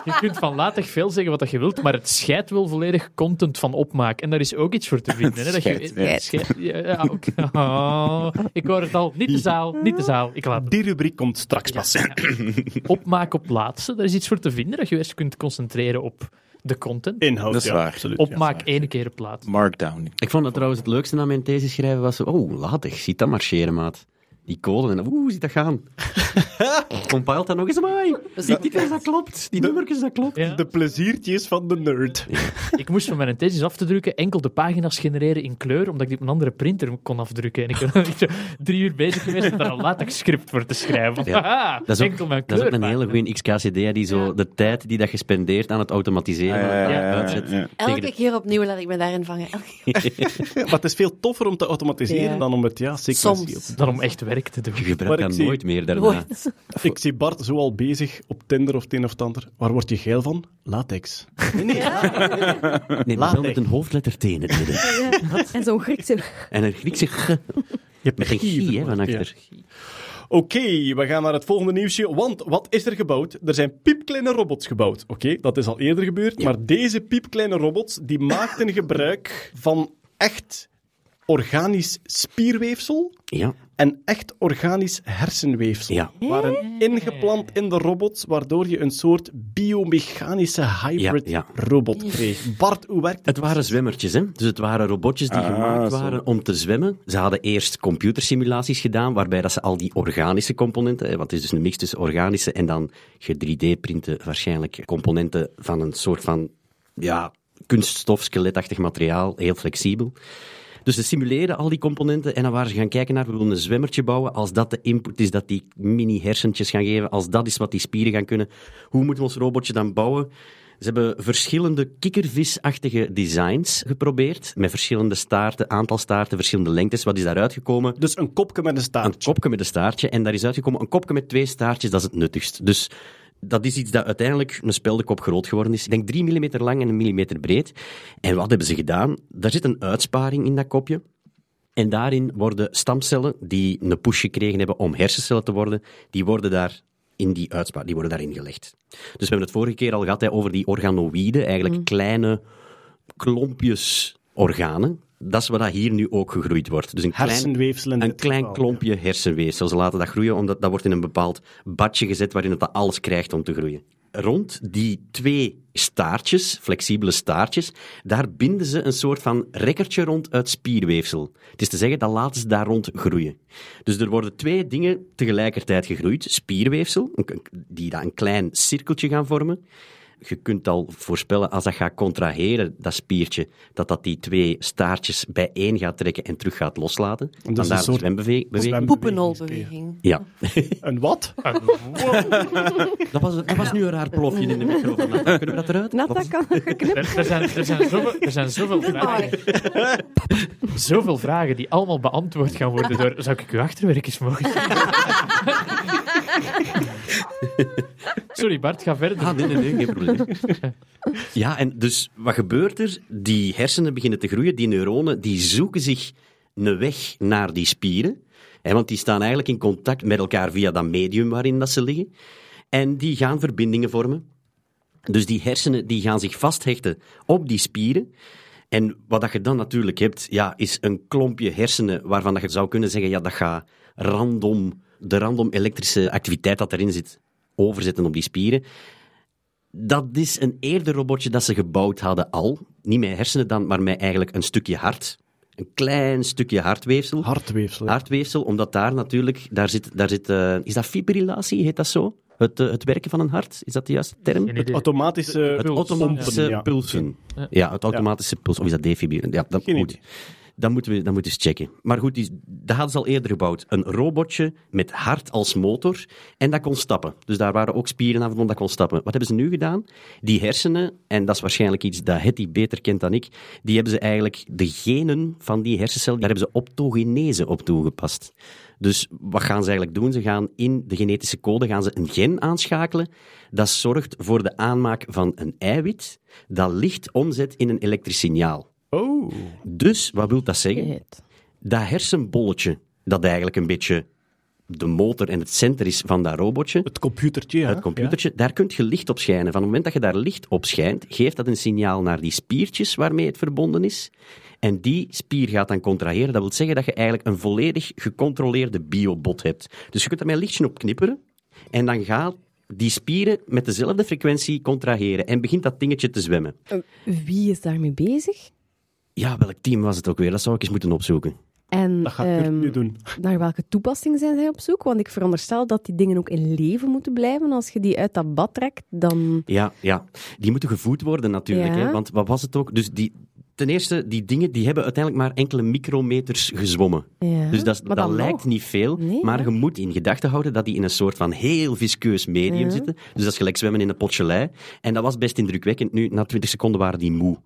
Je kunt van latig veel zeggen wat dat je wilt, maar het scheidt wel volledig content van opmaak. En daar is ook iets voor te vinden. Hè? Dat je, scheidt, ja. het scheidt, ja. (laughs) Oh, ik hoor het al. Niet de zaal, niet de zaal. Ik laat het. Die rubriek komt straks pas. (clears throat) Opmaak op laatste, daar is iets voor te vinden. Dat je eerst kunt concentreren op de content. Inhoud, Dat is ja, waar. absoluut. Opmaak één keer op laatste. Markdown. Ik vond dat trouwens het leukste aan mijn thesis schrijven was zo, oh, latig, ziet dat marcheren, maat. Die code, en oeh, ziet dat gaan. (laughs) Compiled dat nog eens, amai. Die titels, dat klopt. Die nummertjes, dat klopt. Ja. De pleziertjes van de nerd. (laughs) Ik moest van mijn thesis af te drukken enkel de pagina's genereren in kleur, omdat ik die op een andere printer kon afdrukken. En ik ben drie uur bezig geweest om daar een latex script voor te schrijven. Ja. Dat is, enkel mijn ook, dat is ook een hele goede XKCD, die zo de tijd die dat je spendeert aan het automatiseren Ja, ja, ja, ja, uitzet. ja. tegen Elke keer opnieuw laat ik me daarin vangen. (laughs) Maar het is veel toffer om te automatiseren Ja. dan om het ja, sequentieel Dan om echt werk te doen. Je gebruikt Maar dat ik zie- nooit meer daarna. Nooit. (laughs) (laughs) Ik zie Bart zo al bezig op Tinder of het een of het ander. Waar word je geil van? Latex. (laughs) Nee, nee. Nee, maar wel met een hoofdletter T in het midden. En zo'n Griekse... En een Griekse g. Je hebt Met een G, hè, van achter. Oké, we gaan naar het volgende nieuwsje. Want wat is er gebouwd? Er zijn piepkleine robots gebouwd. Oké, dat is al eerder gebeurd. Maar deze piepkleine robots die maakten gebruik van echt organisch spierweefsel Ja, en echt organisch hersenweefsel. Ja. Waren ingeplant in de robots, waardoor je een soort biomechanische hybrid Ja, ja. robot kreeg. Bart, hoe werkt het? Het waren zwemmertjes, hè? Dus het waren robotjes die Ah, gemaakt zo. waren om te zwemmen. Ze hadden eerst computersimulaties gedaan, waarbij dat ze al die organische componenten, hè, want het is dus een mix tussen organische en dan ge 3D-printen waarschijnlijk componenten van een soort van, ja, kunststof, skeletachtig materiaal, heel flexibel. Dus ze simuleerden al die componenten en dan waren ze gaan kijken naar, we willen een zwemmertje bouwen, als dat de input is dat die mini-hersentjes gaan geven, als dat is wat die spieren gaan kunnen, hoe moeten we ons robotje dan bouwen? Ze hebben verschillende kikkervisachtige designs geprobeerd, met verschillende staarten, aantal staarten, verschillende lengtes. Wat is daaruit gekomen? Dus een kopje met een Een staart. kopje met een staartje. En daar is uitgekomen een kopje met twee staartjes, dat is het nuttigst. Dus dat is iets dat uiteindelijk een speldekop groot geworden is. Ik denk 3 mm lang en een millimeter breed. En wat hebben ze gedaan? Daar zit een uitsparing in dat kopje. En daarin worden stamcellen die een push gekregen hebben om hersencellen te worden, die worden daar in die uitsparing, die worden daarin gelegd. Dus we hebben het vorige keer al gehad hè, over die organoïden, eigenlijk kleine klompjes organen. Dat is wat hier nu ook gegroeid wordt. Dus een klein, een klein klompje hersenweefsel. Ze laten dat groeien, omdat dat wordt in een bepaald badje gezet waarin het dat alles krijgt om te groeien. Rond die twee staartjes, flexibele staartjes, daar binden ze een soort van rekkertje rond uit spierweefsel. Het is te zeggen, dat laten ze daar rond groeien. Dus er worden twee dingen tegelijkertijd gegroeid. Spierweefsel, die dan een klein cirkeltje gaan vormen. Je kunt al voorspellen, als dat gaat contraheren, dat spiertje, dat dat die twee staartjes bijeen gaat trekken en terug gaat loslaten. is een soort zwembeweging. Poepenolbeweging. Ja, (laughs) Een wat? dat was, dat was nu een raar plofje in de microfoon. (laughs) Kunnen we dat eruit? Nat, dat kan geknipt. Er, er, zijn, er, zijn zoveel, er zijn zoveel vragen, zoveel vragen die allemaal beantwoord gaan worden door... Zou ik uw achterwerk eens mogen zien? (laughs) (laughs) Sorry Bart, ga verder. Ah, nee, nee, nee, geen probleem. (laughs) Ja, en dus wat gebeurt er? Die hersenen beginnen te groeien, die neuronen, die zoeken zich een weg naar die spieren. Hè, want die staan eigenlijk in contact met elkaar via dat medium waarin dat ze liggen. En die gaan verbindingen vormen. Dus die hersenen die gaan zich vasthechten op die spieren. En wat dat je dan natuurlijk hebt, ja, is een klompje hersenen waarvan dat je zou kunnen zeggen, ja, dat gaat random, de random elektrische activiteit dat erin zit, overzetten op die spieren. Dat is een eerder robotje dat ze gebouwd hadden al. Niet met hersenen dan, maar met eigenlijk een stukje hart. Een klein stukje hartweefsel. Hartweefsel. Hartweefsel, omdat daar natuurlijk, daar zit, daar zit eh, is dat fibrillatie, heet dat zo? Het, eh, het werken van een hart, is dat de juiste term? Idee. Automatische Het Puls. automatische pulsen. Ja. Ja, het automatische puls. Of is dat defibrillatie? Ja, dat Geen moet. Dat moeten we, dat moeten we eens checken. Maar goed, die, dat hadden ze al eerder gebouwd. Een robotje met hart als motor en dat kon stappen. Dus daar waren ook spieren aan om dat kon stappen. Wat hebben ze nu gedaan? Die hersenen, en dat is waarschijnlijk iets dat Hetty beter kent dan ik, die hebben ze eigenlijk, de genen van die hersencel, daar hebben ze optogenese op toegepast. Dus wat gaan ze eigenlijk doen? Ze gaan in de genetische code gaan ze een gen aanschakelen dat zorgt voor de aanmaak van een eiwit dat licht omzet in een elektrisch signaal. Oh. Dus, wat wil dat zeggen? Shit. Dat hersenbolletje, dat eigenlijk een beetje de motor en het center is van dat robotje, Het computertje, hè? het computertje, daar kun je licht op schijnen. Van het moment dat je daar licht op schijnt, geeft dat een signaal naar die spiertjes waarmee het verbonden is. En die spier gaat dan contraheren. Dat wil zeggen dat je eigenlijk een volledig gecontroleerde biobot hebt. Dus je kunt er met een lichtje op knipperen en dan gaat die spieren met dezelfde frequentie contraheren en begint dat dingetje te zwemmen. Wie is daarmee bezig? Ja, welk team was het ook weer? Dat zou ik eens moeten opzoeken. En Dat gaat Kurt ehm, nu doen. naar welke toepassing zijn zij op zoek? Want ik veronderstel dat die dingen ook in leven moeten blijven. Als je die uit dat bad trekt, dan... Ja, ja. Die moeten gevoed worden natuurlijk. Ja. Hè? Want wat was het ook? Dus die, ten eerste, die dingen die hebben uiteindelijk maar enkele micrometers gezwommen. Ja, Dus dat, dat lijkt nog. niet veel, Nee, maar je moet in gedachten houden dat die in een soort van heel viskeus medium Ja. zitten. Dus dat is gelijk zwemmen in een potje lei. En dat was best indrukwekkend. Nu, na 20 seconden waren die moe.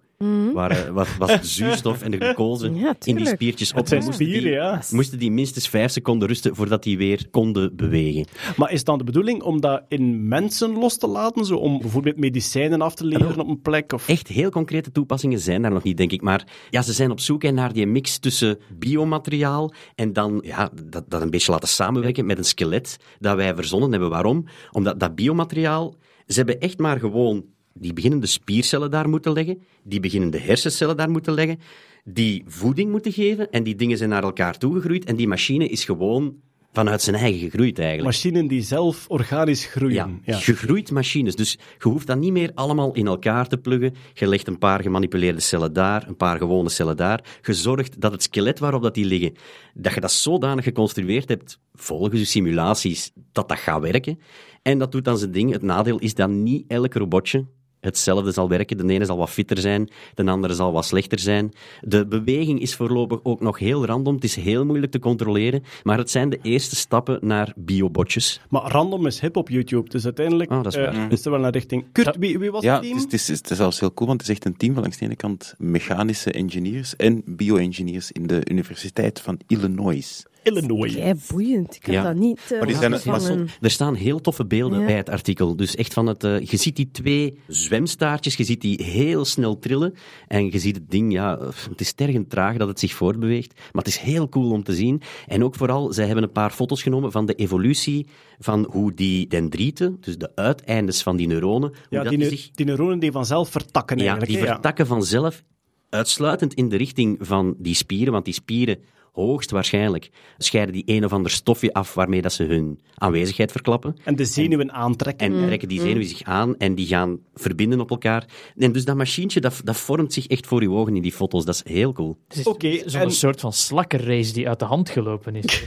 Waren, was, was de zuurstof en de glucose Mhm. (laughs) Ja, in die spiertjes op. Zijn Moesten die- spieren, ja. Moesten die minstens vijf seconden rusten voordat die weer konden bewegen. Maar is dan de bedoeling om dat in mensen los te laten? Zo om bijvoorbeeld medicijnen af te leveren op een plek? Of... Echt heel concrete toepassingen zijn daar nog niet, denk ik. Maar ja, ze zijn op zoek hè, naar die mix tussen biomateriaal en dan ja, dat, dat een beetje laten samenwerken met een skelet dat wij verzonnen hebben. Waarom? Omdat dat biomateriaal, ze hebben echt maar gewoon die beginnende spiercellen daar moeten leggen, die beginnende hersencellen daar moeten leggen, die voeding moeten geven en die dingen zijn naar elkaar toegegroeid en die machine is gewoon vanuit zijn eigen gegroeid eigenlijk. Machinen die zelf organisch groeien. Ja, Ja. gegroeid machines. Dus je hoeft dat niet meer allemaal in elkaar te pluggen. Je legt een paar gemanipuleerde cellen daar, een paar gewone cellen daar. Je zorgt dat het skelet waarop dat die liggen, dat je dat zodanig geconstrueerd hebt, volgens je simulaties, dat dat gaat werken. En dat doet dan zijn ding. Het nadeel is dat niet elk robotje hetzelfde zal werken. De ene zal wat fitter zijn, de andere zal wat slechter zijn. De beweging is voorlopig ook nog heel random. Het is heel moeilijk te controleren, maar het zijn de eerste stappen naar biobotjes. Maar random is hip op YouTube, dus uiteindelijk Oh, dat is eh, waar. is er wel een richting. Kurt, wie, wie was Ja, het het team? is, het, is, het is zelfs heel cool, want het is echt een team van langs de ene kant mechanische engineers en bio-engineers in de Universiteit van Illinois. Illinois. Kei boeiend. Ik heb Ja. dat niet eh, Maar die zijn- ontvangen. Er staan heel toffe beelden Ja. bij het artikel. Dus echt van het, eh, je ziet die twee zwemstaartjes, je ziet die heel snel trillen. En je ziet het ding, ja, het is tergend traag dat het zich voortbeweegt. Maar het is heel cool om te zien. En ook vooral, zij hebben een paar foto's genomen van de evolutie van hoe die dendrieten, dus de uiteindes van die neuronen, hoe Ja, dat die, die ne- zich die neuronen die vanzelf vertakken ja, eigenlijk. die ja. vertakken vanzelf uitsluitend in de richting van die spieren, want die spieren, hoogstwaarschijnlijk, scheiden die een of ander stofje af waarmee dat ze hun aanwezigheid verklappen. En de zenuwen aantrekken. En trekken die zenuwen zich aan en die gaan verbinden op elkaar. En dus dat machientje, dat, dat vormt zich echt voor je ogen in die foto's. Dat is heel cool. Oké, zo'n en- soort van slakkenrace die uit de hand gelopen is. (laughs)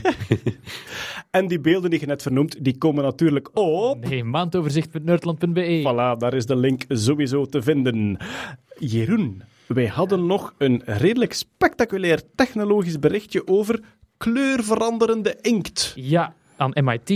En die beelden die je net vernoemt, die komen natuurlijk op. Nee, maandoverzicht.nerdland.be. Voilà, daar is de link sowieso te vinden. Jeroen, wij hadden nog een redelijk spectaculair technologisch berichtje over kleurveranderende inkt. Ja, aan MIT,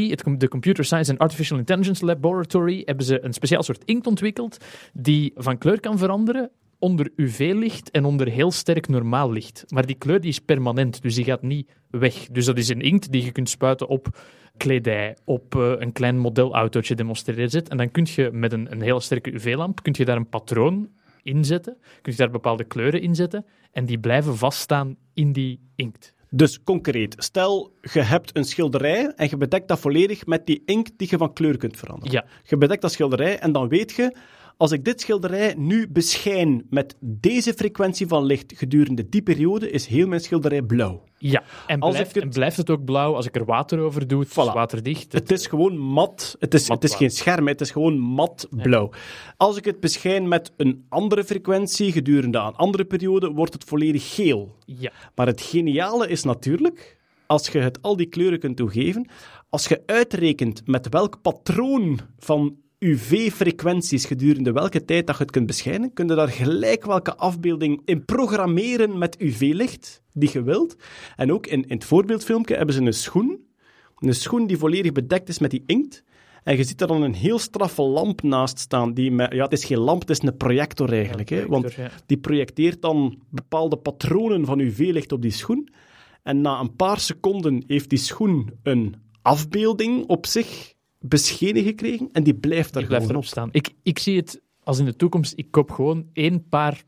de Computer Science and Artificial Intelligence Laboratory, hebben ze een speciaal soort inkt ontwikkeld die van kleur kan veranderen onder UV-licht en onder heel sterk normaal licht. Maar die kleur die is permanent, dus die gaat niet weg. Dus dat is een inkt die je kunt spuiten op kledij, op eh, een klein modelautootje demonstreerd zet. En dan kun je met een, een hele sterke UV-lamp je daar een patroon inzetten, kun je daar bepaalde kleuren in zetten en die blijven vaststaan in die inkt. Dus concreet, stel je hebt een schilderij en je bedekt dat volledig met die inkt die je van kleur kunt veranderen. Ja. Je bedekt dat schilderij en dan weet je, Als ik dit schilderij nu beschijn met deze frequentie van licht gedurende die periode, is heel mijn schilderij blauw. Ja, en blijft, het- en blijft het ook blauw als ik er water over doe? Het is waterdicht. Het is gewoon mat. Het is, Mat het is geen scherm, het is gewoon mat blauw. Als ik het beschijn met een andere frequentie gedurende een andere periode, wordt het volledig geel. Ja. Maar het geniale is natuurlijk, als je het al die kleuren kunt toegeven, als je uitrekent met welk patroon van UV-frequenties gedurende welke tijd dat je het kunt beschijnen, kun je daar gelijk welke afbeelding in programmeren met UV-licht die je wilt. En ook in, in het voorbeeldfilmpje hebben ze een schoen, een schoen die volledig bedekt is met die inkt. En je ziet er dan een heel straffe lamp naast staan. Die met, ja, het is geen lamp, het is een projector eigenlijk. hè, want ja. die projecteert dan bepaalde patronen van UV-licht op die schoen. En na een paar seconden heeft die schoen een afbeelding op zich beschenen gekregen. En die blijft daar Ik gewoon erop op. staan. Ik, ik zie het als in de toekomst, ik koop gewoon één paar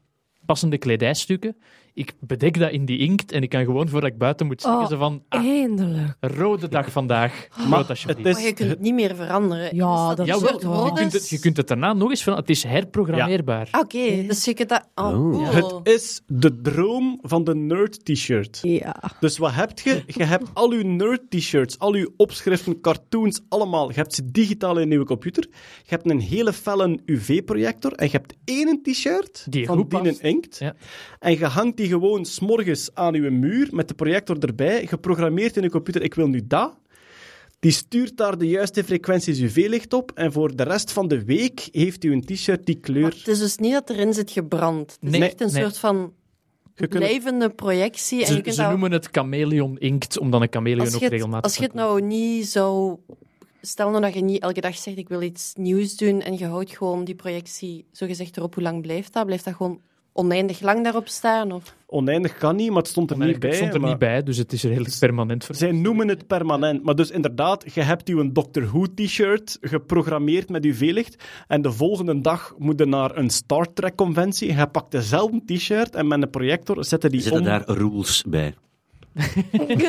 passende kledijstukken. Ik bedek dat in die inkt en ik kan gewoon, voordat ik buiten moet zeggen, Oh, zo van, ah, Eindelijk. rode dag vandaag. Maar Rood alsjeblieft. het Maar je is, kunt het niet meer veranderen. Ja, Is dat Ja, is wel, je, kunt is? het, je kunt het daarna nog eens van, het is herprogrammeerbaar. Oké, dus je kunt dat... Oh, Oh. cool. het is de droom van de nerd-t-shirt. Ja. Dus wat heb je? Je hebt al uw nerd-t-shirts, al uw opschriften, cartoons, allemaal. Je hebt ze digitaal in je computer. Je hebt een hele felle UV-projector en je hebt één t-shirt Die van die inkt. Ja. En je hangt die gewoon s'morgens aan je muur met de projector erbij, geprogrammeerd in je computer. Ik wil nu dat. Die stuurt daar de juiste frequenties UV-licht op. En voor de rest van de week heeft u een t-shirt die Maar kleur. het is dus niet dat erin zit gebrand. Het is Nee, echt een nee. soort van blijvende projectie. En je Ze, kunt ze dat- noemen het chameleon inkt, omdat een chameleon ook het, regelmatig... als je het nou niet zou... Stel nou dat je niet elke dag zegt, ik wil iets nieuws doen, en je houdt gewoon die projectie zogezegd erop, hoe lang blijft dat? Blijft dat gewoon oneindig lang daarop staan? Of? Oneindig kan niet, maar het stond er niet het bij. stond er maar- niet bij, dus het is redelijk permanent voor Zij noemen het permanent. Maar dus inderdaad, je hebt uw Doctor Who t-shirt geprogrammeerd met UV-licht. En de volgende dag moet je naar een Star Trek-conventie. Je pakt dezelfde t-shirt en met een projector zet die Zitten om. daar rules bij? (laughs)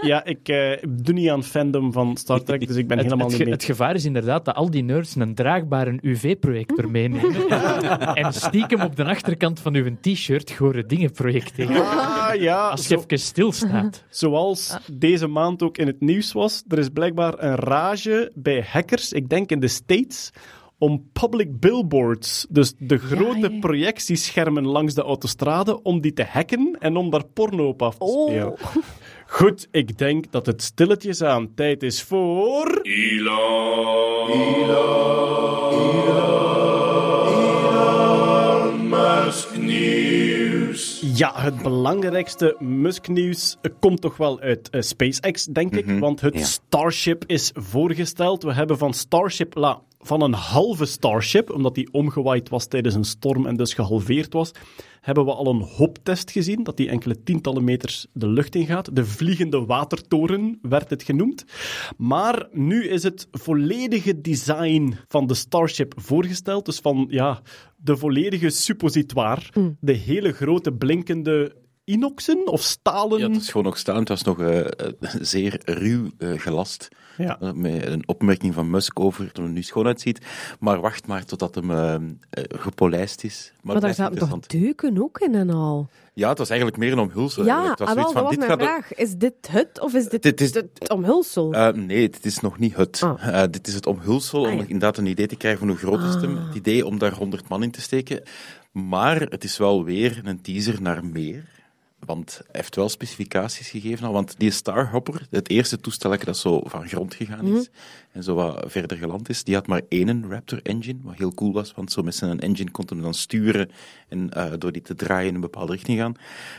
Ja, ik eh, doe niet aan fandom van Star Trek, dus ik ben Het, helemaal het, niet mee. het gevaar is inderdaad dat al die nerds een draagbare UV-projector meenemen (laughs) en stiekem op de achterkant van uw t-shirt gore dingen projecteren. Ah ja, Als je zo- even stilstaat. zoals deze maand ook in het nieuws was, er is blijkbaar een rage bij hackers, ik denk in de States, om public billboards, dus de grote ja. projectieschermen langs de autostrade, om die te hacken en om daar porno op af te Oh. spelen. Goed, ik denk dat het stilletjes aan tijd is voor... Musk Ja, het belangrijkste Musk-nieuws komt toch wel uit eh, SpaceX, denk ik. Want het ja. Starship is voorgesteld. We hebben van Starship, la, van een halve Starship, omdat die omgewaaid was tijdens een storm en dus gehalveerd was, hebben we al een hoptest gezien, dat die enkele tientallen meters de lucht ingaat. De vliegende watertoren werd het genoemd. Maar nu is het volledige design van de Starship voorgesteld. Dus van ja, de volledige suppositoire. De hele grote blinkende inoxen of stalen. Ja, het is gewoon nog staan. Het was nog eh, eh, zeer ruw eh, gelast. Ja. Eh, met een opmerking van Musk over dat het er nu schoon uitziet. Maar wacht maar totdat hem eh, eh, gepolijst is. Maar, Maar het daar zaten toch deuken ook in en al? Ja, het was eigenlijk meer een omhulsel. Ja. Het ah, was wel, zoiets dat van, was dit mijn vraag. Is dit het of is dit, Dit is- het omhulsel? Nee, dit is nog niet het. Ah. Eh, dit is het omhulsel, Ah, om inderdaad een idee te krijgen van hoe groot is het. Het idee om daar 100 man in te steken. Maar het is wel weer een teaser naar meer. Want hij heeft wel specificaties gegeven al. Want die Starhopper, het eerste toestel dat zo van grond gegaan is en zo wat verder geland is, die had maar één Raptor engine, wat heel cool was, want zo met zijn engine kon hij dan sturen en eh, door die te draaien in een bepaalde richting gaan.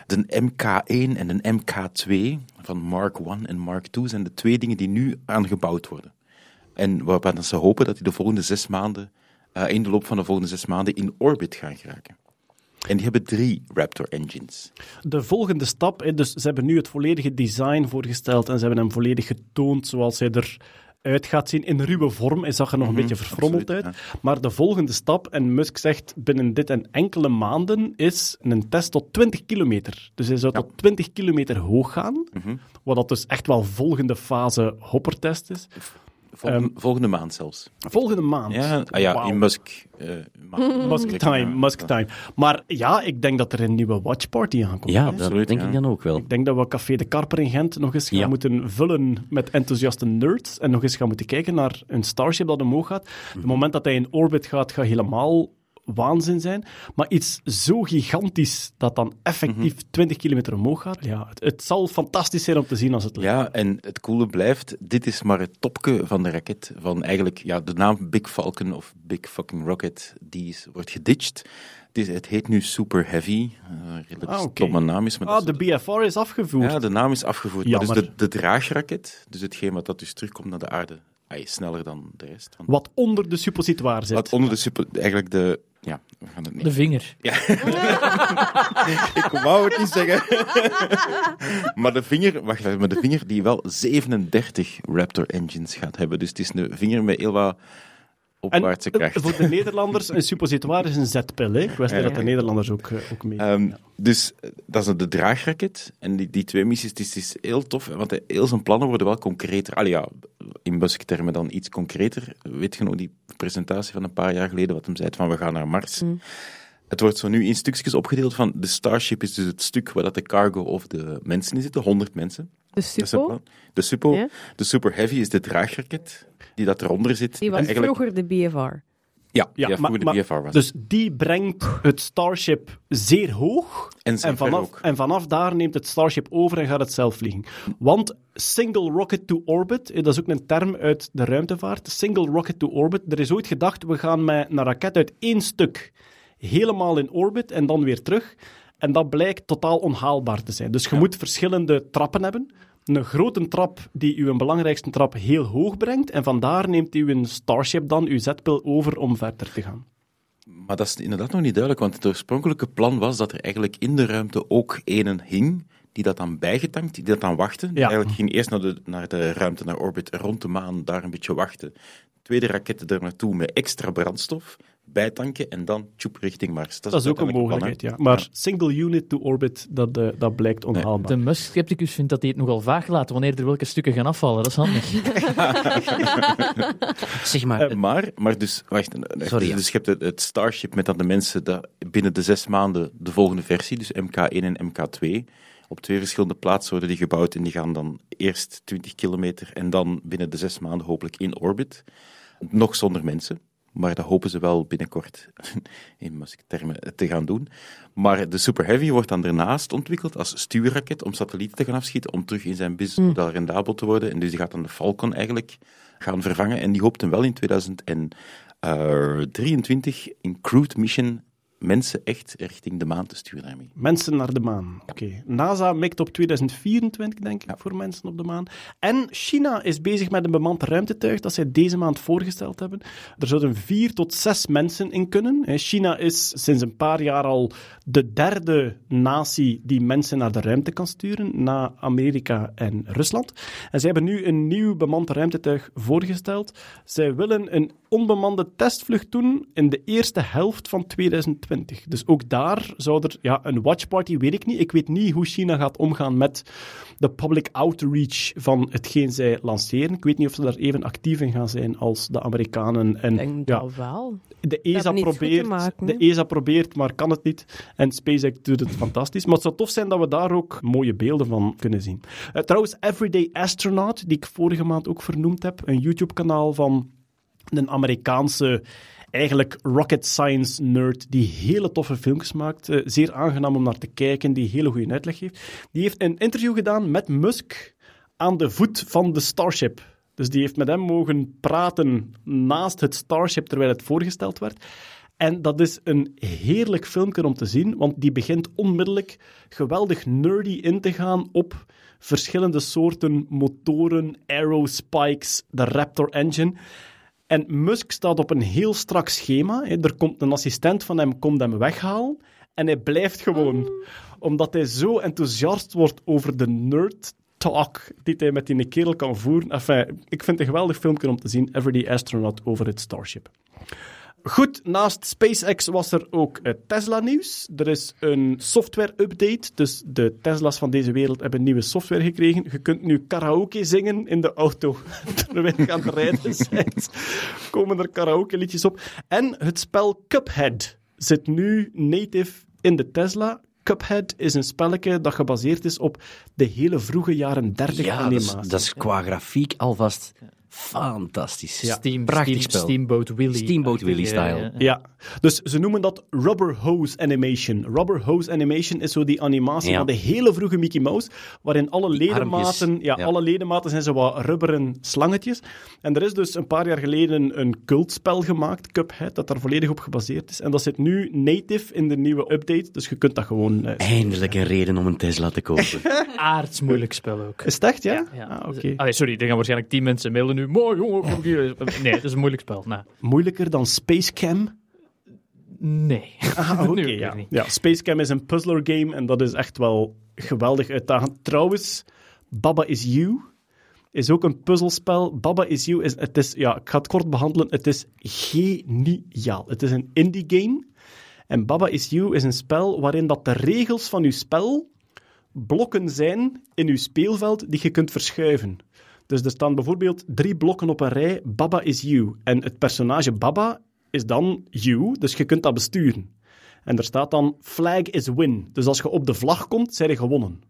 De MK1 en de MK2 van Mark 1 en Mark 2 zijn de twee dingen die nu aangebouwd worden. En waarvan ze hopen dat die de volgende zes maanden, eh, in de loop van de volgende zes maanden, in orbit gaan geraken. En die hebben drie Raptor engines. De volgende stap, dus ze hebben nu het volledige design voorgesteld en ze hebben hem volledig getoond zoals hij eruit gaat zien. In ruwe vorm, hij zag er nog een beetje verfrommeld absoluut, uit. Maar de volgende stap, en Musk zegt binnen dit en enkele maanden, is een test tot 20 kilometer. Dus hij zou tot 20 kilometer hoog gaan, wat dat dus echt wel volgende fase hoppertest is. Volgende, volgende maand zelfs. Volgende maand. Ja, ah ja in Musk. eh, ma- (laughs) Musk time, Musk time. Maar ja, ik denk dat er een nieuwe watch party aankomt. Ja, hè. dat absoluut, denk ja. ik dan ook wel. Ik denk dat we Café de Karper in Gent nog eens gaan Ja. moeten vullen met enthousiaste nerds en nog eens gaan moeten kijken naar een Starship dat omhoog gaat. Mhm. Het moment dat hij in orbit gaat, gaat helemaal waanzin zijn. Maar iets zo gigantisch dat dan effectief Mhm. 20 kilometer omhoog gaat, ja, het, het zal fantastisch zijn om te zien als het lukt. Ja, en het coole blijft, dit is maar het topje van de raket. Van eigenlijk, ja, de naam Big Falcon of Big Fucking Rocket, die is, wordt geditcht. Het, is, het heet nu Super Heavy. eh, Een redelijk Ah, stomme naam is. Maar Ah, de BFR is afgevoerd. Ja, de naam is afgevoerd. Maar dus de, de draagraket, dus hetgeen wat dat dus terugkomt naar de aarde, sneller dan de rest. Van, Wat onder de suppositoire zit. wat onder de super, eigenlijk de, ja, we gaan het niet. De vinger. (laughs) Ik wou het niet zeggen. maar de vinger, wacht even, maar de vinger die wel 37 Raptor engines gaat hebben. Dus het is een vinger met heel wat opwaartse eh, kracht. voor de (laughs) Nederlanders, een suppositoire is een zetpil. Hè? Ik wist Ja. dat de Nederlanders ook, eh, ook mee. Ehm, dus eh, dat is de draagraket. En die, die twee missies, het is, het is heel tof, want heel zijn plannen worden wel concreter. Allee, ja, in Musk-termen dan iets concreter. Weet je nog die presentatie van een paar jaar geleden, wat hem zei van we gaan naar Mars. Het wordt zo nu in stukjes opgedeeld van de Starship is dus het stuk waar dat de cargo of de mensen in zitten, 100 mensen. De Suppo. De Suppo, Ja. de Super Heavy is de draagraket die dat eronder zit. die was Eigenlijk- vroeger de BFR. Ja, Ja, die maar- vroeger maar- de BFR was. Dus die brengt het Starship zeer hoog. en En vanaf, ook. en vanaf daar neemt het Starship over en gaat het zelf vliegen. Want single rocket to orbit, eh, dat is ook een term uit de ruimtevaart. Single rocket to orbit. Er is ooit gedacht, we gaan met een raket uit één stuk helemaal in orbit en dan weer terug. En dat blijkt totaal onhaalbaar te zijn. Dus je moet verschillende trappen hebben. Een grote trap die uw belangrijkste trap heel hoog brengt. En vandaar neemt u een Starship dan, uw zetpil, over om verder te gaan. Maar dat is inderdaad nog niet duidelijk, want het oorspronkelijke plan was dat er eigenlijk in de ruimte ook ene hing, die dat dan bijgetankt, die dat dan Ja. Eigenlijk ging eerst naar de, naar de ruimte, naar orbit, rond de maan, daar een beetje wachten. Tweede raketten er naartoe met extra brandstof, bijtanken en dan tjoep richting Mars. Dat is ook een plan, mogelijkheid, ja. Maar single unit to orbit, dat, eh, dat blijkt onhaalbaar. De Musk-scepticus vindt dat hij het nogal vaag laat wanneer er welke stukken gaan afvallen. Dat is handig. (laughs) Zeg maar, Eh, maar, maar dus, wacht, eh, Sorry, ja. dus je hebt het, het Starship met dan de mensen dat binnen de zes maanden de volgende versie, dus MK1 en MK2, op twee verschillende plaatsen worden die gebouwd en die gaan dan eerst 20 kilometer en dan binnen de zes maanden hopelijk in orbit. Nog zonder mensen, maar dat hopen ze wel binnenkort (laughs) in Musk-termen te gaan doen. Maar de Super Heavy wordt dan daarnaast ontwikkeld als stuurraket om satellieten te gaan afschieten, om terug in zijn businessmodel rendabel te worden. En dus die gaat dan de Falcon eigenlijk gaan vervangen. En die hoopt hem wel in 2023 in crewed mission mensen echt richting de maan te sturen daarmee. Mensen naar de maan. Oké. NASA mikt op 2024, denk ik, voor mensen op de maan. En China is bezig met een bemand ruimtetuig dat zij deze maand voorgesteld hebben. Er zouden vier tot zes mensen in kunnen. China is sinds een paar jaar al de derde natie die mensen naar de ruimte kan sturen, na Amerika en Rusland. En zij hebben nu een nieuw bemand ruimtetuig voorgesteld. Zij willen een onbemande testvlucht doen in de eerste helft van 2020. Dus ook daar zou er ja, een watchparty, weet ik niet. Ik weet niet hoe China gaat omgaan met de public outreach van hetgeen zij lanceren. Ik weet niet of ze daar even actief in gaan zijn als de Amerikanen. En Ik denk ja, dat wel. de ESA, probeert, maken, de? ESA probeert, maar kan het niet. En SpaceX doet het fantastisch. Maar het zou tof zijn dat we daar ook mooie beelden van kunnen zien. Eh, trouwens, Everyday Astronaut, die ik vorige maand ook vernoemd heb, een YouTube-kanaal van een Amerikaanse, eigenlijk rocket science nerd, die hele toffe filmpjes maakt. Eh, zeer aangenaam om naar te kijken, die hele goede uitleg heeft. Die heeft een interview gedaan met Musk aan de voet van de Starship. Dus die heeft met hem mogen praten naast het Starship terwijl het voorgesteld werd. En dat is een heerlijk filmpje om te zien, want die begint onmiddellijk geweldig nerdy in te gaan op verschillende soorten motoren, aerospikes, de Raptor engine. En Musk staat op een heel strak schema. hè. Er komt een assistent van hem, komt hem weghalen. En hij blijft gewoon. Omdat hij zo enthousiast wordt over de nerd talk die hij met die kerel kan voeren. Enfin, ik vind het een geweldig filmpje om te zien. Everyday Astronaut over het Starship. Goed, naast SpaceX was er ook eh, Tesla-nieuws. Er is een software-update, dus de Tesla's van deze wereld hebben nieuwe software gekregen. Je kunt nu karaoke zingen in de auto (laughs) terwijl je aan het rijden bent. Komen er karaoke-liedjes op. En het spel Cuphead zit nu native in de Tesla. Cuphead is een spelletje dat gebaseerd is op de hele vroege jaren 30 Ja, dat is, animatie. dat is qua grafiek alvast fantastisch. Steam, Prachtig Steam- spel. Steamboat Willie. Steamboat Willie Ja, style. ja, ja. Ja, dus ze noemen dat rubber hose animation. Rubber hose animation is zo die animatie Ja. van de hele vroege Mickey Mouse, waarin alle Die ledematen, ja, Ja. alle ledematen zijn zo wat rubberen slangetjes. En er is dus een paar jaar geleden een cultspel gemaakt, Cuphead, dat daar volledig op gebaseerd is. En dat zit nu native in de nieuwe update, dus je kunt dat gewoon... eh, Eindelijk een reden om een Tesla te kopen. (laughs) Aardsmoeilijk spel ook. Is het echt, ja? Ja. Ah, oké. Sorry, er gaan waarschijnlijk tien mensen mailen nu. Mooi jongen, kom hier. (laughs) Nee, het is een moeilijk spel. Nou, Moeilijker dan Space Cam? nee. Ah, (laughs) oké, ja. niet. ja. Space Cam is een puzzler game en dat is echt wel geweldig uitdagend. Trouwens, Baba is You is ook een puzzelspel. Baba is You is, het is, ja, ik ga het kort behandelen. Het is geniaal. Het is een indie game. En Baba is You is een spel waarin dat de regels van uw spel blokken zijn in uw speelveld die je kunt verschuiven. Dus er staan bijvoorbeeld drie blokken op een rij, Baba is you. En het personage Baba is dan you, dus je kunt dat besturen. En er staat dan flag is win. Dus als je op de vlag komt, zijn je gewonnen.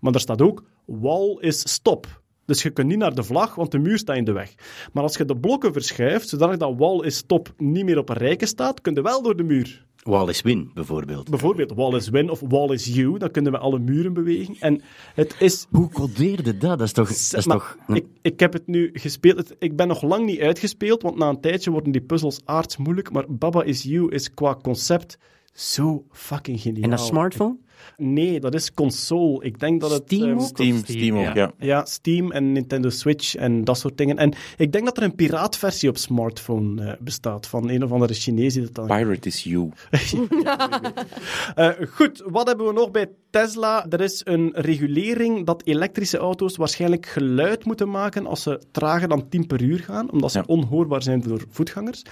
Maar er staat ook wall is stop. Dus je kunt niet naar de vlag, want de muur staat in de weg. Maar als je de blokken verschuift, zodat dat wall is stop niet meer op een rijke staat, kun je wel door de muur. Wall is win, bijvoorbeeld. Bijvoorbeeld wall is win of wall is you, dan kunnen we alle muren bewegen. En het is Hoe codeerde dat? Dat is toch... Dat is maar toch ik, ik heb het nu gespeeld. Het- ik ben nog lang niet uitgespeeld, want na een tijdje worden die puzzels aardsmoeilijk. Maar Baba is You is qua concept zo fucking geniaal. en dat smartphone? Nee, dat is console. Ik denk dat het... Steam ehm, ook? Steam, Steam ook, ja. ja. ja, Steam en Nintendo Switch en dat soort dingen. En ik denk dat er een piraatversie op smartphone eh, bestaat van een of andere Chinees die dat dan Pirate is you. (laughs) Eh, goed, wat hebben we nog bij Tesla? Er is een regulering dat elektrische auto's waarschijnlijk geluid moeten maken als ze trager dan 10 per uur gaan, omdat ze Ja. onhoorbaar zijn voor voetgangers.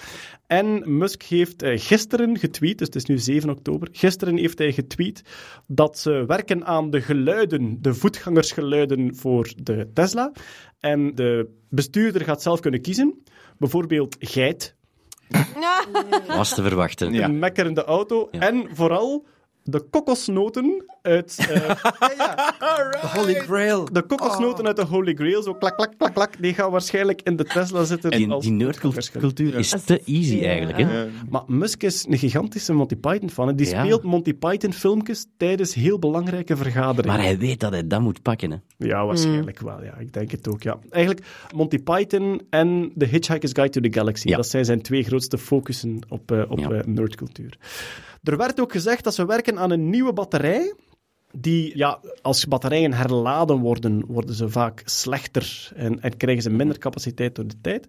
En Musk heeft eh, gisteren getweet, dus het is nu 7 oktober, gisteren heeft hij getweet dat ze werken aan de geluiden, de voetgangersgeluiden voor de Tesla. En de bestuurder gaat zelf kunnen kiezen. Bijvoorbeeld geit, (laughs) Was te verwachten. Ja. een mekkerende auto. En vooral de kokosnoten uit... eh, (laughs) Holy Grail. de kokosnoten uit de Holy Grail, zo klak, klak, klak, klak, die gaan waarschijnlijk in de Tesla zitten. Die, als die nerdcultuur is te easy eigenlijk. Hè? Maar Musk is een gigantische Monty Python-fan. hè. Die Ja. speelt Monty Python-filmpjes tijdens heel belangrijke vergaderingen. Maar hij weet dat hij dat moet pakken. Hè? Ja, waarschijnlijk wel. Ja. Ik denk het ook, ja. Eigenlijk, Monty Python en The Hitchhiker's Guide to the Galaxy. Ja. Dat zijn zijn twee grootste focussen op, eh, op Ja. eh, nerdcultuur. Er werd ook gezegd dat ze werken aan een nieuwe batterij. Die, ja, als batterijen herladen worden, worden ze vaak slechter en, en krijgen ze minder capaciteit door de tijd.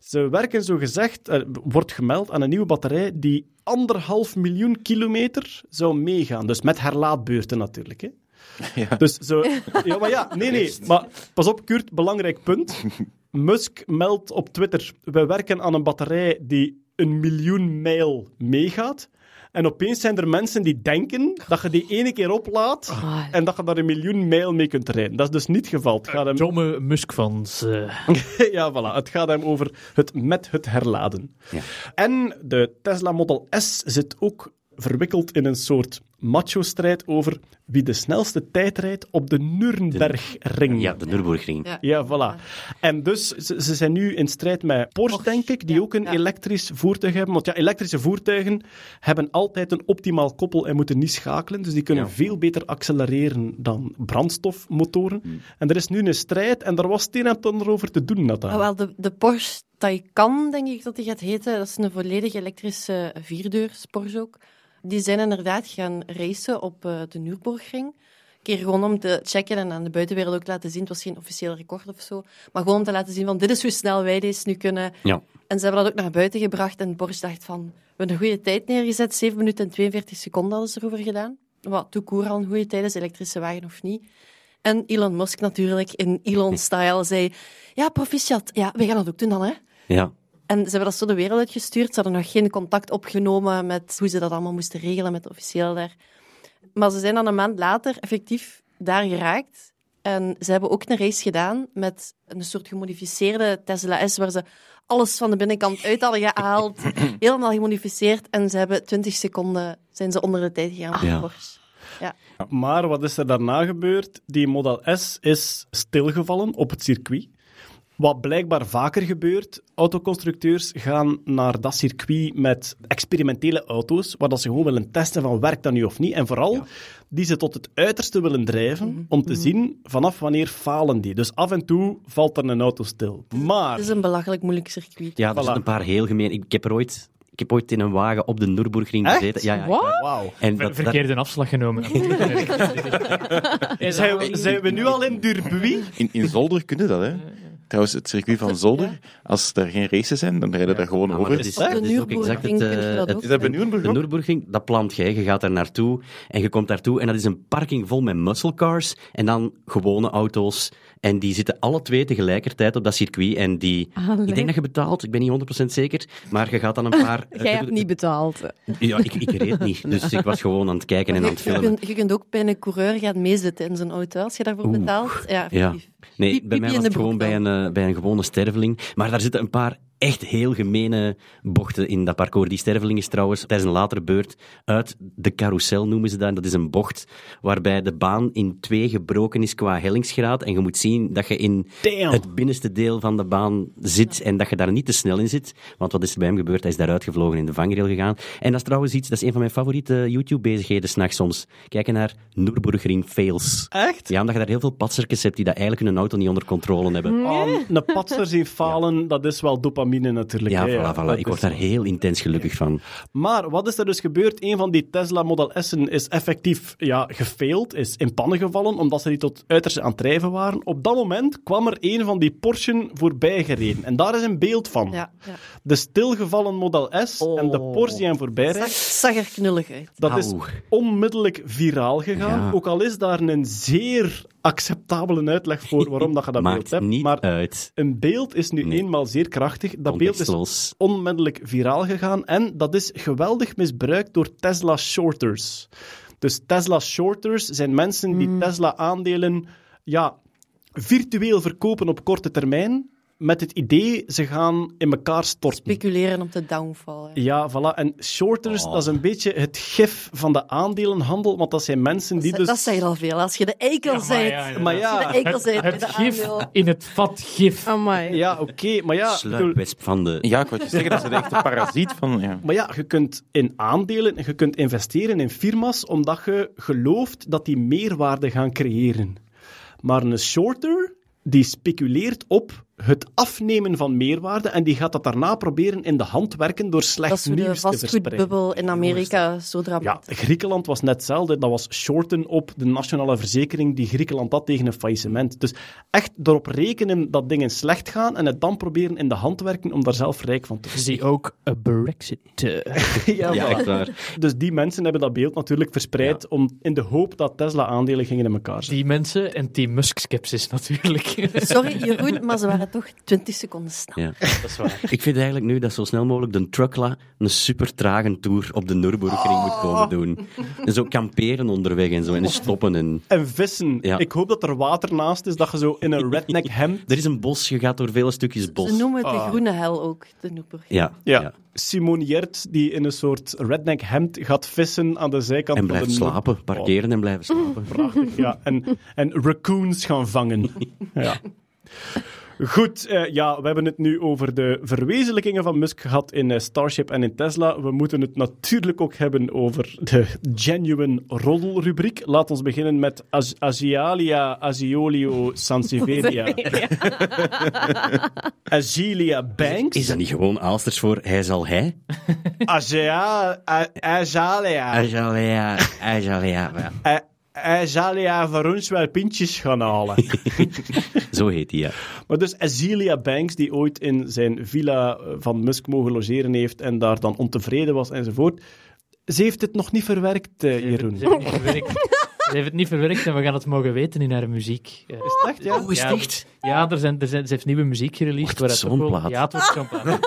Ze werken, zo gezegd, er wordt gemeld aan een nieuwe batterij die anderhalf miljoen kilometer zou meegaan. Dus met herlaadbeurten natuurlijk. Hè. (laughs) Dus zo... Ja, maar ja, nee, nee. Maar pas op, Kurt, belangrijk punt. Musk meldt op Twitter, we werken aan een batterij die een miljoen mijl meegaat. En opeens zijn er mensen die denken dat je die ene keer oplaadt en dat je daar een miljoen mijl mee kunt rijden. Dat is dus niet het geval. Het gaat hem... Domme Musk-fans. eh. (laughs) ja, voilà. Het gaat hem over het met het herladen. Ja. En de Tesla Model S zit ook verwikkeld in een soort macho-strijd over wie de snelste tijd rijdt op de Nürnbergring. Ja, de Nürburgring. Ja. Ja, voilà. En dus, ze, ze zijn nu in strijd met Porsche, denk ik, die ja, ook een ja. elektrisch voertuig hebben. Want ja, elektrische voertuigen hebben altijd een optimaal koppel en moeten niet schakelen. Dus die kunnen Ja. veel beter accelereren dan brandstofmotoren. En er is nu een strijd en daar was het een en het ander over te doen, Nathan. Ah, wel, de, de Porsche Taycan, denk ik dat die gaat heten. Dat is een volledig elektrische vierdeurs Porsche ook. Die zijn inderdaad gaan racen op eh, de Nürburgring. Een keer gewoon om te checken en aan de buitenwereld ook te laten zien. Het was geen officieel record of zo. Maar gewoon om te laten zien van dit is hoe snel wij deze nu kunnen. Ja. En ze hebben dat ook naar buiten gebracht. En Porsche dacht van, we hebben een goede tijd neergezet. 7 minuten en 42 seconden hadden ze erover gedaan. Wat, court al een goede tijd is, elektrische wagen of niet. En Elon Musk natuurlijk, in Elon-style, (laughs) zei... Ja, proficiat. Ja, we gaan dat ook doen dan, hè. Ja. En ze hebben dat zo de wereld uitgestuurd. Ze hadden nog geen contact opgenomen met hoe ze dat allemaal moesten regelen met de officieel daar. Maar ze zijn dan een maand later effectief daar geraakt. En ze hebben ook een race gedaan met een soort gemodificeerde Tesla S, waar ze alles van de binnenkant uit hadden gehaald, (clears throat) helemaal gemodificeerd. En ze hebben 20 seconden zijn ze onder de tijd gegaan Ja. de Porsche. Ja. Maar wat is er daarna gebeurd? Die Model S is stilgevallen op het circuit. Wat blijkbaar vaker gebeurt, autoconstructeurs gaan naar dat circuit met experimentele auto's, waar dat ze gewoon willen testen van werkt dat nu of niet. En vooral die ze tot het uiterste willen drijven, om te zien vanaf wanneer falen die. Dus af en toe valt er een auto stil. Maar... Het is een belachelijk moeilijk circuit. Ja, er Voilà. zijn een paar heel gemeen. Ik, heb er ooit... Ik heb ooit in een wagen op de Nürburgring Echt? gezeten. Ja, ja. En Ver- dat, dat- verkeerde afslag genomen. (laughs) Zijn we, zijn we nu al in Durbuy? In, in Zolder kunnen dat, hè? Trouwens, het circuit van Zolder, als er geen races zijn, dan rijden daar gewoon over. dat is, dat is ook exact het... Eh, het- Is dat bij? Nürburgring, dat plant jij. Je gaat daar naartoe en je komt daartoe en dat is een parking vol met muscle cars en dan gewone auto's. En die zitten alle twee tegelijkertijd op dat circuit en die... Allee. Ik denk dat je betaalt, ik ben niet 100% zeker, maar je gaat dan een paar... Jij hebt niet betaald. Ja, ik, ik reed niet, (laughs) dus ik was gewoon aan het kijken en aan het Je, filmen. kunt, je kunt ook bij een coureur gaan meezitten in zijn auto, als je daarvoor Oeh. betaalt. Ja, Ja. Nee, bij mij was het gewoon bij een, eh, bij een gewone sterveling. Maar daar zitten een paar echt heel gemene bochten in dat parcours. Die sterveling is trouwens tijdens een latere beurt uit de carousel, noemen ze dat. Dat is een bocht waarbij de baan in twee gebroken is qua hellingsgraad. En je moet zien dat je in Damn. het binnenste deel van de baan zit en dat je daar niet te snel in zit. Want wat is er bij hem gebeurd? Hij is daaruit gevlogen in de vangrail gegaan. En dat is trouwens iets, dat is een van mijn favoriete YouTube-bezigheden s'nachts soms. Kijken naar Nürburgring fails. Echt? Ja, omdat je daar heel veel patsertjes hebt die dat eigenlijk hun auto niet onder controle hebben. Oh, een patser zien falen, dat is wel dopamine natuurlijk. Ja, hè, voilà, voilà. Ik word daar heel intens gelukkig van. Maar wat is er dus gebeurd? Een van die Tesla Model S'en is effectief ja, gefaild, is in pannen gevallen, omdat ze die tot uiterste aan het drijven waren. Op dat moment kwam er een van die Porsche voorbij gereden. En daar is een beeld van. Ja, ja. De stilgevallen Model S en de Porsche die hem voorbij Zag, rijdt. zag er knullig uit. Dat is onmiddellijk viraal gegaan. Ja. Ook al is daar een zeer acceptabele uitleg voor (laughs) waarom dat je dat beeld Maakt hebt. niet maar uit. een beeld is nu Nee. eenmaal zeer krachtig. Dat beeld is onmiddellijk viraal gegaan en dat is geweldig misbruikt door Tesla shorters. Dus Tesla shorters zijn mensen die Tesla-aandelen ja, virtueel verkopen op korte termijn met het idee ze gaan in elkaar storten. Speculeren op de downfall. hè. Ja, voilà. En shorters, dat is een beetje het gif van de aandelenhandel, want dat zijn mensen die Dat, dus... dat zegt al veel. Als je de eikel Ja, maar bent, ja, ja. Maar als ja, je de eikel Het, bent gif aandeel. in het vat gif. Amai. Ja, oké, maar ja... Sluipwesp van de... Ja, ik wou je zeggen, dat is de echte parasiet van... Ja. Maar ja, je kunt in aandelen, je kunt investeren in firma's omdat je gelooft dat die meerwaarde gaan creëren. Maar een shorter, die speculeert op het afnemen van meerwaarde en die gaat dat daarna proberen in de hand werken door slecht Dat is de nieuws te verspreiden. vastgoedbubbel in Amerika zo Ja, dramatisch. Griekenland was net hetzelfde. Dat was shorten op de nationale verzekering die Griekenland had tegen een faillissement. Dus echt erop rekenen dat dingen slecht gaan en het dan proberen in de hand werken om daar zelf rijk van te worden. Zie ook een Brexit. (laughs) Ja, Ja, voilà. echt waar. Dus die mensen hebben dat beeld natuurlijk verspreid om, in de hoop dat Tesla-aandelen gingen in elkaar zitten. Die mensen en Team Musk-skepsis natuurlijk. Sorry, Jeroen, maar ze waren toch 20 seconden snel. Ja. Dat is waar. Ik vind eigenlijk nu dat zo snel mogelijk de Truckla een super trage tour op de Nürburgring moet komen doen. En zo kamperen onderweg en zo en stoppen. En... En vissen. Ja. Ik hoop dat er water naast is, dat je zo in een redneck (laughs) hemd... Er is een bos, je gaat door vele stukjes bos. Ze noemen het de Ah. groene hel ook, de Nürburgring. Ja, Ja. ja. Simone Jert, die in een soort redneck hemd gaat vissen aan de zijkant En van blijft de slapen. Parkeren en blijven slapen. Prachtig, ja. En, en raccoons gaan vangen. (laughs) Ja. Goed, eh, ja, we hebben het nu over de verwezenlijkingen van Musk gehad in eh, Starship en in Tesla. We moeten het natuurlijk ook hebben over de genuine roddelrubriek. Laat ons beginnen met Az- Asialia Asiolio Sanseveria. Agilia (laughs) (laughs) Banks. Is dat niet gewoon Aalsters voor hij zal hij? Asia, A- Azalia. A- Azalia voor ons wel pintjes gaan halen. (laughs) Zo heet hij, ja. Maar dus Azealia Banks, die ooit in zijn villa eh, van Musk mogen logeren heeft en daar dan ontevreden was enzovoort. Ze heeft het nog niet verwerkt, eh, Jeroen. Ze hebben niet gewerkt. Ze heeft het niet verwerkt en we gaan het mogen weten in haar muziek. Eh, Is het echt, ja? Oh, is het echt? Ja, er zijn, er zijn, ze heeft nieuwe muziek gereleased. Wordt het zo'n plaat? Ja, het wordt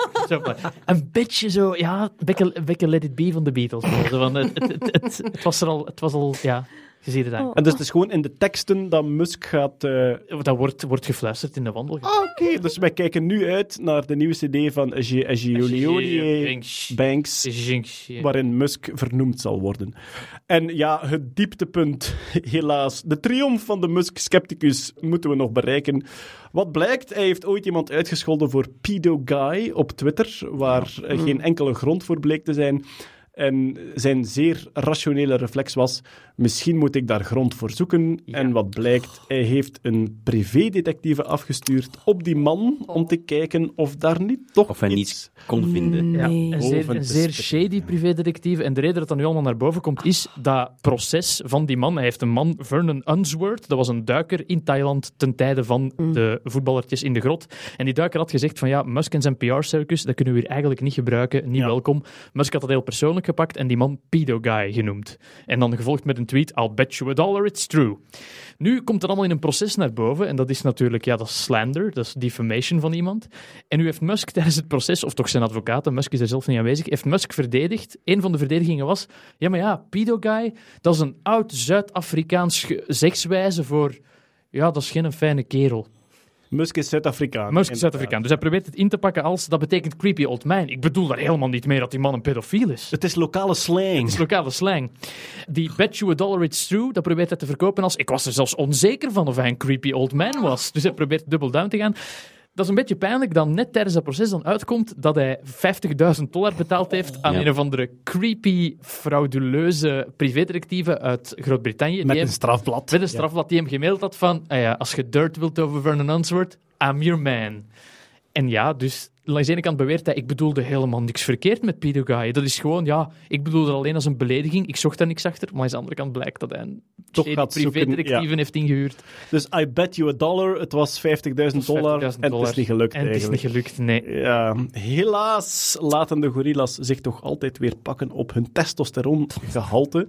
(laughs) zo'n plaat. Een beetje zo, ja, een beetje, een beetje Let It Be van de Beatles. Zo van, het, het, het, het, het was er al, het was al, ja, je ziet het aan. Oh. En dus het is gewoon in de teksten dat Musk gaat... eh, Dat wordt, wordt gefluisterd in de wandelgang. Ah, Oké, dus wij kijken nu uit naar de nieuwe cd van Giuliani Banks, waarin Musk vernoemd zal worden. En ja, het dieptepunt, (laughs) helaas, de triomf van de Musk-scepticus moeten we nog bereiken. Wat blijkt, hij heeft ooit iemand uitgescholden voor Pedo Guy op Twitter, waar eh, geen enkele grond voor bleek te zijn. En zijn zeer rationele reflex was: misschien moet ik daar grond voor zoeken. En wat blijkt, hij heeft een privédetectieve afgestuurd op die man om te kijken of daar niet toch Of hij iets... niets kon vinden. Ja, een zeer, een shady privédetectief. En de reden dat dat nu allemaal naar boven komt, is dat proces van die man. Hij heeft een man, Vernon Unsworth, dat was een duiker in Thailand ten tijde van de voetballertjes in de grot. En die duiker had gezegd van ja, Musk en zijn PR-circus, dat kunnen we hier eigenlijk niet gebruiken, niet Ja. welkom. Musk had dat heel gepakt en die man Pedo Guy genoemd. En dan gevolgd met een tweet, I'll bet you a dollar it's true. Nu komt het allemaal in een proces naar boven. En dat is natuurlijk, ja, dat slander, dat is defamation van iemand. En nu heeft Musk (laughs) tijdens het proces, of toch zijn advocaten, Musk is er zelf niet aanwezig, heeft Musk verdedigd. Een van de verdedigingen was, ja, maar ja, pedo guy, dat is een oud Zuid-Afrikaans zegswijze voor, ja, dat is geen fijne kerel. Musk is Zuid-Afrikaan. Musk is Zuid-Afrikaan, dus hij probeert het in te pakken als, dat betekent creepy old man. Ik bedoel daar helemaal niet mee dat die man een pedofiel is. Het is lokale slang. Het is lokale slang. Die bet you a dollar it's true, dat probeert hij te verkopen als... Ik was er zelfs onzeker van of hij een creepy old man was. Dus hij probeert dubbel down te gaan. Dat is een beetje pijnlijk dat net tijdens dat proces dan uitkomt dat hij 50.000 dollar betaald heeft aan Ja. een of andere creepy, frauduleuze privédetectieve uit Groot-Brittannië. Met een strafblad. met een strafblad die hem gemaild had van, ah ja, als je dirt wilt over Vernon Unsworth, I'm your man. En ja, dus langs de ene kant beweert hij, ik bedoelde helemaal niks verkeerd met Pedo Guy. Dat is gewoon, ja, ik bedoelde alleen als een belediging. Ik zocht daar niks achter. Maar aan de andere kant blijkt dat hij een Toch gaat privédetectieven heeft ingehuurd. Dus I bet you a dollar, het was 50.000 dollar 50.000 en het is niet gelukt En het is niet gelukt, nee. Ja, helaas laten de gorillas zich toch altijd weer pakken op hun testosterongehalte.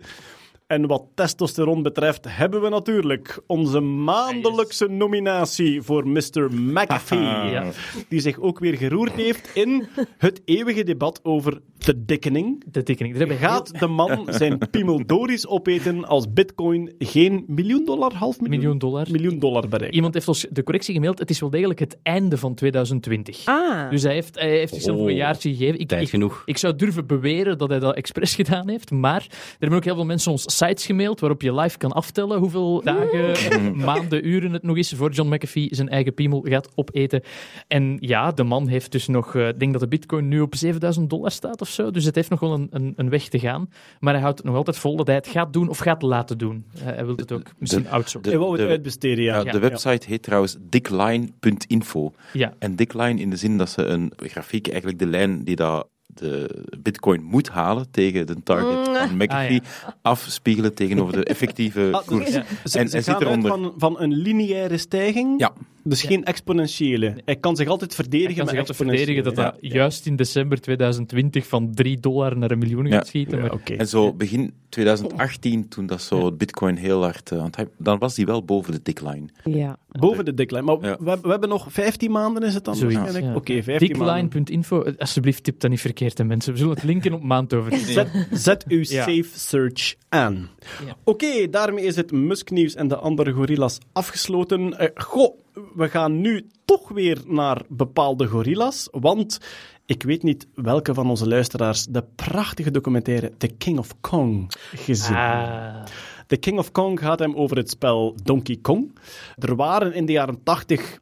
En wat testosteron betreft hebben we natuurlijk onze maandelijkse nominatie voor Mr. McAfee. Ja. Die zich ook weer geroerd heeft in het eeuwige debat over de dikkening. De heel- Gaat de man (laughs) zijn pimeldoris opeten als bitcoin geen miljoen dollar, half miljoen? miljoen dollar. miljoen dollar bereikt? Iemand heeft ons de correctie gemaild. Het is wel degelijk het einde van 2020. Ah. Dus hij heeft, hij heeft zichzelf nog een Oh, jaartje gegeven. Ik, Tijd ik, genoeg. Ik zou durven beweren dat hij dat expres gedaan heeft, maar er hebben ook heel veel mensen ons sites gemaild waarop je live kan aftellen hoeveel dagen, (laughs) maanden, uren het nog is voor John McAfee zijn eigen piemel gaat opeten. En ja, de man heeft dus nog, eh, ik denk dat de bitcoin nu op 7000 dollar staat of zo, dus het heeft nog wel een, een, een weg te gaan. Maar hij houdt het nog altijd vol dat hij het gaat doen of gaat laten doen. Eh, hij wil het ook misschien outsourcen. Hij wou het de- uitbesteden, ja. Ja, Ja. de website heet trouwens dickline.info. Ja. En dickline in de zin dat ze een grafiek, eigenlijk de lijn die dat de bitcoin moet halen tegen de target van McAfee, afspiegelen tegenover de effectieve Ah, koers. En- ze en gaan zit eronder- van, van een lineaire stijging, Ja. Dus geen exponentiële. Hij kan zich altijd Hij verdedigen kan zich altijd verdedigen dat dat juist in december 2020 van 3 dollar naar een miljoen gaat schieten. Ja, maar- oké. En zo begin 2018, toen dat zo bitcoin heel hard... eh, aan het hype- dan was die wel boven de dickline. Ja. Boven de dicklijn. Maar Ja. we, we hebben nog 15 maanden, is het dan Zoiets, waarschijnlijk? ja. Oké, 15 maanden. Dickline.info, eh, alsjeblieft, tip dat niet verkeerd, hè, mensen. We zullen het linken op maand over. (laughs) Zet, zet uw Ja. safe search aan. Ja. Oké, daarmee is het Musk-nieuws en de andere gorillas afgesloten. Eh, goh, we gaan nu toch weer naar bepaalde gorillas, want ik weet niet welke van onze luisteraars de prachtige documentaire The King of Kong gezien. Ah, The King of Kong gaat hem over het spel Donkey Kong. Er waren in de jaren 80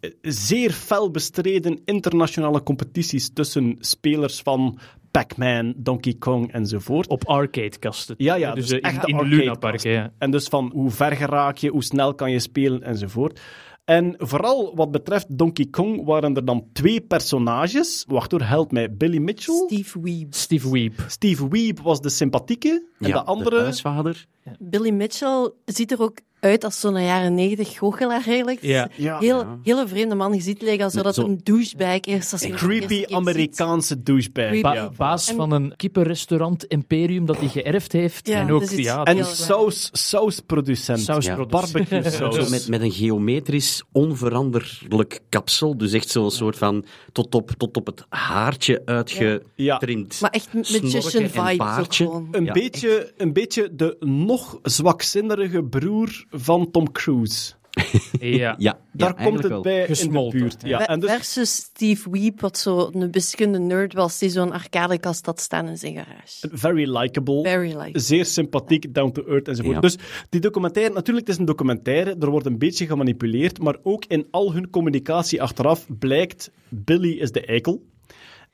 eh, zeer fel bestreden internationale competities tussen spelers van Pac-Man, Donkey Kong enzovoort. op arcadekasten. Ja, ja, dus, dus eh, echte in, in arcade Luna Park. Ja. En dus van hoe ver geraak je, hoe snel kan je spelen enzovoort. En vooral wat betreft Donkey Kong waren er dan twee personages. Wacht hoor, help mij. Billy Mitchell. Steve Weeb. Steve Weeb. Steve Weeb was de sympathieke. En Ja, de andere... huisvader. Billy Mitchell ziet er ook uit als zo'n jaren negentig goochelaar eigenlijk. Ja. Ja. Heel, hele vreemde man. Je ziet het lijkt alsof dat Zo- een douchebag is. Als eerste Creepy Amerikaanse douchebag. Creepy. Ba- Ja. baas En- van een kippenrestaurant Imperium dat hij geërfd heeft. Ja, en ook, dus ja, En heel saus, sausproducent. Sausproducent. Barbecue saus. Met, met een geometrisch onveranderlijk kapsel. Dus echt zo'n soort van tot op, tot op het haartje uitgetrimd. Maar echt magician gewoon. Een, Ja, beetje, een beetje de nog zwakzinnige broer van Tom Cruise. (laughs) ja. Ja, Daar ja, komt het wel. bij in de Gesmolten. buurt. Ja. En dus, Versus Steve Weep, wat zo een wiskunde nerd was, die zo'n arcadekast had staan in zijn garage. very likable. Very. Zeer sympathiek, down to earth enzovoort. Ja. Dus die documentaire, natuurlijk, het is een documentaire, er wordt een beetje gemanipuleerd, maar ook in al hun communicatie achteraf blijkt, Billy is de eikel.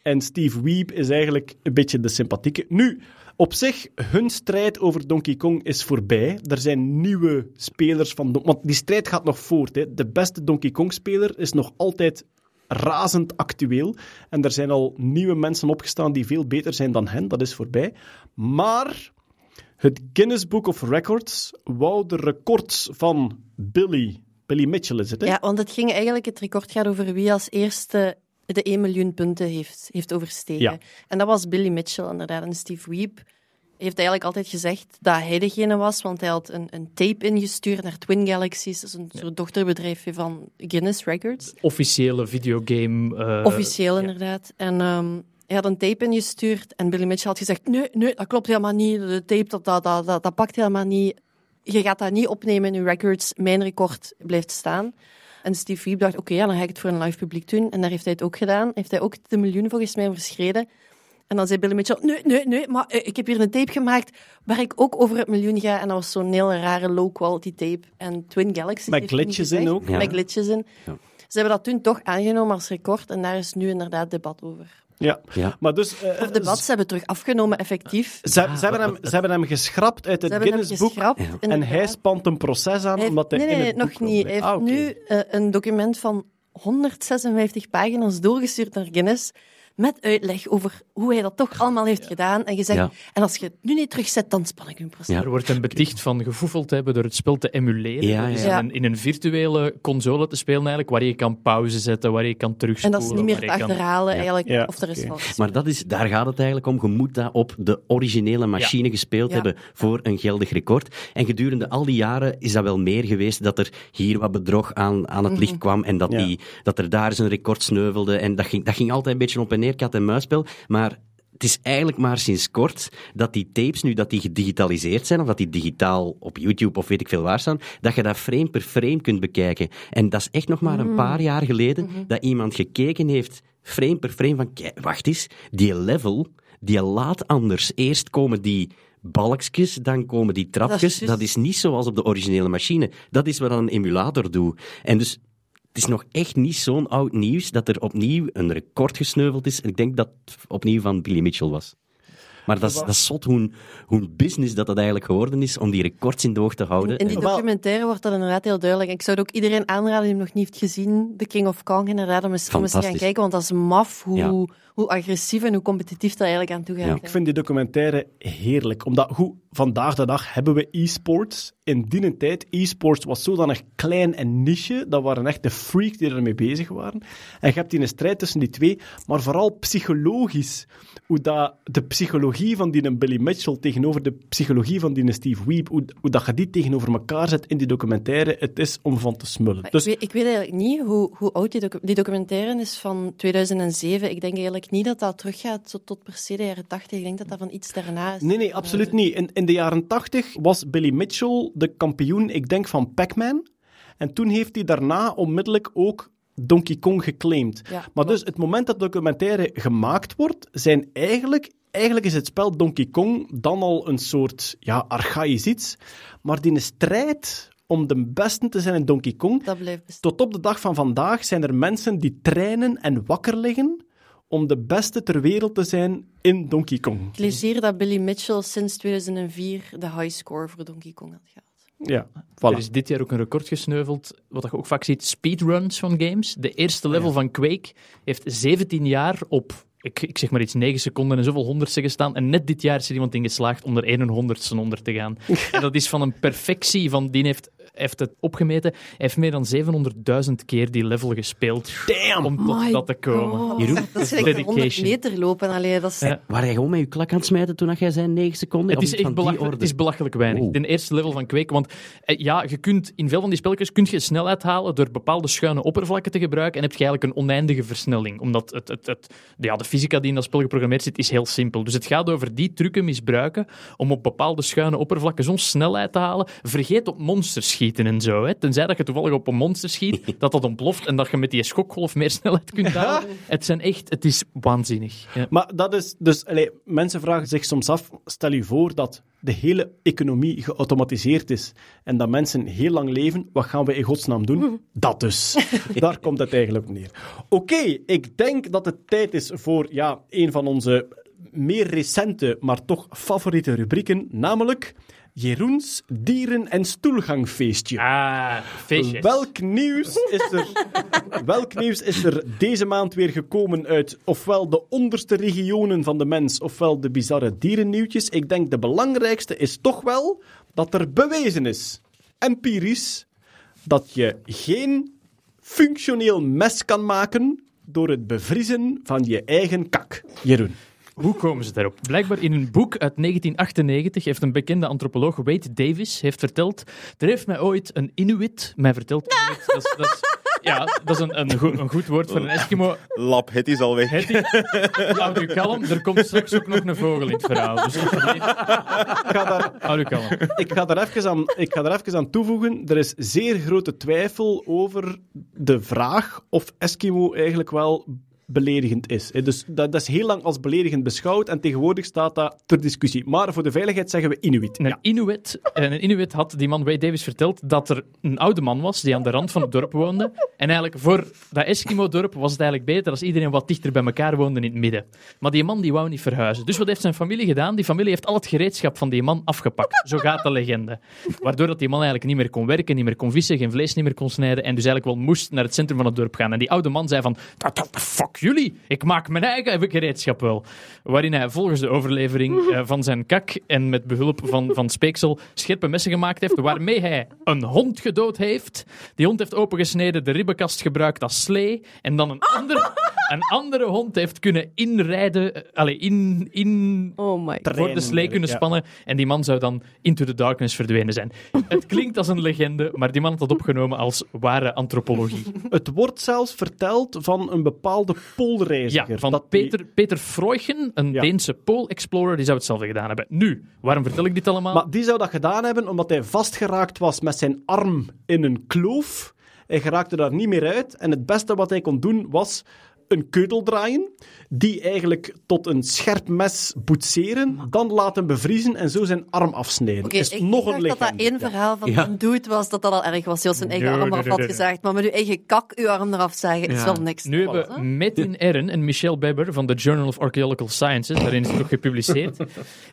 En Steve Weeb is eigenlijk een beetje de sympathieke. Nu, op zich, hun strijd over Donkey Kong is voorbij. Er zijn nieuwe spelers van... Want die strijd gaat nog voort. Hè. De beste Donkey Kong-speler is nog altijd razend actueel. En er zijn al nieuwe mensen opgestaan die veel beter zijn dan hen. Dat is voorbij. Maar het Guinness Book of Records wou de records van Billy... Billy Mitchell is het, hè? Ja, want het ging eigenlijk, het record gaat over wie als eerste de 1 miljoen punten heeft, heeft overstegen. Ja. En dat was Billy Mitchell inderdaad. En Steve Weep heeft eigenlijk altijd gezegd dat hij degene was, want hij had een, een tape ingestuurd naar Twin Galaxies, een soort dochterbedrijfje van Guinness Records. Officiële videogame. eh, Officieel inderdaad. En ehm, hij had een tape ingestuurd en Billy Mitchell had gezegd, nee, nee, dat klopt helemaal niet. De tape, dat, dat, dat, dat, dat pakt helemaal niet. Je gaat dat niet opnemen in uw records. Mijn record blijft staan. En Steve Weep dacht, oké, ja, dan ga ik het voor een live publiek doen. En daar heeft hij het ook gedaan. Heeft hij ook de miljoen volgens mij overschreden. En dan zei Billy Mitchell, nee, nee, nee, maar eh, ik heb hier een tape gemaakt waar ik ook over het miljoen ga. En dat was zo'n heel rare low-quality tape. En Twin Galaxies Met glitches in ook. Ja. Met glitches in. Ja. Ze hebben dat toen toch aangenomen als record. En daar is nu inderdaad debat over. Ja. Ja. Maar dus... eh, Of debat, ze hebben terug afgenomen, effectief. Ze, ze, hebben hem, ze hebben hem geschrapt uit het hebben hem Guinness Book. geschrapt. Ja. En hij spant een proces aan heeft- omdat hij nee, in het nog boek niet. Hij heeft Ah, nu eh, een document van 156 pagina's doorgestuurd naar Guinness met uitleg over hoe hij dat toch allemaal heeft gedaan. En gezegd, Ja. en als je het nu niet terugzet, dan span ik een proces. Ja. Er wordt hem beticht van gevoefeld te hebben door het spel te emuleren. Ja. In, een, in een virtuele console te spelen eigenlijk, waar je kan pauze zetten, waar je kan En terugspoelen. dat is niet meer te kan- achterhalen, eigenlijk, Ja, of er is fout. Maar dat is, daar gaat het eigenlijk om. Je moet dat op de originele machine gespeeld Ja. hebben voor een geldig record. En gedurende al die jaren is dat wel meer geweest dat er hier wat bedrog aan, aan het Mhm. licht kwam en dat, Ja. die, dat er daar zijn record sneuvelde. En dat ging, dat ging altijd een beetje op en neer, kat en muisspel. Maar het is eigenlijk maar sinds kort dat die tapes, nu dat die gedigitaliseerd zijn, of dat die digitaal op YouTube of weet ik veel waar staan, dat je dat frame per frame kunt bekijken. En dat is echt nog maar een paar jaar geleden dat iemand gekeken heeft, frame per frame, van kijk, wacht eens, die level, die laat anders. Eerst komen die balkjes, dan komen die trapjes. Dat Dat is is, juist. niet zoals op de originele machine. Dat is wat een emulator doet. En dus het is nog echt niet zo'n oud nieuws dat er opnieuw een record gesneuveld is. En ik denk dat het opnieuw van Billy Mitchell was. Maar dat is, dat is zot hoe, hoe business dat dat eigenlijk geworden is om die records in de oog te houden. In die En- documentaire wordt dat inderdaad heel duidelijk. Ik zou het ook iedereen aanraden die hem nog niet heeft gezien, The King of Kong, inderdaad, om eens, om eens te gaan kijken, want dat is maf hoe, Ja. Hoe agressief en hoe competitief dat eigenlijk aan toe gaat. Ja. Ik vind die documentaire heerlijk. Omdat hoe, vandaag de dag hebben we e-sports. In die tijd, e-sports was zodanig klein en niche. Dat waren echt de freaks die ermee bezig waren. En je hebt die een strijd tussen die twee. Maar vooral psychologisch. Hoe dat, de psychologie van die Billy Mitchell tegenover de psychologie van die Steve Weeb. Hoe, hoe dat je die tegenover elkaar zet in die documentaire. Het is om van te smullen. Dus ik, weet, ik weet eigenlijk niet hoe, hoe oud die, docu- die documentaire is van 2007. Ik denk eigenlijk niet dat dat teruggaat tot, tot per se de jaren 80. Ik denk dat dat van iets daarna is. Nee, nee, absoluut niet. In, in de jaren tachtig was Billy Mitchell de kampioen, ik denk, van Pac-Man. En toen heeft hij daarna onmiddellijk ook Donkey Kong geclaimd. Ja, maar dus het moment dat de documentaire gemaakt wordt, zijn eigenlijk... Eigenlijk is het spel Donkey Kong dan al een soort ja, archaïs iets. Maar die strijd om de beste te zijn in Donkey Kong, tot op de dag van vandaag zijn er mensen die trainen en wakker liggen om de beste ter wereld te zijn in Donkey Kong. Ik lees hier dat Billy Mitchell sinds 2004 de high score voor Donkey Kong had gehad. Ja, Er voilà. is dit jaar ook een record gesneuveld, wat je ook vaak ziet, speedruns van games. De eerste level van Quake heeft 17 jaar op, ik, ik zeg maar iets, 9 seconden en zoveel honderdste gestaan. En net dit jaar is er iemand in geslaagd om er 1 honderdste onder te gaan. (laughs) en dat is van een perfectie van, die heeft heeft het opgemeten. Hij heeft meer dan 700.000 keer die level gespeeld Damn! om tot My dat te komen. God. Jeroen? Dat is de 100 Dedication. meter lopen. Allee, dat is... Ja. Waar jij gewoon met je klak aan het smijten toen jij zei 9 seconden? Het is, echt belachelijk, het is belachelijk weinig. De eerste level van Quake. Want eh, ja, je kunt, in veel van die spelletjes kun je snelheid halen door bepaalde schuine oppervlakken te gebruiken. En heb je eigenlijk een oneindige versnelling. Omdat het, het, het, ja, de fysica die in dat spel geprogrammeerd zit, is heel simpel. Dus het gaat over die trucken misbruiken om op bepaalde schuine oppervlakken zo'n snelheid te halen. Vergeet op monsters schieten en zo. Hè. Tenzij dat je toevallig op een monster schiet, (laughs) dat dat ontploft en dat je met die schokgolf meer (laughs) snelheid kunt halen. Het zijn echt, het is waanzinnig. Ja. Maar dat is dus, allee, mensen vragen zich soms af: stel je voor dat de hele economie geautomatiseerd is en dat mensen heel lang leven, wat gaan we in godsnaam doen? (laughs) Dat dus. Daar komt het eigenlijk op neer. Oké, ik denk dat het tijd is voor ja, een van onze meer recente, maar toch favoriete rubrieken, namelijk Jeroens dieren- en stoelgangfeestje. Ah, feestjes. Welk nieuws, is er, (laughs) welk nieuws is er deze maand weer gekomen uit ofwel de onderste regionen van de mens, ofwel de bizarre dierennieuwtjes? Ik denk de belangrijkste is toch wel dat er bewezen is, empirisch, dat je geen functioneel mes kan maken door het bevriezen van je eigen kak. Jeroen. Hoe komen ze daarop? Blijkbaar in een boek uit 1998 heeft een bekende antropoloog, Wade Davis, heeft verteld... Er heeft mij ooit een Inuit mij verteld... (laughs) Inuit, dat is, dat is, ja, dat is een, een, goed, een goed woord voor een Eskimo. Lap, het is al weg. Houd u kalm, er komt straks ook nog een vogel in het verhaal. Dus Ik ga daar, houd u kalm. ik ga daar even aan, ik ga daar even aan toevoegen. Er is zeer grote twijfel over de vraag of Eskimo eigenlijk wel beledigend is. Dus dat, dat is heel lang als beledigend beschouwd en tegenwoordig staat dat ter discussie. Maar voor de veiligheid zeggen we Inuit. Een Inuit, en een Inuit had die man Wade Davis verteld dat er een oude man was die aan de rand van het dorp woonde. En eigenlijk voor dat Eskimo-dorp was het eigenlijk beter als iedereen wat dichter bij elkaar woonde in het midden. Maar die man die wou niet verhuizen. Dus wat heeft zijn familie gedaan? Die familie heeft al het gereedschap van die man afgepakt. Zo gaat de legende. Waardoor dat die man eigenlijk niet meer kon werken, niet meer kon vissen, geen vlees niet meer kon snijden en dus eigenlijk wel moest naar het centrum van het dorp gaan. En die oude man zei van, "Dat- dat- fuck jullie, ik maak mijn eigen gereedschap wel. Waarin hij volgens de overlevering eh, (laughs) van zijn kak en met behulp van, van speeksel scherpe messen gemaakt heeft, waarmee hij een hond gedood heeft. Die hond heeft opengesneden, de ribbenkast gebruikt als slee en dan een andere, een andere hond heeft kunnen inrijden, eh, allee, in, in, Oh my. voor de slee kunnen ja. spannen en die man zou dan into the darkness verdwenen zijn. Het klinkt als een legende, maar die man had dat opgenomen als ware antropologie. Het wordt zelfs verteld van een bepaalde poolreiziger. Ja, van dat die- Peter, Peter Freuchen, een Ja. Deense pool-explorer, die zou hetzelfde gedaan hebben. Nu, waarom vertel ik dit allemaal? Maar die zou dat gedaan hebben omdat hij vastgeraakt was met zijn arm in een kloof. Hij geraakte daar niet meer uit. En het beste wat hij kon doen was een keutel draaien, die eigenlijk tot een scherp mes boetseren, dan laten bevriezen en zo zijn arm afsnijden. Is ik nog een dat dat één verhaal van Ja. een dude was, dat dat al erg was. Had zijn eigen Nee, arm nee, af nee, had nee. gezaagd. Maar met uw eigen kak uw arm eraf zagen is wel niks. Nu hebben Metin Eren en Michel Beber van de Journal of Archaeological Sciences, daarin is het ook gepubliceerd,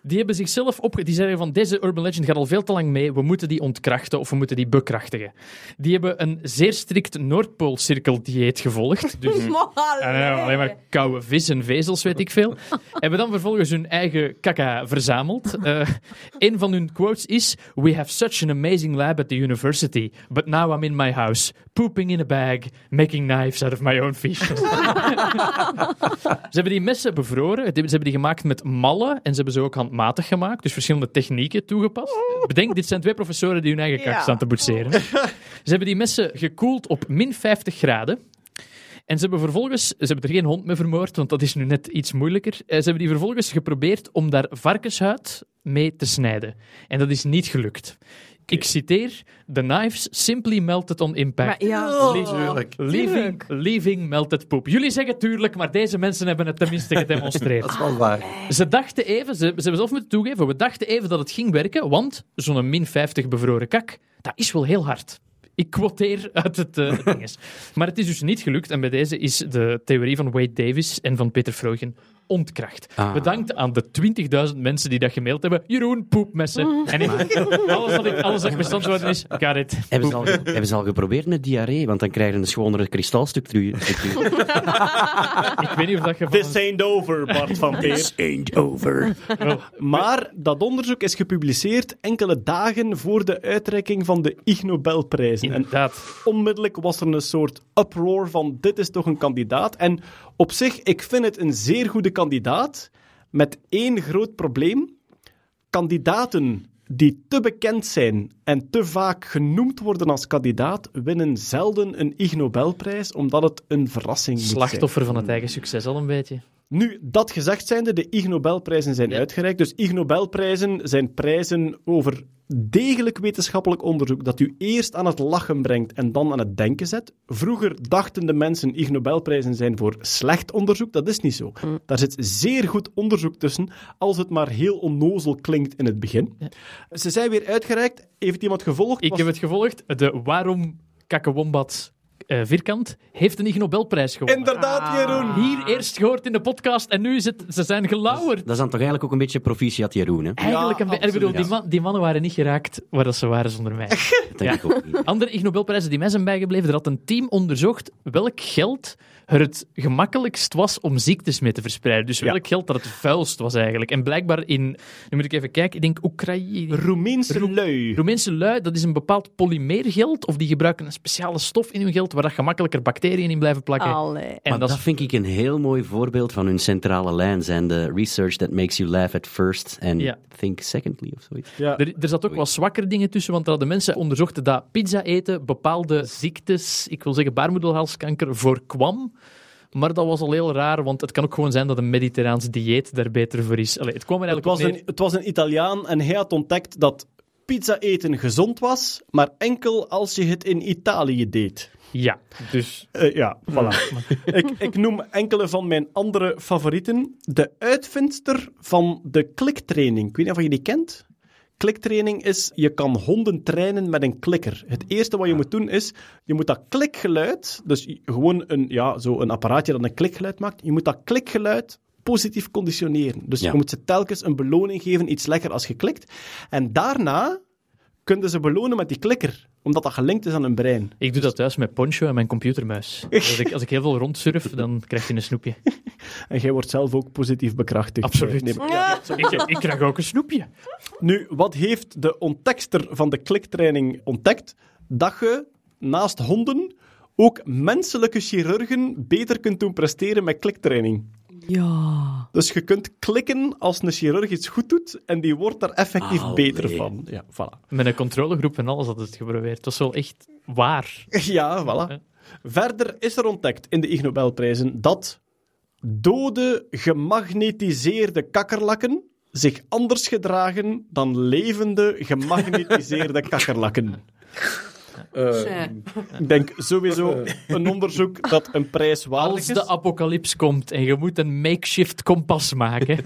die hebben zichzelf opge... Die zeggen van, deze urban legend gaat al veel te lang mee, we moeten die ontkrachten of we moeten die bekrachtigen. Die hebben een zeer strikt Noordpoolcirkeldieet gevolgd. Dus (laughs) eh, alleen maar koude vis en vezels, weet ik veel. (laughs) Hebben dan vervolgens hun eigen kaka verzameld. Eh een van hun quotes is: We have such an amazing lab at the university, but now I'm in my house, pooping in a bag, making knives out of my own fish. (laughs) ze hebben die messen bevroren. Ze hebben die gemaakt met mallen en ze hebben ze ook handmatig gemaakt. Dus verschillende technieken toegepast. Bedenk, dit zijn twee professoren die hun eigen kak staan te boetseren. Ze hebben die messen gekoeld op min 50 graden. En ze hebben vervolgens, ze hebben er geen hond mee vermoord, want dat is nu net iets moeilijker. Eh, Ze hebben die vervolgens geprobeerd om daar varkenshuid mee te snijden. En dat is niet gelukt. Ik citeer: The knives simply melted on impact. Maar ja, Leaving, leaving melted poop. Jullie zeggen tuurlijk, maar deze mensen hebben het tenminste gedemonstreerd. (laughs) Dat is wel waar. Ze dachten even, ze, ze hebben zelf moeten toegeven, we dachten even dat het ging werken, want zo'n min 50 bevroren kak, dat is wel heel hard. Ik quoteer uit het dinges. (laughs) Maar het is dus niet gelukt en bij deze is de theorie van Wade Davis en van Peter Freuchen ontkracht. Ah. Bedankt aan de 20.000 mensen die dat gemaild hebben. Jeroen, poepmessen. En ik, alles wat ik, alles wat ik bestand worden is, got it. Hebben ze, al, hebben ze al geprobeerd met diarree? Want dan krijg je een schonere kristalstructuur. (laughs) Ik weet niet of dat je van... This ain't over, Bart van (laughs) Peer. Ain't over. Maar dat onderzoek is gepubliceerd enkele dagen voor de uitreiking van de Ig Nobelprijzen. En Inderdaad. onmiddellijk was er een soort uproar van dit is toch een kandidaat. En op zich, ik vind het een zeer goede kandidaat, met één groot probleem. Kandidaten die te bekend zijn en te vaak genoemd worden als kandidaat, winnen zelden een Ig Nobelprijs, omdat het een verrassing zijn. Slachtoffer van het eigen succes al een beetje. Nu, dat gezegd zijnde, de Ig Nobelprijzen zijn uitgereikt. Dus Ig Nobelprijzen zijn prijzen over degelijk wetenschappelijk onderzoek dat u eerst aan het lachen brengt en dan aan het denken zet. Vroeger dachten de mensen Ig Nobelprijzen zijn voor slecht onderzoek. Dat is niet zo. Daar zit zeer goed onderzoek tussen, als het maar heel onnozel klinkt in het begin. Ze zijn weer uitgereikt. Heeft iemand gevolgd? Ik Was- heb het gevolgd. De Waarom Kakkenwombat eh, Vierkant heeft een Ig Nobelprijs gewonnen. Inderdaad, Jeroen. Hier eerst gehoord in de podcast en nu is het, ze zijn gelauwerd. Dat is dan toch eigenlijk ook een beetje proficiat Jeroen, hè? Eigenlijk een be- en ik bedoel, die, man- die mannen waren niet geraakt waar dat ze waren zonder mij. Dat denk ik ook niet. Andere Ig Nobelprijzen die mij zijn bijgebleven, er had een team onderzocht welk geld er het gemakkelijkst was om ziektes mee te verspreiden. Dus welk geld dat het vuilst was eigenlijk. En blijkbaar in, nu moet ik even kijken, ik denk Oekraïne. Roemeense lui. Roemeense lui, dat is een bepaald polymeergeld, of die gebruiken een speciale stof in hun geld waar dat gemakkelijker bacteriën in blijven plakken. Allee. En Maar dat vind ik een heel mooi voorbeeld van hun centrale lijn. Zijn de research that makes you laugh at first and Ja. think secondly of zoiets. Ja. Er, er zat ook wat zwakker dingen tussen, want er hadden mensen onderzocht dat pizza eten bepaalde ziektes, ik wil zeggen baarmoederhalskanker, voorkwam. Maar dat was al heel raar, want het kan ook gewoon zijn dat een mediterraans dieet daar beter voor is. Allee, het kwam er Het eigenlijk was, een, het was een Italiaan en hij had ontdekt dat pizza eten gezond was, maar enkel als je het in Italië deed. Ja, dus... Eh, ja, voilà. (laughs) ik, ik noem enkele van mijn andere favorieten. De uitvindster van de kliktraining. Ik weet niet of je die kent. Kliktraining is, je kan honden trainen met een klikker. Het eerste wat je moet doen is, je moet dat klikgeluid, dus gewoon een, ja, zo een apparaatje dat een klikgeluid maakt, je moet dat klikgeluid positief conditioneren. Dus Ja. je moet ze telkens een beloning geven, iets lekker als je klikt. En daarna kunnen ze belonen met die klikker, omdat dat gelinkt is aan hun brein. Ik doe dat thuis met Poncho en mijn computermuis. (laughs) Als ik, als ik heel veel rondsurf, dan krijg je een snoepje. (laughs) En jij wordt zelf ook positief bekrachtigd. Absoluut. Nee, maar- Ik, ik krijg ook een snoepje. Nu, wat heeft de ontdekster van de kliktraining ontdekt? Dat je naast honden ook menselijke chirurgen beter kunt doen presteren met kliktraining. Ja. Dus je kunt klikken als een chirurg iets goed doet en die wordt daar effectief Allee. beter van. Ja, voilà. Met een controlegroep en alles had het geprobeerd. Het was wel echt waar. (laughs) Ja, voilà. Verder is er ontdekt in de Ig Nobelprijzen dat dode, gemagnetiseerde kakkerlakken zich anders gedragen dan levende, (laughs) gemagnetiseerde kakkerlakken. Tja. Ik denk sowieso een onderzoek dat een prijs waardig Als is. de apocalyps komt en je moet een makeshift kompas maken. (laughs)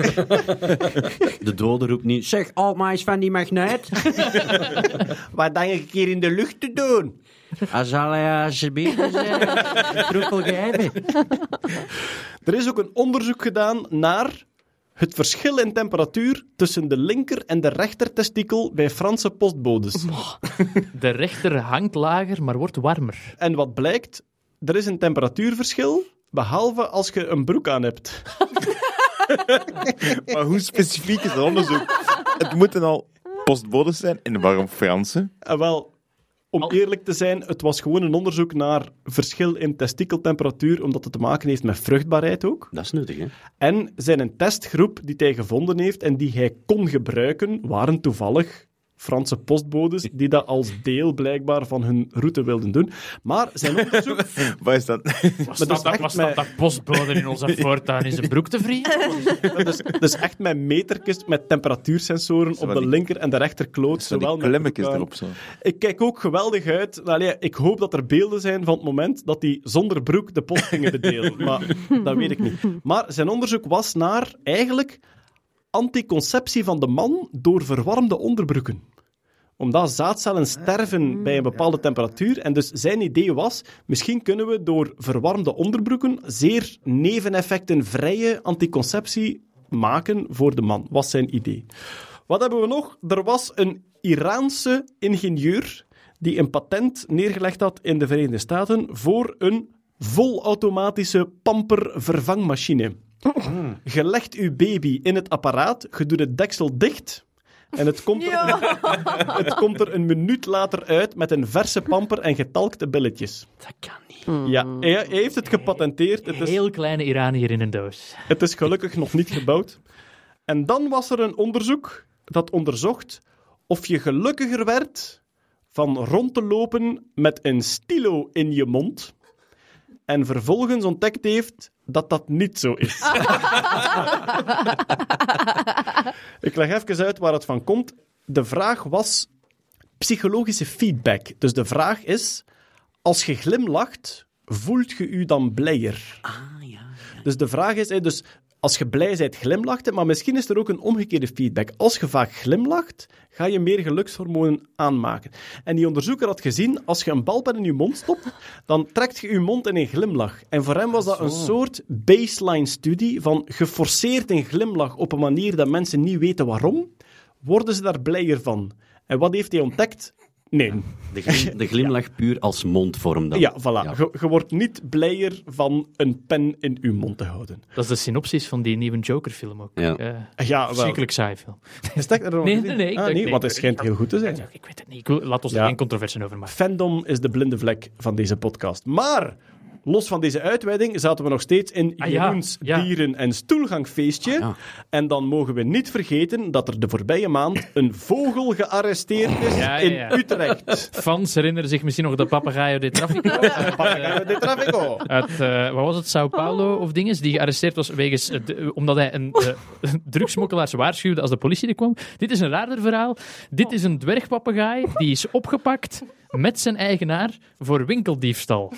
De dode roept niet, zeg, oh, maar is van die magneet. (laughs) Wat denk ik een keer in de lucht te doen? Hij alsjeblieft eens eh. (laughs) Er is ook een onderzoek gedaan naar het verschil in temperatuur tussen de linker en de rechter testikel bij Franse postbodes. De rechter hangt lager, maar wordt warmer. En wat blijkt? Er is een temperatuurverschil, behalve als je een broek aan hebt. (laughs) Maar hoe specifiek is het onderzoek? Het moeten al postbodes zijn en waarom Franse? En wel, om eerlijk te zijn, het was gewoon een onderzoek naar verschil in testikeltemperatuur, omdat het te maken heeft met vruchtbaarheid ook. Dat is nuttig, hè? En zijn een testgroep die hij gevonden heeft en die hij kon gebruiken, waren toevallig Franse postbodes die dat als deel blijkbaar van hun route wilden doen. Maar zijn onderzoek... (laughs) Wat is dat? Was dat is dat, was dat, dat postbode in onze voortuin in zijn broek te vriezen? (laughs) dus, dus echt met metertjes met temperatuursensoren op de die- linker en de rechterkloot. Zo Zowel klemmetjes erop zo. Ik kijk ook geweldig uit. Allee, ik hoop dat er beelden zijn van het moment dat die zonder broek de post gingen bedelen. Maar dat weet ik niet. Maar zijn onderzoek was naar eigenlijk anticonceptie van de man door verwarmde onderbroeken. omdat zaadcellen sterven bij een bepaalde temperatuur. En dus zijn idee was, misschien kunnen we door verwarmde onderbroeken zeer neveneffectenvrije anticonceptie maken voor de man. Was zijn idee. Wat hebben we nog? Er was een Iraanse ingenieur die een patent neergelegd had in de Verenigde Staten voor een volautomatische pampervervangmachine. Je legt uw baby in het apparaat, je doet het deksel dicht en het komt, er, (laughs) het komt er een minuut later uit met een verse pamper en getalkte billetjes. Dat kan niet. Ja, hij, hij heeft het gepatenteerd. Het is, Heel kleine Iranier in een doos. het is gelukkig nog niet gebouwd. En dan was er een onderzoek dat onderzocht of je gelukkiger werd van rond te lopen met een stilo in je mond. En vervolgens ontdekt heeft dat dat niet zo is. (laughs) Ik leg even uit waar het van komt. De vraag was psychologische feedback. Dus de vraag is, als je glimlacht, voelt je u dan blijer? Ah, ja. Dus de vraag is, dus als je blij bent, glimlacht maar misschien is er ook een omgekeerde feedback. Als je vaak glimlacht, ga je meer gelukshormonen aanmaken. En die onderzoeker had gezien, als je een balpen in je mond stopt, dan trekt je je mond in een glimlach. En voor hem was dat een soort baseline-studie van geforceerd een glimlach op een manier dat mensen niet weten waarom, worden ze daar blijer van. En wat heeft hij ontdekt? Nee. De, glim- de glimlach (laughs) puur als mondvorm dan. Ja, voilà. Je, wordt niet blijer van een pen in je mond te houden. Dat is de synopsis van die nieuwe Joker-film ook. Ja. Eh, Ja. Verschrikkelijk saai film. (laughs) Is dat er nog Nee, nee, nee, Ah, nee, nee, want het schijnt heel goed te zijn. Ik weet het niet. Ik wil- laat ons er geen controversie over maken. Fandom is de blinde vlek van deze podcast. Maar, los van deze uitweiding, zaten we nog steeds in Ah, Jeroens ja. dieren- en stoelgangfeestje. Ah, ja. En dan mogen we niet vergeten dat er de voorbije maand een vogel gearresteerd is Ja, ja, ja. in Utrecht. Fans herinneren zich misschien nog de Papagayo de Trafico. (laughs) uit, Papagayo de Trafico. uit, eh, wat was het, Sao Paulo of dinges, die gearresteerd was wegens, eh, de- omdat hij een eh, drugsmokkelaars waarschuwde als de politie er kwam. Dit is een raarder verhaal. Dit is een dwergpapegaai die is opgepakt met zijn eigenaar voor winkeldiefstal.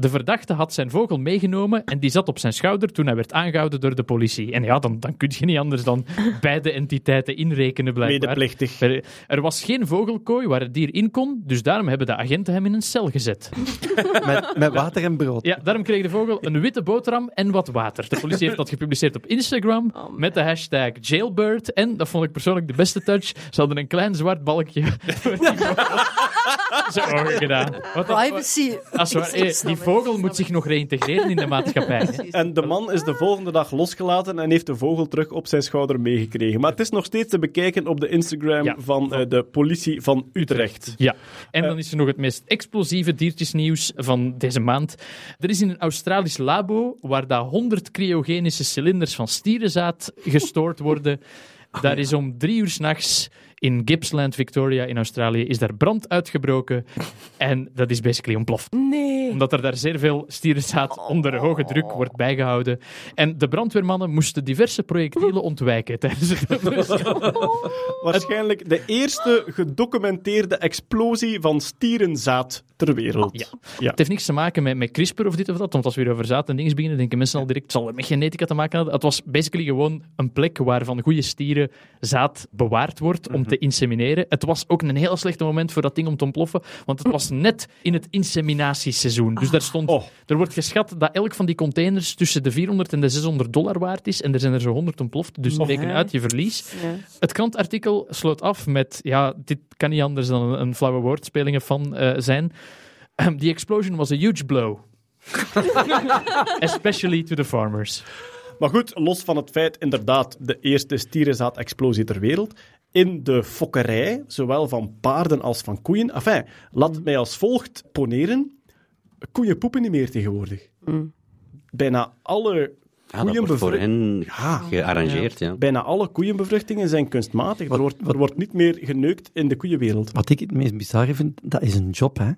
De verdachte had zijn vogel meegenomen en die zat op zijn schouder toen hij werd aangehouden door de politie. En ja, dan, dan kun je niet anders dan (laughs) beide entiteiten inrekenen blijkbaar. Medeplichtig. Er, er was geen vogelkooi waar het dier in kon, dus daarom hebben de agenten hem in een cel gezet. (laughs) Met, met water en brood. Ja, daarom kreeg de vogel een witte boterham en wat water. De politie heeft dat gepubliceerd op Instagram met de hashtag jailbird. En, dat vond ik persoonlijk de beste touch, ze hadden een klein zwart balkje (laughs) voor die vogel ogen gedaan. Wat Privacy. als we- eh, die vogel moet zich nog reïntegreren in de maatschappij. hè. En de man is de volgende dag losgelaten en heeft de vogel terug op zijn schouder meegekregen. Maar het is nog steeds te bekijken op de Instagram Ja. van eh, de politie van Utrecht. Ja, en dan is er nog het meest explosieve diertjesnieuws van deze maand. Er is in een Australisch labo, waar daar 100 cryogenische cilinders van stierenzaad gestoord worden, daar is om drie uur s'nachts in Gippsland, Victoria, in Australië, is daar brand uitgebroken. (laughs) En dat is basically ontploft. Nee. Omdat er daar zeer veel stierenzaad onder hoge druk wordt bijgehouden. En de brandweermannen moesten diverse projectielen (laughs) ontwijken tijdens het (laughs) Waarschijnlijk de eerste gedocumenteerde explosie van stierenzaad ter wereld. Ja. Ja. Het heeft niks te maken met, met CRISPR of dit of dat, want als we weer over zaad en dingen beginnen, denken mensen al direct, zal het met genetica te maken hebben. Het was basically gewoon een plek waar van goede stieren zaad bewaard wordt om te insemineren. Het was ook een heel slecht moment voor dat ding om te ontploffen, want het was net in het inseminatieseizoen. Dus daar stond, Oh. er wordt geschat dat elk van die containers tussen de 400 en de 600 dollar waard is, en er zijn er zo 100 ontploft, dus reken uit je verlies. Ja. Het krantartikel sloot af met, ja, dit kan niet anders dan een, een flauwe woordspelingen van eh, zijn. The explosion was a huge blow. (laughs) Especially to the farmers. Maar goed, los van het feit, inderdaad, de eerste stierenzaad-explosie ter wereld. In de fokkerij, zowel van paarden als van koeien. Enfin, laat het mij als volgt poneren. Koeien poepen niet meer tegenwoordig. Bijna alle Ja, dat wordt voor koeienbevruchtingen... hen Ja. gearrangeerd, ja. Bijna alle koeienbevruchtingen zijn kunstmatig. Er wordt, er wordt niet meer geneukt in de koeienwereld. Wat ik het meest bizarre vind, dat is een job, hè.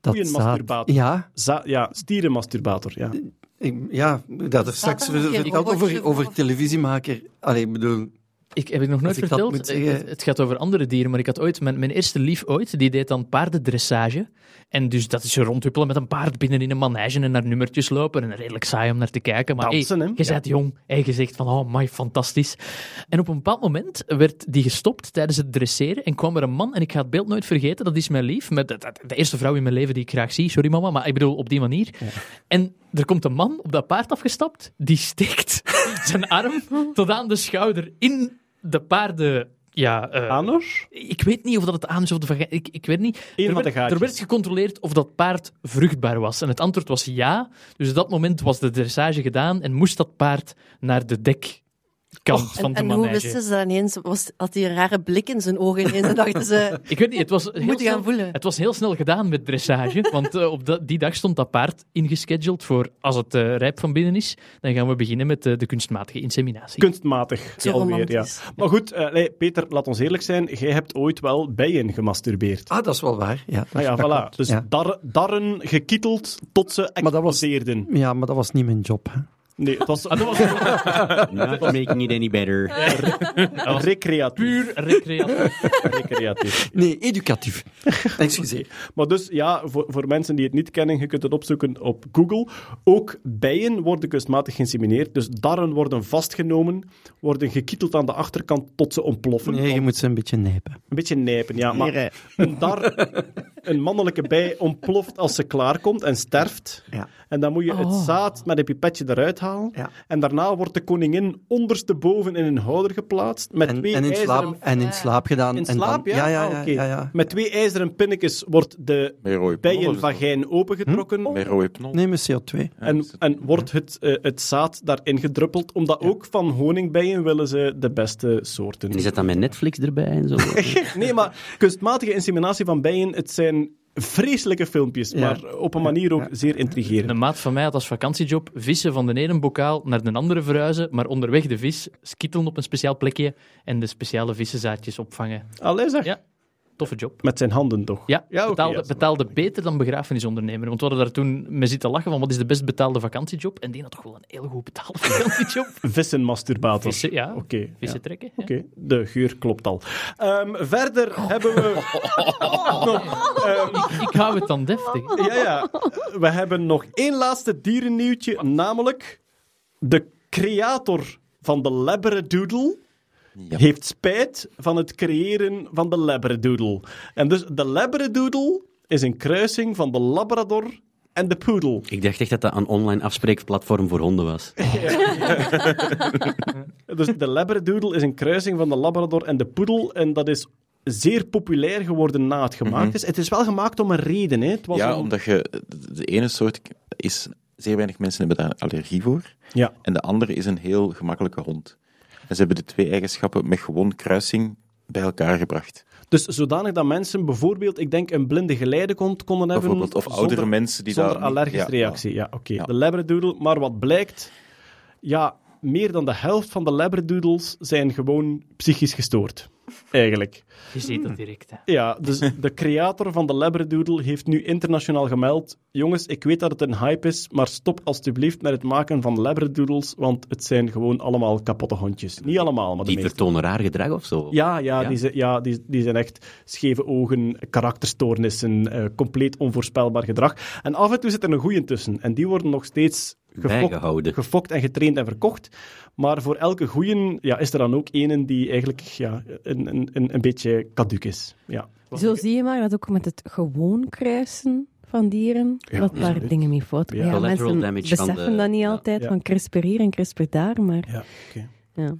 Dat Koeienmasturbator. Ja, Za- ja, stierenmasturbator, ja. ik, ja, dat er straks er verteld een over, over televisiemaker. Allee, ik bedoel, Ik heb ik nog nooit ik verteld. moet zeggen- Het, het gaat over andere dieren, maar ik had ooit mijn, mijn eerste lief ooit, die deed dan paardendressage. En dus dat is rondhuppelen met een paard binnen in een manege en naar nummertjes lopen. En redelijk saai om naar te kijken. Maar Dansen, hey, hè? je bent jong en je zegt van, oh my, fantastisch. En op een bepaald moment werd die gestopt tijdens het dresseren en kwam er een man, en ik ga het beeld nooit vergeten, dat is mijn lief, met de, de- de eerste vrouw in mijn leven die ik graag zie, sorry mama, maar ik bedoel op die manier. En er komt een man op dat paard afgestapt, die steekt (laughs) zijn arm tot aan de schouder in de paarden... Ja, Anus? ik weet niet of dat het anus of de vagina... Ik, ik weet niet. Eén er, van werd, er werd gecontroleerd of dat paard vruchtbaar was. En het antwoord was ja. Dus op dat moment was de dressage gedaan en moest dat paard naar de En, de en hoe wisten ze dat ineens? Was, had hij een rare blik in zijn ogen ineens en dachten ze... (laughs) Ik weet niet, het was, heel Moet je gaan snel, voelen. het was heel snel gedaan met dressage. want eh, op dat- die dag stond dat paard ingescheduled voor als het eh, rijp van binnen is. Dan gaan we beginnen met eh, de kunstmatige inseminatie. Kunstmatig Te alweer, ja. Maar goed, eh, nee, Peter, laat ons eerlijk zijn. Jij hebt ooit wel bijen gemasturbeerd. Ah, dat is wel waar. Ja, Ah ja, voilà. Dus ja. dar- darren gekieteld tot ze Maar dat was- explodeerden. ja, maar dat was niet mijn job. Hè. Nee, het was Ah, dat was (laughs) Not making it any better. recreatief. puur recreatief. recreatief. Nee, educatief. Excuseer. (laughs) Maar dus, ja, voor, voor mensen die het niet kennen, je kunt het opzoeken op Google. Ook bijen worden kunstmatig geïnsemineerd. Dus darren worden vastgenomen, worden gekieteld aan de achterkant tot ze ontploffen. Nee, je moet ze een beetje nijpen. Een beetje nijpen, ja. Maar een dar, een mannelijke bij, ontploft als ze klaarkomt en sterft. Ja. En dan moet je het Oh. zaad met een pipetje eruit halen. Ja. En daarna wordt de koningin ondersteboven in een houder geplaatst. Met En, twee en, in ijzeren... slaap, en in slaap gedaan. In en slaap, dan, ja? Ja, ja, Ah, ja. ja, ja. Met twee ijzeren pinnetjes wordt de bijenvagijn opengetrokken. Knol. Nee, met CO2. Ja, En, dus en wordt het, eh, het zaad daarin gedruppeld, omdat ook van honingbijen willen ze de beste soorten. En is dat dan met Netflix erbij en zo? (laughs) Nee, maar kunstmatige inseminatie van bijen, het zijn vreselijke filmpjes, Ja. maar op een manier ook zeer intrigerend. Een maat van mij had als vakantiejob vissen van de ene bokaal naar de andere verhuizen, maar onderweg de vis skittelen op een speciaal plekje en de speciale vissenzaadjes opvangen. Allee zeg, Ja, toffe job. met zijn handen toch? Ja, Ja, betaalde, betaalde beter dan begrafenisondernemer. Want we hadden daar toen mee zitten lachen van wat is de best betaalde vakantiejob? En die had toch wel een heel goed betaalde (laughs) vakantiejob. Vissenmasturbator. Vissen, ja. Oké. Vissen ja. trekken. ja. Oké, de geur klopt al. Ehm, verder hebben we (laughs) ehm, Ik hou het dan deftig. ja, ja. We hebben nog één laatste dierennieuwtje, namelijk de creator van de Labradoodle Ja. heeft spijt van het creëren van de Labradoodle. En dus de Labradoodle is een kruising van de Labrador en de Poodle. Ik dacht echt dat dat een online afspreekplatform voor honden was. (laughs) Dus de Labradoodle is een kruising van de Labrador en de Poodle. En dat is zeer populair geworden na het gemaakt is. Het is wel gemaakt om een reden. Hè. Het was ja, een- omdat je... De ene soort is... Zeer weinig mensen hebben daar allergie voor. Ja. En de andere is een heel gemakkelijke hond. En ze hebben de twee eigenschappen met gewoon kruising bij elkaar gebracht. Dus zodanig dat mensen bijvoorbeeld, ik denk, een blinde geleide kon, konden hebben. Bijvoorbeeld, of zonder- oudere mensen die zonder daar niet- allergische ja, reactie. Ja, oké. Ja. De Labradoodle. Maar wat blijkt, ja, meer dan de helft van de Labradoodles zijn gewoon psychisch gestoord. Eigenlijk. Je ziet dat direct. Hè. Ja, dus de creator van de Labradoodle heeft nu internationaal gemeld. Jongens, ik weet dat het een hype is, maar stop alstublieft met het maken van Labradoodles, want het zijn gewoon allemaal kapotte hondjes. Niet allemaal, maar de Die meeste. vertonen raar gedrag of zo. Ja, ja, Ja? Die, zijn, ja die, die zijn echt scheve ogen, karakterstoornissen, eh, compleet onvoorspelbaar gedrag. En af en toe zit er een goeie tussen. En die worden nog steeds gefokt, gefokt en getraind en verkocht. Maar voor elke goeie ja, is er dan ook ene die eigenlijk ja, een, een, een, een beetje caduc is. Ja. Zo zie je maar dat ook met het gewoon kruisen van dieren, Ja, dat daar absoluut. dingen mee fout Ja. gaan. Ja, Collateral mensen beseffen de- dat niet ja. altijd, Ja. van CRISPR hier en CRISPR daar, maar Ja, oké. ja.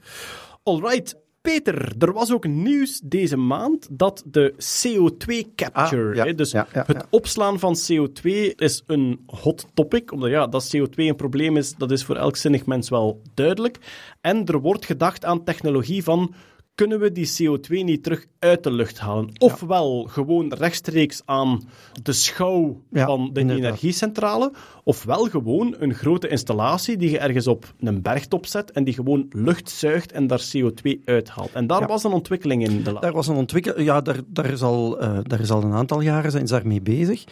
Alright. Peter, er was ook nieuws deze maand dat de CO2-capture, Ah, ja, dus ja, ja, het opslaan van CO2 is een hot topic. Omdat ja, dat CO2 een probleem is, dat is voor elk zinnig mens wel duidelijk. En er wordt gedacht aan technologie van kunnen we die CO2 niet terug uit de lucht halen? Ofwel gewoon rechtstreeks aan de schouw Ja, van de inderdaad. energiecentrale, ofwel gewoon een grote installatie die je ergens op een bergtop zet en die gewoon lucht zuigt en daar CO2 uithaalt. En daar Ja. was een ontwikkeling in de Daar was een ontwikkeling, ja, daar, daar, is al, eh, daar is al een aantal jaren zijn ze daarmee bezig.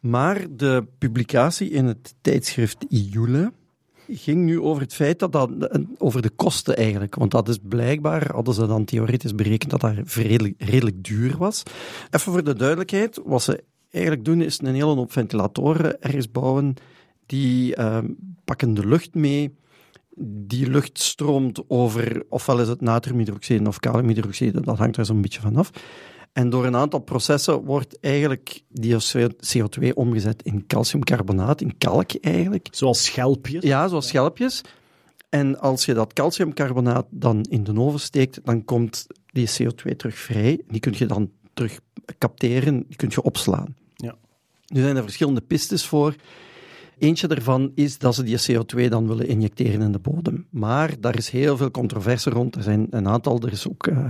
Maar de publicatie in het tijdschrift IULE ging nu over het feit dat dat, over de kosten eigenlijk. Want dat is blijkbaar, hadden ze dan theoretisch berekend dat dat redelijk, redelijk duur was. Even voor de duidelijkheid, wat ze eigenlijk doen is een hele hoop ventilatoren ergens bouwen, die ehm, pakken de lucht mee. Die lucht stroomt over, ofwel is het natriumhydroxide of kaliumhydroxide, dat hangt er zo'n beetje vanaf. En door een aantal processen wordt eigenlijk die CO2 omgezet in calciumcarbonaat, in kalk eigenlijk. Zoals schelpjes. Ja, zoals schelpjes. En als je dat calciumcarbonaat dan in de oven steekt, dan komt die CO2 terug vrij. Die kun je dan terug capteren, die kun je opslaan. Ja. Nu zijn er verschillende pistes voor. Eentje daarvan is dat ze die CO2 dan willen injecteren in de bodem. Maar daar is heel veel controverse rond. Er zijn een aantal, er is ook uh,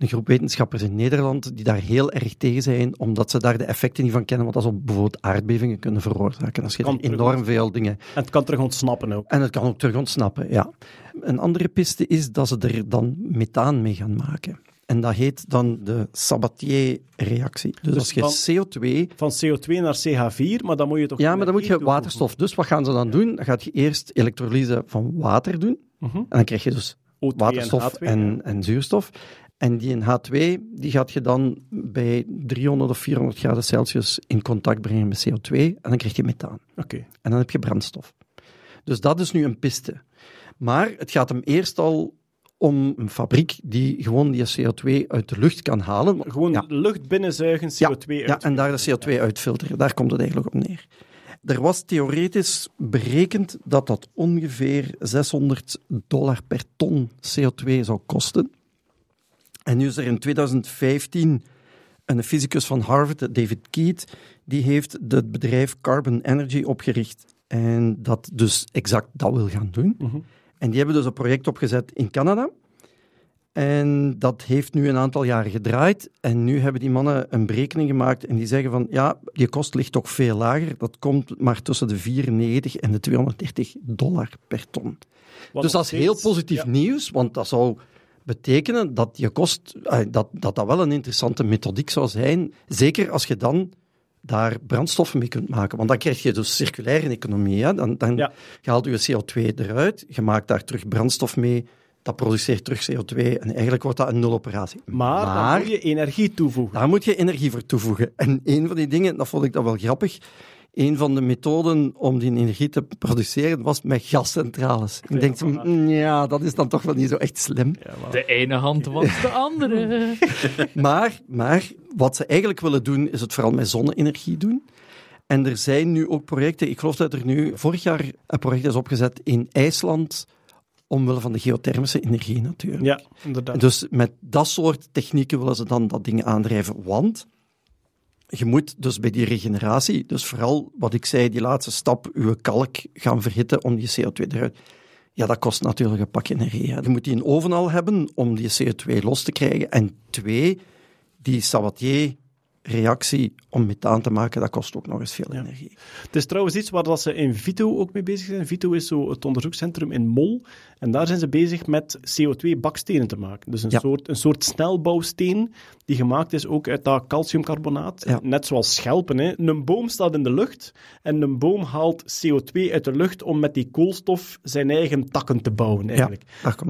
een groep wetenschappers in Nederland die daar heel erg tegen zijn, omdat ze daar de effecten niet van kennen, want dat zou bijvoorbeeld aardbevingen kunnen veroorzaken. Als je Kan er enorm veel dingen... En het kan terug ontsnappen ook. En het kan ook terug ontsnappen, ja. Een andere piste is dat ze er dan methaan mee gaan maken. En dat heet dan de Sabatier-reactie. Dus, als je van- CO2 Van CO2 naar CH4, maar dan moet je toch... ja, maar dan moet je waterstof. Dus wat gaan ze dan doen? Dan gaat je eerst elektrolyse van water doen. Mhm. En dan krijg je dus toevoegen. O2 waterstof en H2, en, en zuurstof. En die in H2 die gaat je dan bij 300 of 400 graden Celsius in contact brengen met CO2. En dan krijg je methaan. Oké. En dan heb je brandstof. Dus dat is nu een piste. Maar het gaat hem eerst al om een fabriek die gewoon die CO2 uit de lucht kan halen. Gewoon Ja. lucht binnenzuigen, CO2 Ja, uit. ja, en daar de CO2 uitfilteren. Daar komt het eigenlijk op neer. Er was theoretisch berekend dat dat ongeveer 600 dollar per ton CO2 zou kosten. En nu is er in 2015 een fysicus van Harvard, David Keat, die heeft het bedrijf Carbon Energy opgericht. En dat dus exact dat wil gaan doen. Mhm. En die hebben dus een project opgezet in Canada. En dat heeft nu een aantal jaren gedraaid. En nu hebben die mannen een berekening gemaakt en die zeggen van ja, je kost ligt toch veel lager. Dat komt maar tussen de 94 en de 230 dollar per ton. Wat dus dat is heel positief ja. nieuws, want dat zou betekenen dat je kost, eh, dat, dat dat wel een interessante methodiek zou zijn. Zeker als je dan daar brandstoffen mee kunt maken. Want dan krijg je dus circulaire economie. Hè? Dan, dan Ja. je haalt je CO2 eruit, je maakt daar terug brandstof mee, dat produceert terug CO2 en eigenlijk wordt dat een nuloperatie. Maar, Maar- dan moet je energie toevoegen. Daar moet je energie voor toevoegen. En een van die dingen, dat vond ik dan wel grappig, een van de methoden om die energie te produceren was met gascentrales. Ik denk, mm, ja, dat is dan toch wel niet zo echt slim. De ene hand was de andere. (laughs) Maar, maar wat ze eigenlijk willen doen, is het vooral met zonne-energie doen. En er zijn nu ook projecten, ik geloof dat er nu vorig jaar een project is opgezet in IJsland, omwille van de geothermische energie natuurlijk. Ja, inderdaad. Dus met dat soort technieken willen ze dan dat ding aandrijven. Want je moet dus bij die regeneratie, dus vooral wat ik zei, die laatste stap, uw kalk gaan verhitten om die CO2 eruit. Ja, dat kost natuurlijk een pak energie. Hè. Je moet die in oven al hebben om die CO2 los te krijgen. En twee, die Sabatier-reactie om methaan te maken, dat kost ook nog eens veel Ja. energie. Het is trouwens iets waar dat ze in Vito ook mee bezig zijn. Vito is zo het onderzoekscentrum in Mol. En daar zijn ze bezig met CO2-bakstenen te maken. Dus een, Ja. soort, een soort snelbouwsteen die gemaakt is ook uit dat calciumcarbonaat. Ja. Net zoals schelpen. Hè. Een boom staat in de lucht en een boom haalt CO2 uit de lucht om met die koolstof zijn eigen takken te bouwen eigenlijk.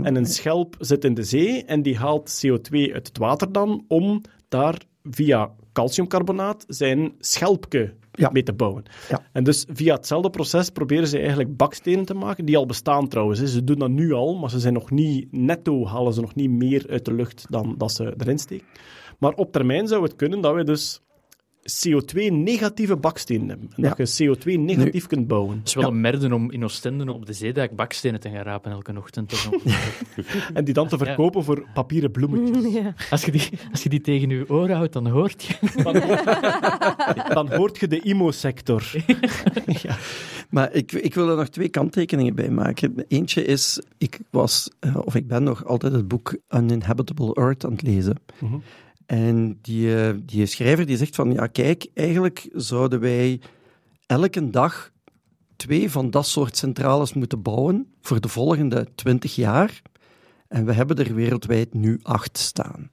En een schelp zit in de zee en die haalt CO2 uit het water dan om daar via calciumcarbonaat zijn schelpje Ja. mee te bouwen. Ja. En dus via hetzelfde proces proberen ze eigenlijk bakstenen te maken, die al bestaan trouwens. hè. Ze doen dat nu al, maar ze zijn nog niet, netto halen ze nog niet meer uit de lucht dan dat ze erin steken. Maar op termijn zou het kunnen dat we dus CO2-negatieve bakstenen hebben. En Ja. dat je CO2-negatief kunt bouwen. Het is wel een merde om in Oostende op de zeedijk bakstenen te gaan rapen elke ochtend. (laughs) En die dan te verkopen voor papieren bloemetjes. (laughs) Ja. Als je, die, als je die tegen je oren houdt, dan hoort je. (laughs) Dan hoort je de IMO-sector. Maar ik, ik wil er nog twee kanttekeningen bij maken. Eentje is, ik was, eh, of ik ben nog altijd het boek Uninhabitable Earth aan het lezen. Mhm. En die, eh, die schrijver die zegt van, ja kijk, eigenlijk zouden wij elke dag twee van dat soort centrales moeten bouwen voor de volgende twintig jaar. En we hebben er wereldwijd nu acht staan.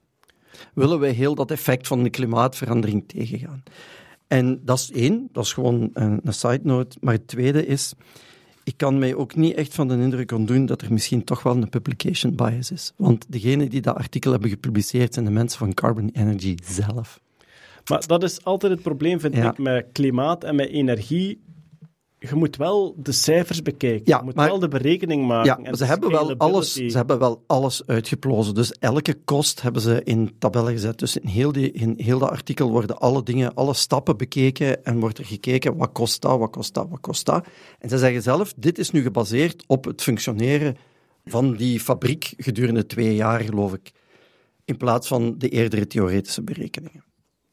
Willen wij heel dat effect van de klimaatverandering tegengaan? En dat is één, dat is gewoon een, een side note. Maar het tweede is, ik kan mij ook niet echt van de indruk ontdoen dat er misschien toch wel een publication bias is. Want degenen die dat artikel hebben gepubliceerd zijn de mensen van Carbon Energy zelf. Maar dat is altijd het probleem, vind Ja. ik, met klimaat en met energie. Je moet wel de cijfers bekijken. Ja, je moet maar- wel de berekening maken. Ja, maar ze hebben, wel alles, ze hebben wel alles uitgeplozen. Dus elke kost hebben ze in tabellen gezet. Dus in heel, die, in heel dat artikel worden alle dingen, alle stappen bekeken en wordt er gekeken wat kost dat, wat kost dat, wat kost dat. En ze zeggen zelf, dit is nu gebaseerd op het functioneren van die fabriek gedurende twee jaar, geloof ik. In plaats van de eerdere theoretische berekeningen.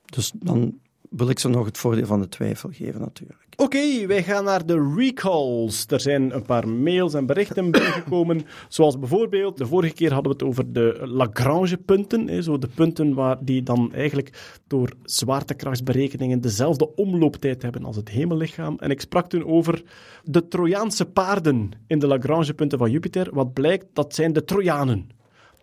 Dus dan wil ik ze nog het voordeel van de twijfel geven, natuurlijk. Oké, wij gaan naar de recalls. Er zijn een paar mails en berichten (coughs) binnengekomen. Zoals bijvoorbeeld, de vorige keer hadden we het over de Lagrange-punten. hè, Zo de punten waar die dan eigenlijk door zwaartekrachtsberekeningen dezelfde omlooptijd hebben als het hemellichaam. En ik sprak toen over de Trojaanse paarden in de Lagrange-punten van Jupiter. Wat blijkt, dat zijn de Trojanen.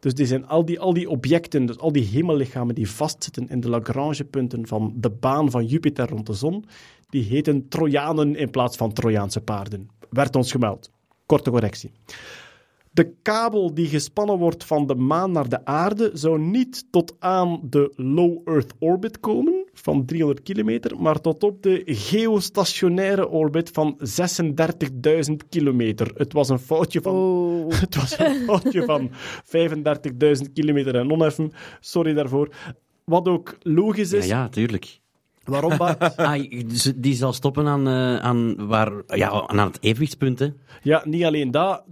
Dus die zijn al die, al die objecten, dus al die hemellichamen die vastzitten in de Lagrange-punten van de baan van Jupiter rond de zon, die heten Trojanen in plaats van Trojaanse paarden. Werd ons gemeld. Korte correctie. De kabel die gespannen wordt van de maan naar de aarde zou niet tot aan de low Earth orbit komen van 300 kilometer, maar tot op de geostationaire orbit van 36.000 kilometer. Het was een foutje van Oh. (laughs) het was een foutje van 35.000 kilometer en oneffen. Sorry daarvoor. Wat ook logisch Ja, is. ja, tuurlijk. Waarom, Bart? (laughs) Ah, die zal stoppen aan, eh, aan, waar, ja, aan het evenwichtspunt. Hè. ja, niet alleen dat.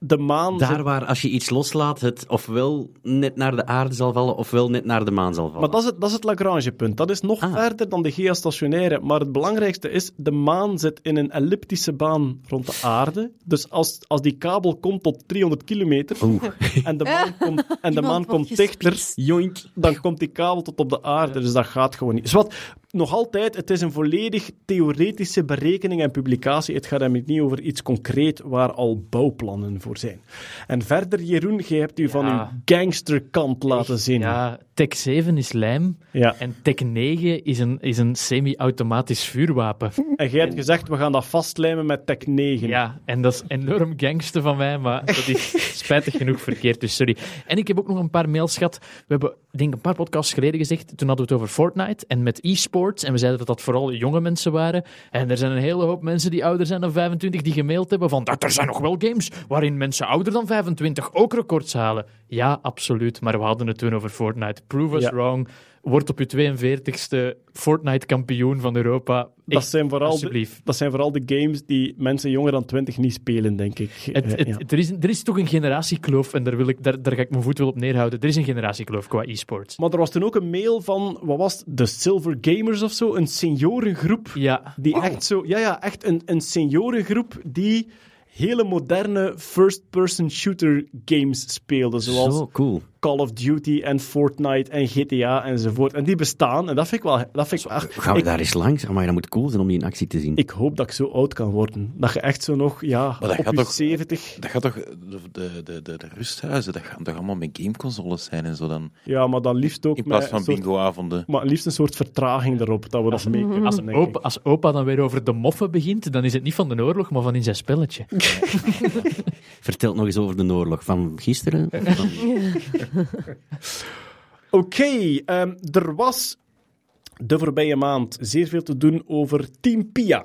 De maan... Daar zit- waar als je iets loslaat, het ofwel net naar de aarde zal vallen, ofwel net naar de maan zal vallen. Maar dat is het, dat is het Lagrange-punt. Dat is nog Ah. verder dan de geostationaire. Maar het belangrijkste is, de maan zit in een elliptische baan rond de aarde. Dus als, als die kabel komt tot 300 kilometer (laughs) en de maan komt, en de maan komt dichter, dan komt die kabel tot op de aarde. Dus dat gaat gewoon niet. Dus wat, nog altijd, het is een volledig theoretische berekening en publicatie. Het gaat hem niet over iets concreet waar al bouwplannen voor zijn. En verder, Jeroen, jij hebt u van uw gangsterkant laten zien. Ja, Tech 7 is lijm Ja. en Tech 9 is een, is een semi-automatisch vuurwapen. En jij hebt gezegd, we gaan dat vastlijmen met Tech 9. Ja, en dat is enorm gangster van mij, maar dat is (laughs) spijtig genoeg verkeerd, dus sorry. En ik heb ook nog een paar mails gehad. We hebben, denk een paar podcasts geleden gezegd, toen hadden we het over Fortnite en met e-sports, en we zeiden dat dat vooral jonge mensen waren. En er zijn een hele hoop mensen die ouder zijn dan 25 die gemaild hebben van, dat er zijn nog wel games waarin mensen ouder dan 25 ook records halen. Ja, absoluut, maar we hadden het toen over Fortnite. Prove us Ja. wrong. Word op je 42ste Fortnite-kampioen van Europa. Dat zijn, vooral de, alsjeblieft. dat zijn vooral de games die mensen jonger dan 20 niet spelen, denk ik. Het, Eh, het, ja. er, is, er is toch een generatiekloof en daar, wil ik, daar, daar ga ik mijn voet wel op neerhouden. Er is een generatiekloof qua e-sports. Maar er was toen ook een mail van, wat was het? De Silver Gamers of zo? Een seniorengroep. Ja, Die echt zo, ja, ja, echt een, een seniorengroep die hele moderne first-person shooter games speelde. Zoals Zo cool. Call of Duty en Fortnite en GTA enzovoort. En die bestaan. En dat vind ik wel. Dat vind ik, ach, Gaan we ik, daar eens langs? Maar dat moet cool zijn om die in actie te zien. ik hoop dat ik zo oud kan worden. Dat je echt zo nog, ja, Maar dat op gaat je toch- 70. Dat gaat toch, de, de, de, de, rusthuizen, dat gaan toch allemaal met gameconsoles zijn en zo dan. Ja, maar dan liefst ook In plaats van bingoavonden. Maar liefst een soort vertraging erop, dat we dat mee kunnen. als, denk ik. opa, als opa dan weer over de moffen begint, dan is het niet van de oorlog, maar van in zijn spelletje. (laughs) Vertel nog eens over de oorlog van gisteren. Van- Oké, ehm, er was de voorbije maand zeer veel te doen over Team Pia.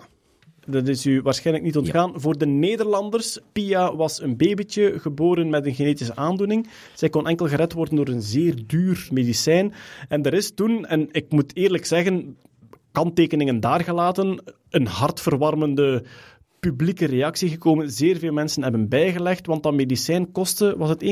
Dat is u waarschijnlijk niet ontgaan. Voor de Nederlanders, Pia was een babytje geboren met een genetische aandoening. Zij kon enkel gered worden door een zeer duur medicijn. En er is toen, en ik moet eerlijk zeggen, kanttekeningen daar gelaten, een hartverwarmende publieke reactie gekomen. Zeer veel mensen hebben bijgelegd, want dat medicijn kostte, was het 1,9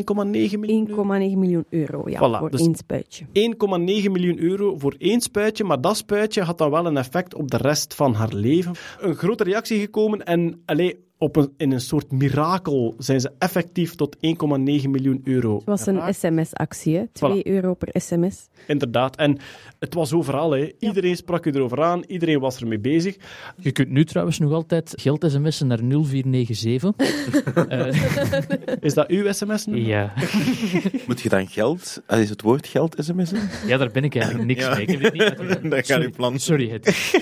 miljoen euro? 1,9 miljoen euro ja, Voilà, voor dus- één spuitje. 1,9 miljoen euro voor één spuitje, maar dat spuitje had dan wel een effect op de rest van haar leven. Een grote reactie gekomen en allee, op een, in een soort mirakel zijn ze effectief tot 1,9 miljoen euro. Het was een sms-actie, hè. 2 euro per sms. Inderdaad. En het was overal. Hè. Iedereen sprak u erover aan, iedereen was ermee bezig. Je kunt nu trouwens nog altijd geld sms'en naar 0497. (laughs) Eh, (laughs) Is dat uw sms? -nummer? ja. (laughs) Moet je dan geld, ah, is het woord geld sms'en? ja, daar ben ik eigenlijk niks Ja. mee. Ik heb dit niet. Dat gaat Sorry. uw plan. Sorry, het.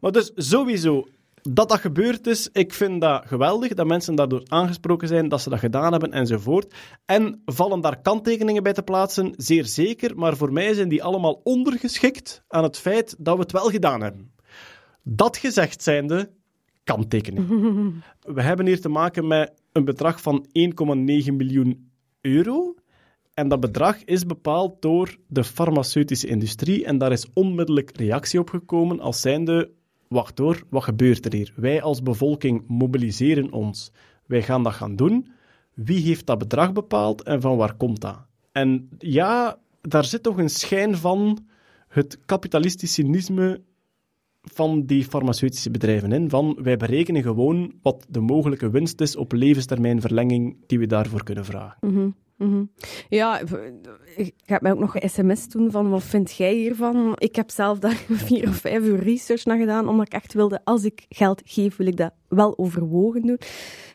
Maar dus sowieso, Dat dat gebeurd is, ik vind dat geweldig, dat mensen daardoor aangesproken zijn, dat ze dat gedaan hebben enzovoort. En vallen daar kanttekeningen bij te plaatsen? Zeer zeker, maar voor mij zijn die allemaal ondergeschikt aan het feit dat we het wel gedaan hebben. Dat gezegd zijnde, kanttekening. (laughs) We hebben hier te maken met een bedrag van 1,9 miljoen euro. En dat bedrag is bepaald door de farmaceutische industrie. En daar is onmiddellijk reactie op gekomen als zijnde... Wacht hoor, wat gebeurt er hier? Wij als bevolking mobiliseren ons. Wij gaan dat gaan doen. Wie heeft dat bedrag bepaald en van waar komt dat? En ja, daar zit toch een schijn van het kapitalistisch cynisme van die farmaceutische bedrijven in. Van wij berekenen gewoon wat de mogelijke winst is op levenstermijnverlenging die we daarvoor kunnen vragen. Mhm. Ja, ik heb mij ook nog een sms toen van wat vind jij hiervan? Ik heb zelf daar (laughs) vier of vijf uur research naar gedaan, omdat ik echt wilde, als ik geld geef, wil ik dat wel overwogen doen.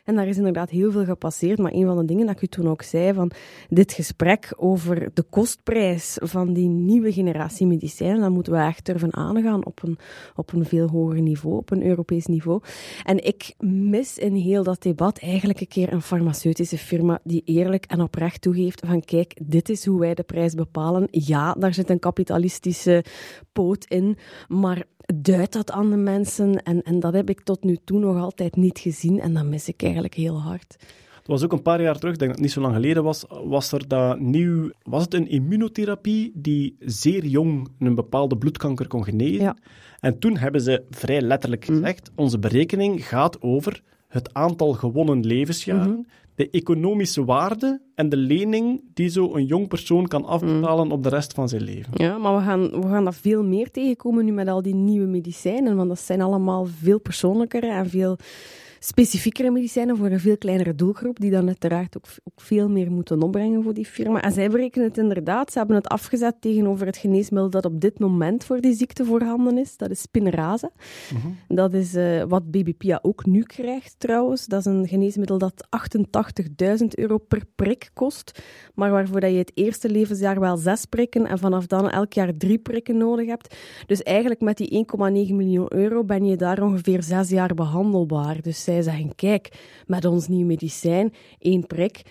En daar is inderdaad heel veel gepasseerd. Maar een van de dingen dat ik u toen ook zei, van dit gesprek over de kostprijs van die nieuwe generatie medicijnen, dan moeten we echt durven aangaan op een, op een veel hoger niveau, op een Europees niveau. En ik mis in heel dat debat eigenlijk een keer een farmaceutische firma die eerlijk en oprecht toegeeft van kijk, dit is hoe wij de prijs bepalen. Ja, daar zit een kapitalistische poot in, maar duidt dat aan de mensen? En, en dat heb ik tot nu toe nog altijd niet gezien en dat mis ik eigenlijk heel hard. Het was ook een paar jaar terug, ik denk dat het niet zo lang geleden was, was er dat nieuw... Was het een immunotherapie die zeer jong een bepaalde bloedkanker kon genezen? Ja. En toen hebben ze vrij letterlijk gezegd, onze berekening gaat over het aantal gewonnen levensjaren, de economische waarde en de lening die zo een jong persoon kan afbetalen op de rest van zijn leven. Ja, maar we gaan, we gaan dat veel meer tegenkomen nu met al die nieuwe medicijnen, want dat zijn allemaal veel persoonlijkere en veel specifiekere medicijnen voor een veel kleinere doelgroep, die dan uiteraard ook, ook veel meer moeten opbrengen voor die firma. En zij berekenen het inderdaad, ze hebben het afgezet tegenover het geneesmiddel dat op dit moment voor die ziekte voorhanden is. Dat is Spinraza. Dat is eh, wat Baby Pia ook nu krijgt trouwens. Dat is een geneesmiddel dat 88.000 euro per prik kost, maar waarvoor dat je het eerste levensjaar wel zes prikken en vanaf dan elk jaar drie prikken nodig hebt. Dus eigenlijk met die 1,9 miljoen euro ben je daar ongeveer zes jaar behandelbaar. Dus zij zeggen, kijk, met ons nieuw medicijn, één prik.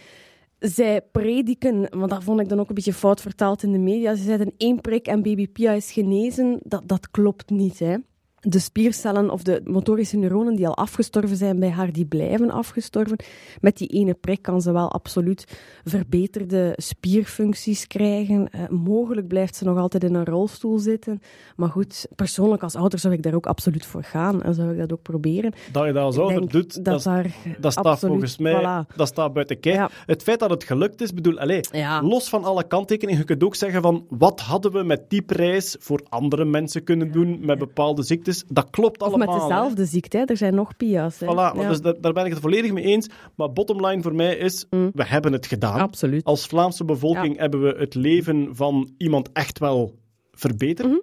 Zij prediken, want dat vond ik dan ook een beetje fout vertaald in de media. Ze zeiden één prik en baby Pia is genezen. Dat, dat klopt niet, hè. De spiercellen of de motorische neuronen die al afgestorven zijn bij haar, die blijven afgestorven. Met die ene prik kan ze wel absoluut verbeterde spierfuncties krijgen. Eh, mogelijk blijft ze nog altijd in een rolstoel zitten. Maar goed, persoonlijk als ouder zou ik daar ook absoluut voor gaan en zou ik dat ook proberen. Dat je dat als ouder doet, dat dat, dat staat volgens mij voilà. dat staat buiten kijf. Ja. Het feit dat het gelukt is, bedoel, allez, Ja. los van alle kanttekeningen, je kunt ook zeggen van wat hadden we met die prijs voor andere mensen kunnen doen met bepaalde ziektes. Dat klopt Of allemaal. met hè. dezelfde ziekte, hè. er zijn nog Pia's. Hè. Voilà, Ja. dus daar, daar ben ik het volledig mee eens. Maar bottom line voor mij is, we hebben het gedaan. Mm. Absoluut. Als Vlaamse bevolking hebben we het leven van iemand echt wel verbeterd. Mhm.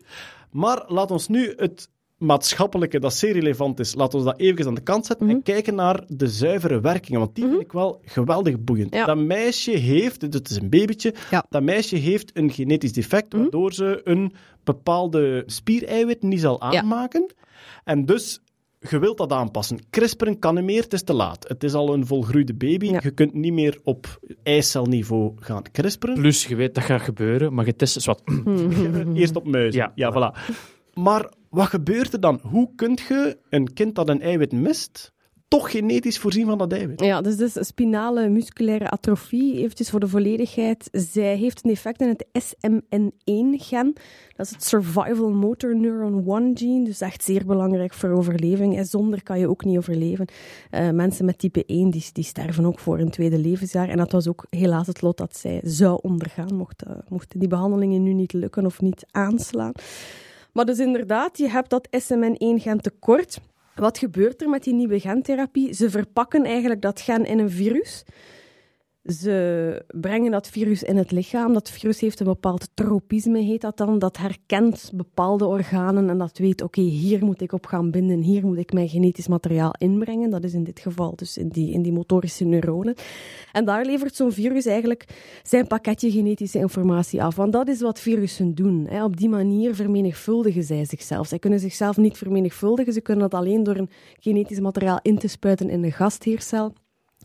Maar laat ons nu het maatschappelijke, dat zeer relevant is, laat ons dat even aan de kant zetten Mhm. en kijken naar de zuivere werkingen. Want die vind ik wel geweldig boeiend. Ja. Dat meisje heeft, dus het is een babytje, Ja. Mhm. dat meisje heeft een genetisch defect, waardoor ze een bepaalde spiereiwit niet zal aanmaken. En dus, je wilt dat aanpassen. CRISPR kan niet meer, het is te laat. Het is al een volgroeide baby. Ja. Je kunt niet meer op eicelniveau gaan CRISPRen. Plus, je weet dat gaat gebeuren, maar je test is wat. (laughs) Eerst op muizen. Ja. Ja, voilà. Maar wat gebeurt er dan? Hoe kun je een kind dat een eiwit mist, toch genetisch voorzien van dat eiwit? Ja, dus dus spinale musculaire atrofie, eventjes voor de volledigheid. Zij heeft een effect in het SMN1-gen. Dat is het Survival Motor Neuron 1 gene, dus echt zeer belangrijk voor overleving. En zonder kan je ook niet overleven. Eh, mensen met type 1 die, die sterven ook voor hun tweede levensjaar. En dat was ook helaas het lot dat zij zou ondergaan, eh, mochten die behandelingen nu niet lukken of niet aanslaan. Maar dus inderdaad, je hebt dat SMN1-gen tekort. Wat gebeurt er met die nieuwe gentherapie? Ze verpakken eigenlijk dat gen in een virus. Ze brengen dat virus in het lichaam. Dat virus heeft een bepaald tropisme, heet dat dan. Dat herkent bepaalde organen en dat weet, oké, hier moet ik op gaan binden, hier moet ik mijn genetisch materiaal inbrengen. Dat is in dit geval dus in die, in die motorische neuronen. En daar levert zo'n virus eigenlijk zijn pakketje genetische informatie af. Want dat is wat virussen doen. Hè. Op die manier vermenigvuldigen zij zichzelf. Zij kunnen zichzelf niet vermenigvuldigen, ze kunnen dat alleen door een genetisch materiaal in te spuiten in de gastheercel.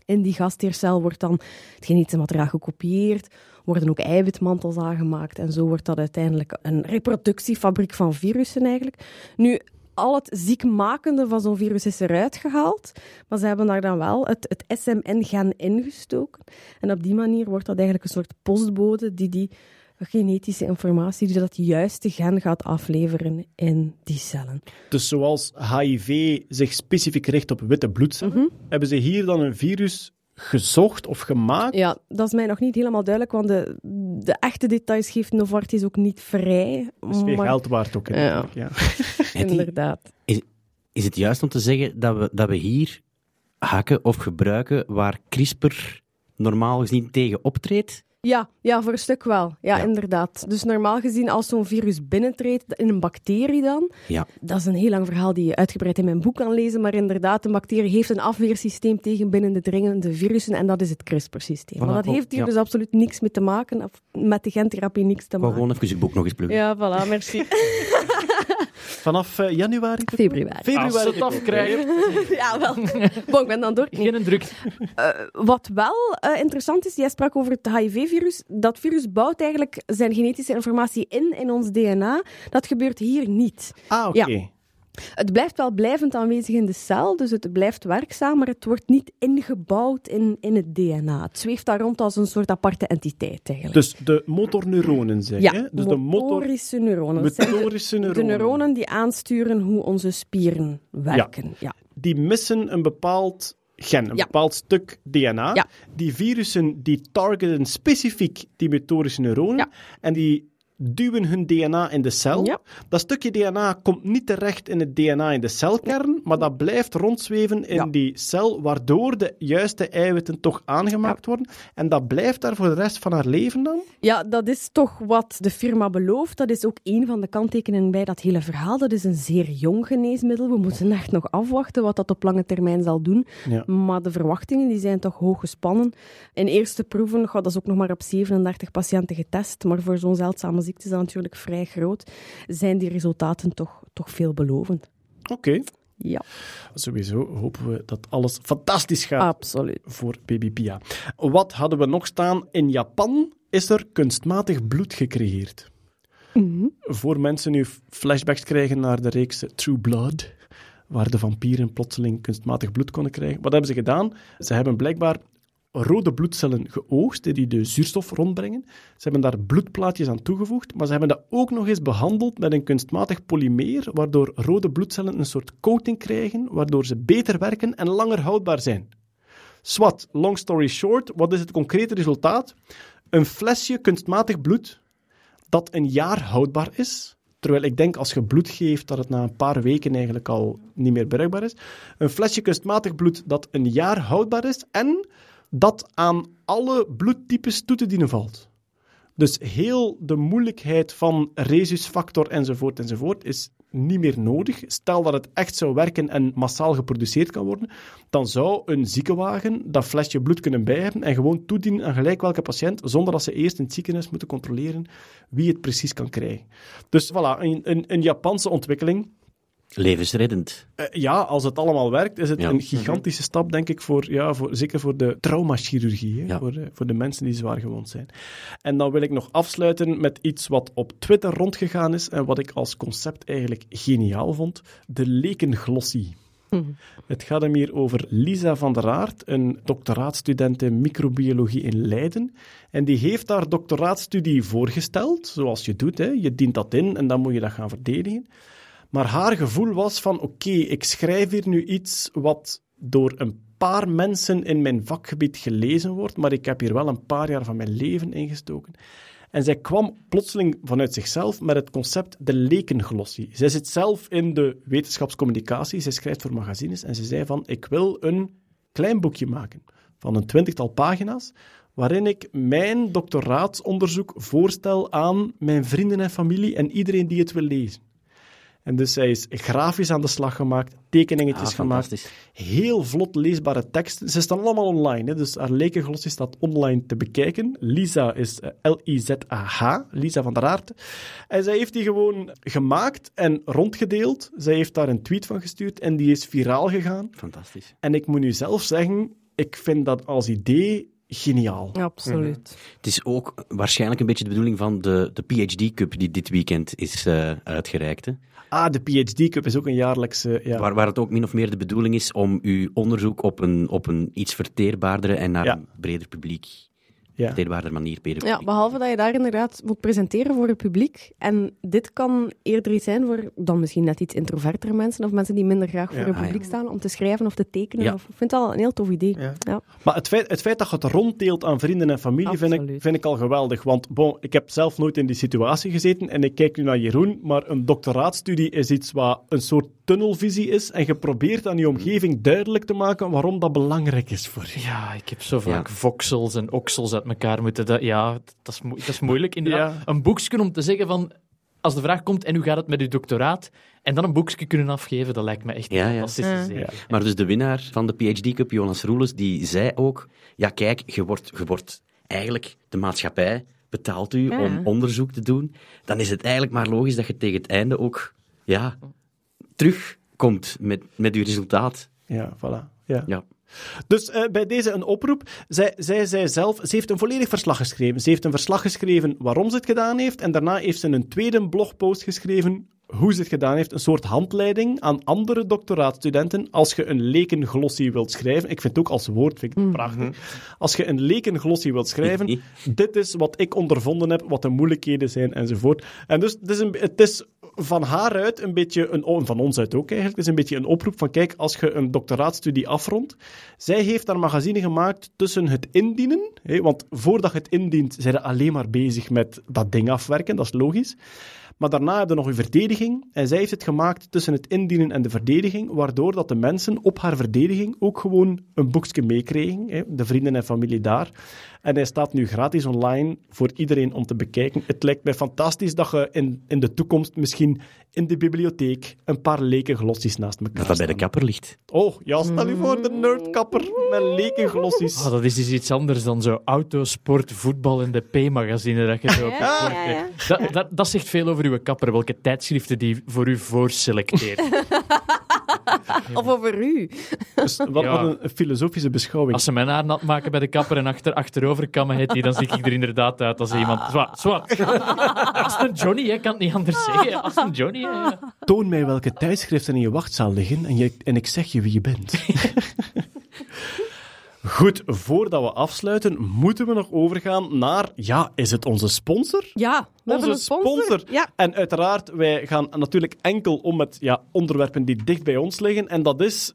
In die gastheercel wordt dan het genetische materiaal gekopieerd, worden ook eiwitmantels aangemaakt en zo wordt dat uiteindelijk een reproductiefabriek van virussen eigenlijk. Nu, al het ziekmakende van zo'n virus is eruit gehaald, maar ze hebben daar dan wel het, het SMN-gen ingestoken. En op die manier wordt dat eigenlijk een soort postbode die die genetische informatie, die dat juiste gen gaat afleveren in die cellen. Dus zoals HIV zich specifiek richt op witte bloedcellen, hebben ze hier dan een virus gezocht of gemaakt? Ja, dat is mij nog niet helemaal duidelijk, want de, de echte details geeft Novartis ook niet vrij. Dat is weer maar- geld waard ook. Ja. (laughs) Inderdaad. Is, is het juist om te zeggen dat we, dat we hier hakken of gebruiken waar CRISPR normaal gezien tegen optreedt? Ja, ja, voor een stuk wel. Ja, Ja. inderdaad. Dus normaal gezien, als zo'n virus binnentreedt, in een bacterie dan, Ja. dat is een heel lang verhaal die je uitgebreid in mijn boek kan lezen, maar inderdaad, een bacterie heeft een afweersysteem tegen binnendringende virussen en dat is het CRISPR-systeem. Voilà. Maar dat heeft hier Ja. dus absoluut niks mee te maken, of met de gentherapie niks te maken. gewoon even je boek nog eens pluggen. Ja, voilà, merci. (laughs) Vanaf eh, januari? te Februari. Februari. Als ze te het afkrijgen. (laughs) ja, wel. Bon, ik ben dan door. Nee. Geen druk. Eh, wat wel eh, interessant is, jij sprak over het HIV-virus. Dat virus bouwt eigenlijk zijn genetische informatie in in ons DNA. Dat gebeurt hier niet. Ah, oké. Het blijft wel blijvend aanwezig in de cel, dus het blijft werkzaam, maar het wordt niet ingebouwd in, in het DNA. Het zweeft daar rond als een soort aparte entiteit eigenlijk. Dus de motorneuronen zeg ja? Dus de motor... motorische neuronen. De- motorische de, neuronen. neuronen die aansturen hoe onze spieren werken. Ja. Die missen een bepaald gen, een Ja. bepaald stuk DNA. Ja. Die virussen die targeten specifiek die motorische neuronen en die duwen hun DNA in de cel. Ja. Dat stukje DNA komt niet terecht in het DNA in de celkern, maar dat blijft rondzweven in Ja. die cel, waardoor de juiste eiwitten toch aangemaakt worden. En dat blijft daar voor de rest van haar leven dan? Ja, dat is toch wat de firma belooft. Dat is ook een van de kanttekeningen bij dat hele verhaal. Dat is een zeer jong geneesmiddel. We moeten echt nog afwachten wat dat op lange termijn zal doen. Maar de verwachtingen die zijn toch hoog gespannen. In eerste proeven, dat is ook nog maar op 37 patiënten getest, maar voor zo'n zeldzame ziekte is natuurlijk vrij groot, zijn die resultaten toch, toch veelbelovend. Oké. Ja, Sowieso hopen we dat alles fantastisch gaat absoluut. voor baby Pia. Wat hadden we nog staan? In Japan is er kunstmatig bloed gecreëerd. Voor mensen nu flashbacks krijgen naar de reeks True Blood, waar de vampieren plotseling kunstmatig bloed konden krijgen. Wat hebben ze gedaan? Ze hebben blijkbaar rode bloedcellen geoogst, die de zuurstof rondbrengen. Ze hebben daar bloedplaatjes aan toegevoegd, maar ze hebben dat ook nog eens behandeld met een kunstmatig polymeer, waardoor rode bloedcellen een soort coating krijgen, waardoor ze beter werken en langer houdbaar zijn. Swat, long story short, wat is het concrete resultaat? Een flesje kunstmatig bloed dat een jaar houdbaar is. Terwijl ik denk als je bloed geeft dat het na een paar weken eigenlijk al niet meer bruikbaar is. Een flesje kunstmatig bloed dat een jaar houdbaar is en dat aan alle bloedtypes toe te dienen valt. Dus heel de moeilijkheid van rhesusfactor enzovoort enzovoort is niet meer nodig. Stel dat het echt zou werken en massaal geproduceerd kan worden, dan zou een ziekenwagen dat flesje bloed kunnen bijhebben en gewoon toedienen aan gelijk welke patiënt, zonder dat ze eerst in het ziekenhuis moeten controleren wie het precies kan krijgen. Dus voilà, een, een Japanse ontwikkeling. Levensreddend. Eh, ja, als het allemaal werkt, is het Ja. een gigantische stap, denk ik, voor, ja, voor, zeker voor de traumachirurgie, hè, Ja. voor, eh, voor de mensen die zwaar gewond zijn. En dan wil ik nog afsluiten met iets wat op Twitter rondgegaan is en wat ik als concept eigenlijk geniaal vond: de lekenglossie. Het gaat hem hier over Lisa van der Aert, een doctoraatstudent in microbiologie in Leiden. En die heeft haar doctoraatstudie voorgesteld, zoals je doet. Hè. Je dient dat in en dan moet je dat gaan verdedigen. Maar haar gevoel was van, oké, ik schrijf hier nu iets wat door een paar mensen in mijn vakgebied gelezen wordt, maar ik heb hier wel een paar jaar van mijn leven ingestoken. En zij kwam plotseling vanuit zichzelf met het concept de lekenglossie. Zij zit zelf in de wetenschapscommunicatie, zij schrijft voor magazines en ze zei van, ik wil een klein boekje maken van een twintigtal pagina's, waarin ik mijn doctoraatsonderzoek voorstel aan mijn vrienden en familie en iedereen die het wil lezen. En dus zij is grafisch aan de slag gemaakt, tekeningetjes Ah, gemaakt, fantastisch. heel vlot leesbare teksten. Ze staan allemaal online, hè, dus haar lekenglossie staat online te bekijken. Lisa is eh, L-I-Z-A-H, Lisa van der Aert. En zij heeft die gewoon gemaakt en rondgedeeld. Zij heeft daar een tweet van gestuurd en die is viraal gegaan. Fantastisch. En ik moet nu zelf zeggen, ik vind dat als idee geniaal. Absoluut. Het is ook waarschijnlijk een beetje de bedoeling van de, de PhD Cup die dit weekend is eh, uitgereikt. Hè? Ah, de PhD Cup is ook een jaarlijkse... Ja. Waar, waar het ook min of meer de bedoeling is om uw onderzoek op een, op een iets verteerbare en naar Ja. een breder publiek, Ja. verteerbaarder manier Ja, behalve dat je daar inderdaad moet presenteren voor het publiek. En dit kan eerder iets zijn voor dan misschien net iets introvertere mensen of mensen die minder graag voor Ja. het Ah, ja. publiek staan om te schrijven of te tekenen. Ja. Of, ik vind dat al een heel tof idee. Ja. Ja. Maar het feit, het feit dat je het ronddeelt aan vrienden en familie vind ik, vind ik al geweldig. Want bon, ik heb zelf nooit in die situatie gezeten en ik kijk nu naar Jeroen, maar een doctoraatstudie is iets wat een soort tunnelvisie is en je probeert aan je omgeving duidelijk te maken waarom dat belangrijk is voor je. Ja, ik heb zo vaak Ja. voxels en oksels uit elkaar moeten. Dat, ja, dat is, dat is moeilijk inderdaad. Ja. Een boekje om te zeggen van... Als de vraag komt, en hoe gaat het met uw doctoraat? En dan een boekje kunnen afgeven, dat lijkt me echt Ja, een ja. Ja. Maar dus de winnaar van de PhD Cup, Jonas Roeles, die zei ook: Ja, kijk, je wordt, je wordt eigenlijk de maatschappij betaalt u Ja. om onderzoek te doen. Dan is het eigenlijk maar logisch dat je tegen het einde ook ja, terugkomt met, met uw resultaat. Ja, voilà. Ja. Ja. Dus eh, bij deze een oproep. Zij, zij zei zelf, ze heeft een volledig verslag geschreven. Ze heeft een verslag geschreven waarom ze het gedaan heeft. En daarna heeft ze een tweede blogpost geschreven hoe ze het gedaan heeft. Een soort handleiding aan andere doctoraatstudenten. Als je een lekenglossie wilt schrijven. Ik vind het ook als woord vind ik het prachtig. Als je een lekenglossie wilt schrijven. (laughs) dit is wat ik ondervonden heb, wat de moeilijkheden zijn enzovoort. En dus het is, een, het is van haar uit een beetje, een, van ons uit ook eigenlijk, is een beetje een oproep van kijk, als je een doctoraatstudie afrondt, zij heeft haar magazine gemaakt tussen het indienen, hè, want voordat je het indient, zijn je alleen maar bezig met dat ding afwerken, dat is logisch. Maar daarna heb je nog je verdediging. En zij heeft het gemaakt tussen het indienen en de verdediging, waardoor dat de mensen op haar verdediging ook gewoon een boekje meekregen. De vrienden en familie daar. En hij staat nu gratis online voor iedereen om te bekijken. Het lijkt mij fantastisch dat je in, in de toekomst misschien in de bibliotheek een paar leken glossies naast elkaar Dat dat bij de kapper ligt. Oh, ja, stel je voor, de nerdkapper met leken glossies. Oh, dat is dus iets anders dan zo autosport, voetbal en de P-magazine dat je zo op Ja. Dat, dat, dat zegt veel over uw kapper, welke tijdschriften die voor u voorselecteert. (laughs) Of over u. Dus wat, Ja. wat een, een filosofische beschouwing. Als ze mijn haar nat maken bij de kapper en achter, achterover die, dan zie ik er inderdaad uit als iemand... Zwart, zwart. Als een Johnny, hè, kan het niet anders zeggen. (laughs) Als een Johnny, ja. Toon mij welke tijdschriften in je wachtzaal liggen en, je, en ik zeg je wie je bent. (laughs) Goed, voordat we afsluiten, moeten we nog overgaan naar, ja, is het onze sponsor? Ja, we hebben een Onze sponsor. Ja. En uiteraard, wij gaan natuurlijk enkel om met ja, onderwerpen die dicht bij ons liggen. En dat is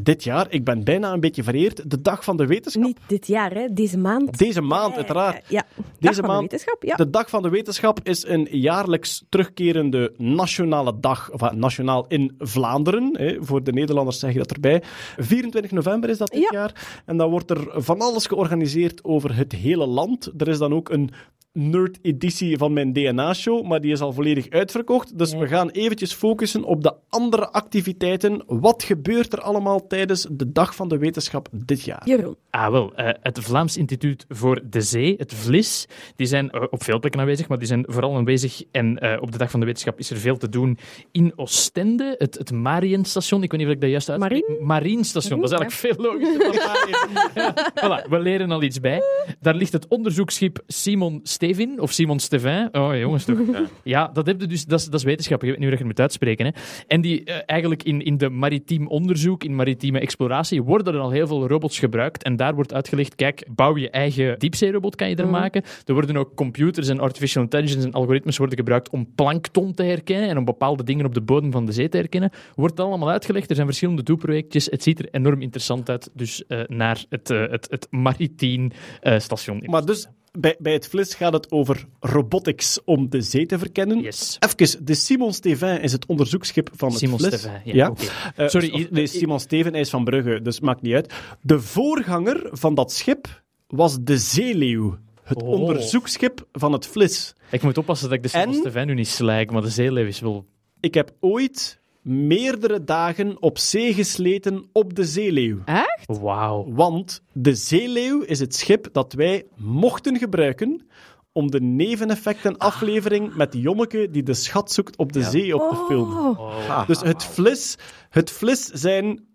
dit jaar, ik ben bijna een beetje vereerd, de Dag van de Wetenschap. Niet dit jaar, hè. Deze maand. Deze maand, uiteraard. Eh, Ja. Deze Dag van de wetenschap, ja. De Dag van de Wetenschap is een jaarlijks terugkerende nationale dag, of, ah, nationaal in Vlaanderen. Hè, voor de Nederlanders zeg je dat erbij. 24 november is dat dit Ja. jaar. En dan wordt er van alles georganiseerd over het hele land. Er is dan ook een nerd-editie van mijn DNA-show, maar die is al volledig uitverkocht. Dus we gaan eventjes focussen op de andere activiteiten. Wat gebeurt er allemaal tijdens de Dag van de Wetenschap dit jaar? Jeroen. Ah, wel. eh, het Vlaams Instituut voor de Zee, het VLIS, die zijn eh, op veel plekken aanwezig, maar die zijn vooral aanwezig. En eh, op de Dag van de Wetenschap is er veel te doen in Oostende, het, het Marienstation. Ik weet niet of ik dat juist uitspreek. Marien? Marienstation, dat is eigenlijk veel logischer dan Marien. (laughs) Ja, voilà, we leren al iets bij. Daar ligt het onderzoeksschip Simon Stevin, of Simon Stevin. Oh, jongens, toch. (laughs) Ja, dat, heb je dus, dat, is, dat is wetenschap. Je weet niet hoe je het moet uitspreken. Hè. En die eh, eigenlijk in, in de maritiem onderzoek, in maritieme exploratie, worden er al heel veel robots gebruikt. En daar wordt uitgelegd, kijk, bouw je eigen diepzeerobot, kan je er maken. Er worden ook computers en artificial intelligence en algoritmes worden gebruikt om plankton te herkennen en om bepaalde dingen op de bodem van de zee te herkennen. Wordt allemaal uitgelegd. Er zijn verschillende doelprojectjes. Het ziet er enorm interessant uit. Dus eh, naar het, eh, het, het maritiem eh, station. Maar dus bij, bij het Vlis gaat het over robotics om de zee te verkennen. Yes. Even, de Simon Stevin is het onderzoeksschip van het Simon. Stevin, ja. Eh, Sorry, of- i- nee, Simon Steven hij is van Brugge, dus maakt niet uit. De voorganger van dat schip was de Zeeleeuw. Het Oh. onderzoeksschip van het Vlis. Ik moet oppassen dat ik de En? Stefan nu niet slijk, maar de zeeleeuw is wel... Ik heb ooit meerdere dagen op zee gesleten op de Zeeleeuw. Wauw. Want de Zeeleeuw is het schip dat wij mochten gebruiken om de neveneffecten aflevering met Jommeke die de schat zoekt op de zee op te filmen. Oh. Dus het Vlis, het Vlis zijn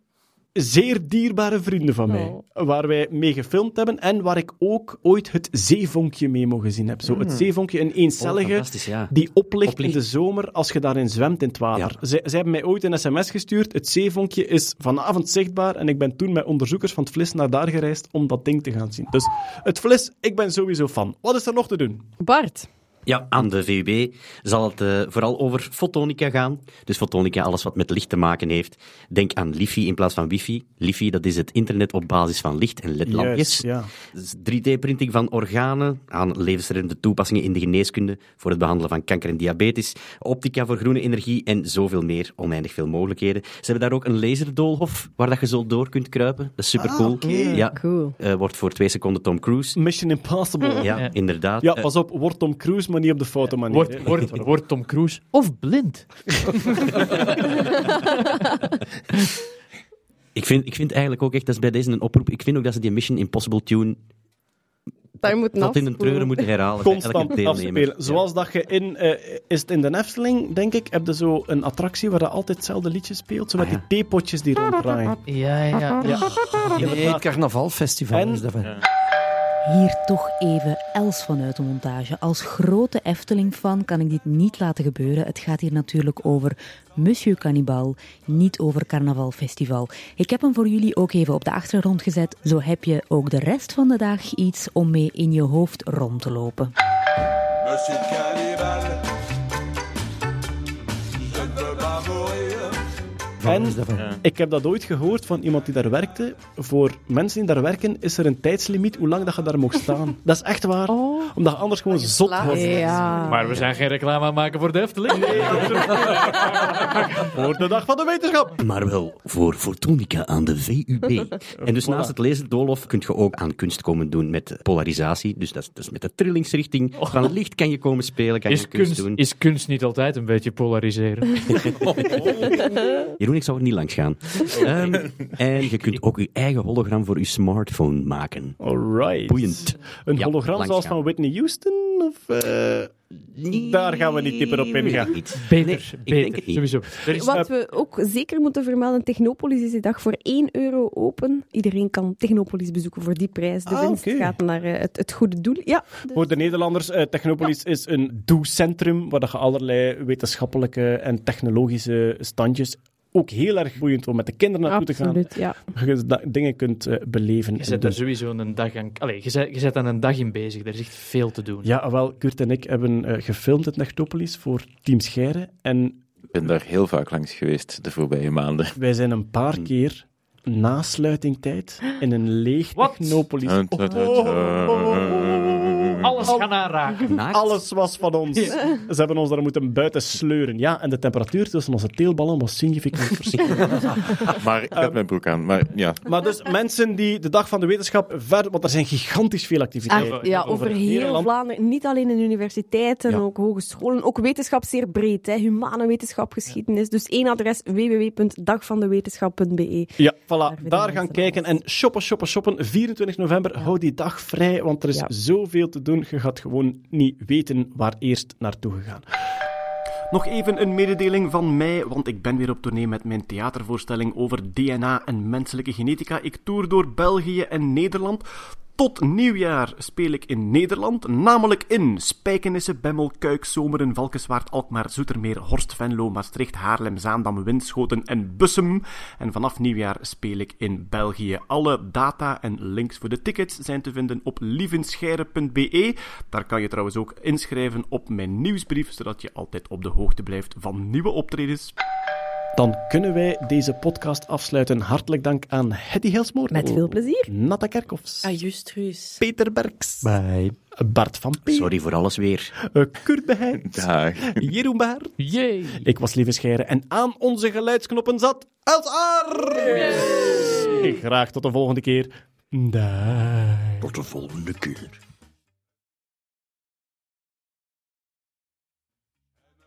zeer dierbare vrienden van mij, waar wij mee gefilmd hebben en waar ik ook ooit het zeevonkje mee mogen zien heb. Zo, het zeevonkje, een eencellige, Oh, ja. die oplicht, Oplicht. in de zomer als je daarin zwemt in het water. Ja. Zij, zij hebben mij ooit een sms gestuurd, het zeevonkje is vanavond zichtbaar en ik ben toen met onderzoekers van het Vlis naar daar gereisd om dat ding te gaan zien. Dus het Vlis, ik ben sowieso fan. Wat is er nog te doen? Bart, Ja, aan de VUB zal het eh, vooral over fotonica gaan. Dus fotonica, alles wat met licht te maken heeft. Denk aan LiFi in plaats van wifi. LiFi, dat is het internet op basis van licht en ledlampjes. Ja. Dus 3D-printing van organen, aan levensreddende toepassingen in de geneeskunde, voor het behandelen van kanker en diabetes, optica voor groene energie en zoveel meer, oneindig veel mogelijkheden. Ze hebben daar ook een laserdoolhof waar dat je zo door kunt kruipen. Dat is super cool. Ja, cool. eh, wordt voor twee seconden Tom Cruise. Mission Impossible. Ja, inderdaad. Ja, Eh, pas op, word Tom Cruise, maar niet op de foto manier. Wordt hè. wordt- wordt Tom Cruise of blind? Ik vind, ik vind eigenlijk ook echt, dat is bij deze een oproep, ik vind ook dat ze die Mission Impossible tune daar moet in een treuren moeten herhalen constant deelnemer. afspelen. Zoals dat je in, eh, is het in de Efteling, denk ik, heb je zo een attractie waar je altijd hetzelfde liedje speelt, zo met Ah, ja. die theepotjes die ronddraaien. Ja, ja. Ja, Nee, het carnavalfestival En- is dat. van. Hier toch even Els vanuit de montage. Als grote Efteling-fan kan ik dit niet laten gebeuren. Het gaat hier natuurlijk over Monsieur Cannibal, niet over Carnaval Festival. Ik heb hem voor jullie ook even op de achtergrond gezet. Zo heb je ook de rest van de dag iets om mee in je hoofd rond te lopen. En is dat van. ik heb dat ooit gehoord van iemand die daar werkte. Voor mensen die daar werken is er een tijdslimiet hoe lang dat je daar mocht staan. (laughs) Dat is echt waar. Omdat je anders gewoon zot slaat. wordt. Ja. Maar we zijn geen reclame aan het maken voor de Efteling. (laughs) Voor de dag van de wetenschap. Maar wel voor Fotonica aan de VUB. (laughs) En dus naast het laserdoolhof kun je ook aan kunst komen doen met polarisatie. Dus dat is, is met de trillingsrichting van licht kan je komen spelen, kan je kunst, kunst, doen. is kunst niet altijd een beetje polariseren? Jeroen, ik zou er niet langs gaan. (laughs) Ehm, en je kunt ook je eigen hologram voor je smartphone maken. Alright. Boeiend. Een Ja, hologram zoals gaan. van Whitney Houston? Of, eh, Daar gaan we niet dieper op ingaan. Beter, Nee, beter. ik denk het niet. Sowieso. Is, Wat we ook zeker moeten vermelden, Technopolis is die dag voor 1 euro open. Iedereen kan Technopolis bezoeken voor die prijs. De Ah, winst gaat naar eh, het, het goede doel. Ja, dus- Voor de Nederlanders, eh, Technopolis is een doe-centrum waar dat je allerlei wetenschappelijke en technologische standjes ook heel erg boeiend om met de kinderen naartoe absoluut. Ja. te gaan. Je da- dingen kunt eh, beleven. je zet er sowieso een dag aan... Allee, je zet, je zet aan een dag in bezig. Er is echt veel te doen. Ja, wel, Kurt en ik hebben eh, gefilmd in Technopolis voor Team Scheire. En Ik ben daar heel vaak langs geweest de voorbije maanden. wij zijn een paar Hm. keer na sluitingtijd in een leeg Wat? Technopolis. Alles gaan aanraken. Naakt? Alles was van ons. Ze hebben ons daar moeten buiten sleuren. Ja, en de temperatuur tussen onze teelballen was significant verschillend. (laughs) Maar ik had mijn broek aan. Maar ja, Maar dus mensen die de dag van de wetenschap verder... Want er zijn gigantisch veel activiteiten. Ja, over heel. Vlaanderen. Niet alleen in universiteiten, Ja. ook hogescholen. Ook wetenschap zeer breed. Hè. Humane wetenschap, geschiedenis. Dus één adres, www.dagvandewetenschap.be. Ja, voilà. Daar gaan kijken en shoppen, shoppen, shoppen. 24 november, hou die dag vrij, want er is Ja. zoveel te doen. Je gaat gewoon niet weten waar eerst naartoe gegaan. Nog even een mededeling van mij, want ik ben weer op tournee met mijn theatervoorstelling over DNA en menselijke genetica. Ik toer door België en Nederland. Tot nieuwjaar speel ik in Nederland, namelijk in Spijkenisse, Bemmel, Kuik, Zomeren, Valkenswaard, Alkmaar, Zoetermeer, Horst, Venlo, Maastricht, Haarlem, Zaandam, Winschoten en Bussum. En vanaf nieuwjaar speel ik in België. Alle data en links voor de tickets zijn te vinden op lievenscheire.be. Daar kan je trouwens ook inschrijven op mijn nieuwsbrief, zodat je altijd op de hoogte blijft van nieuwe optredens. Dan kunnen wij deze podcast afsluiten. Hartelijk dank aan Hetty Helsmoor. Met veel plezier. Natta Kerkhoffs. Ah. Peter Berks. Bye. Bart van P. Sorry voor alles weer. Eh, Kurt Beheid. (laughs) daar. Jeroen Baar. Yay. Ik was Lieve Scheire en aan onze geluidsknoppen zat Els Aar. Graag tot de volgende keer. Dag. Tot de volgende keer.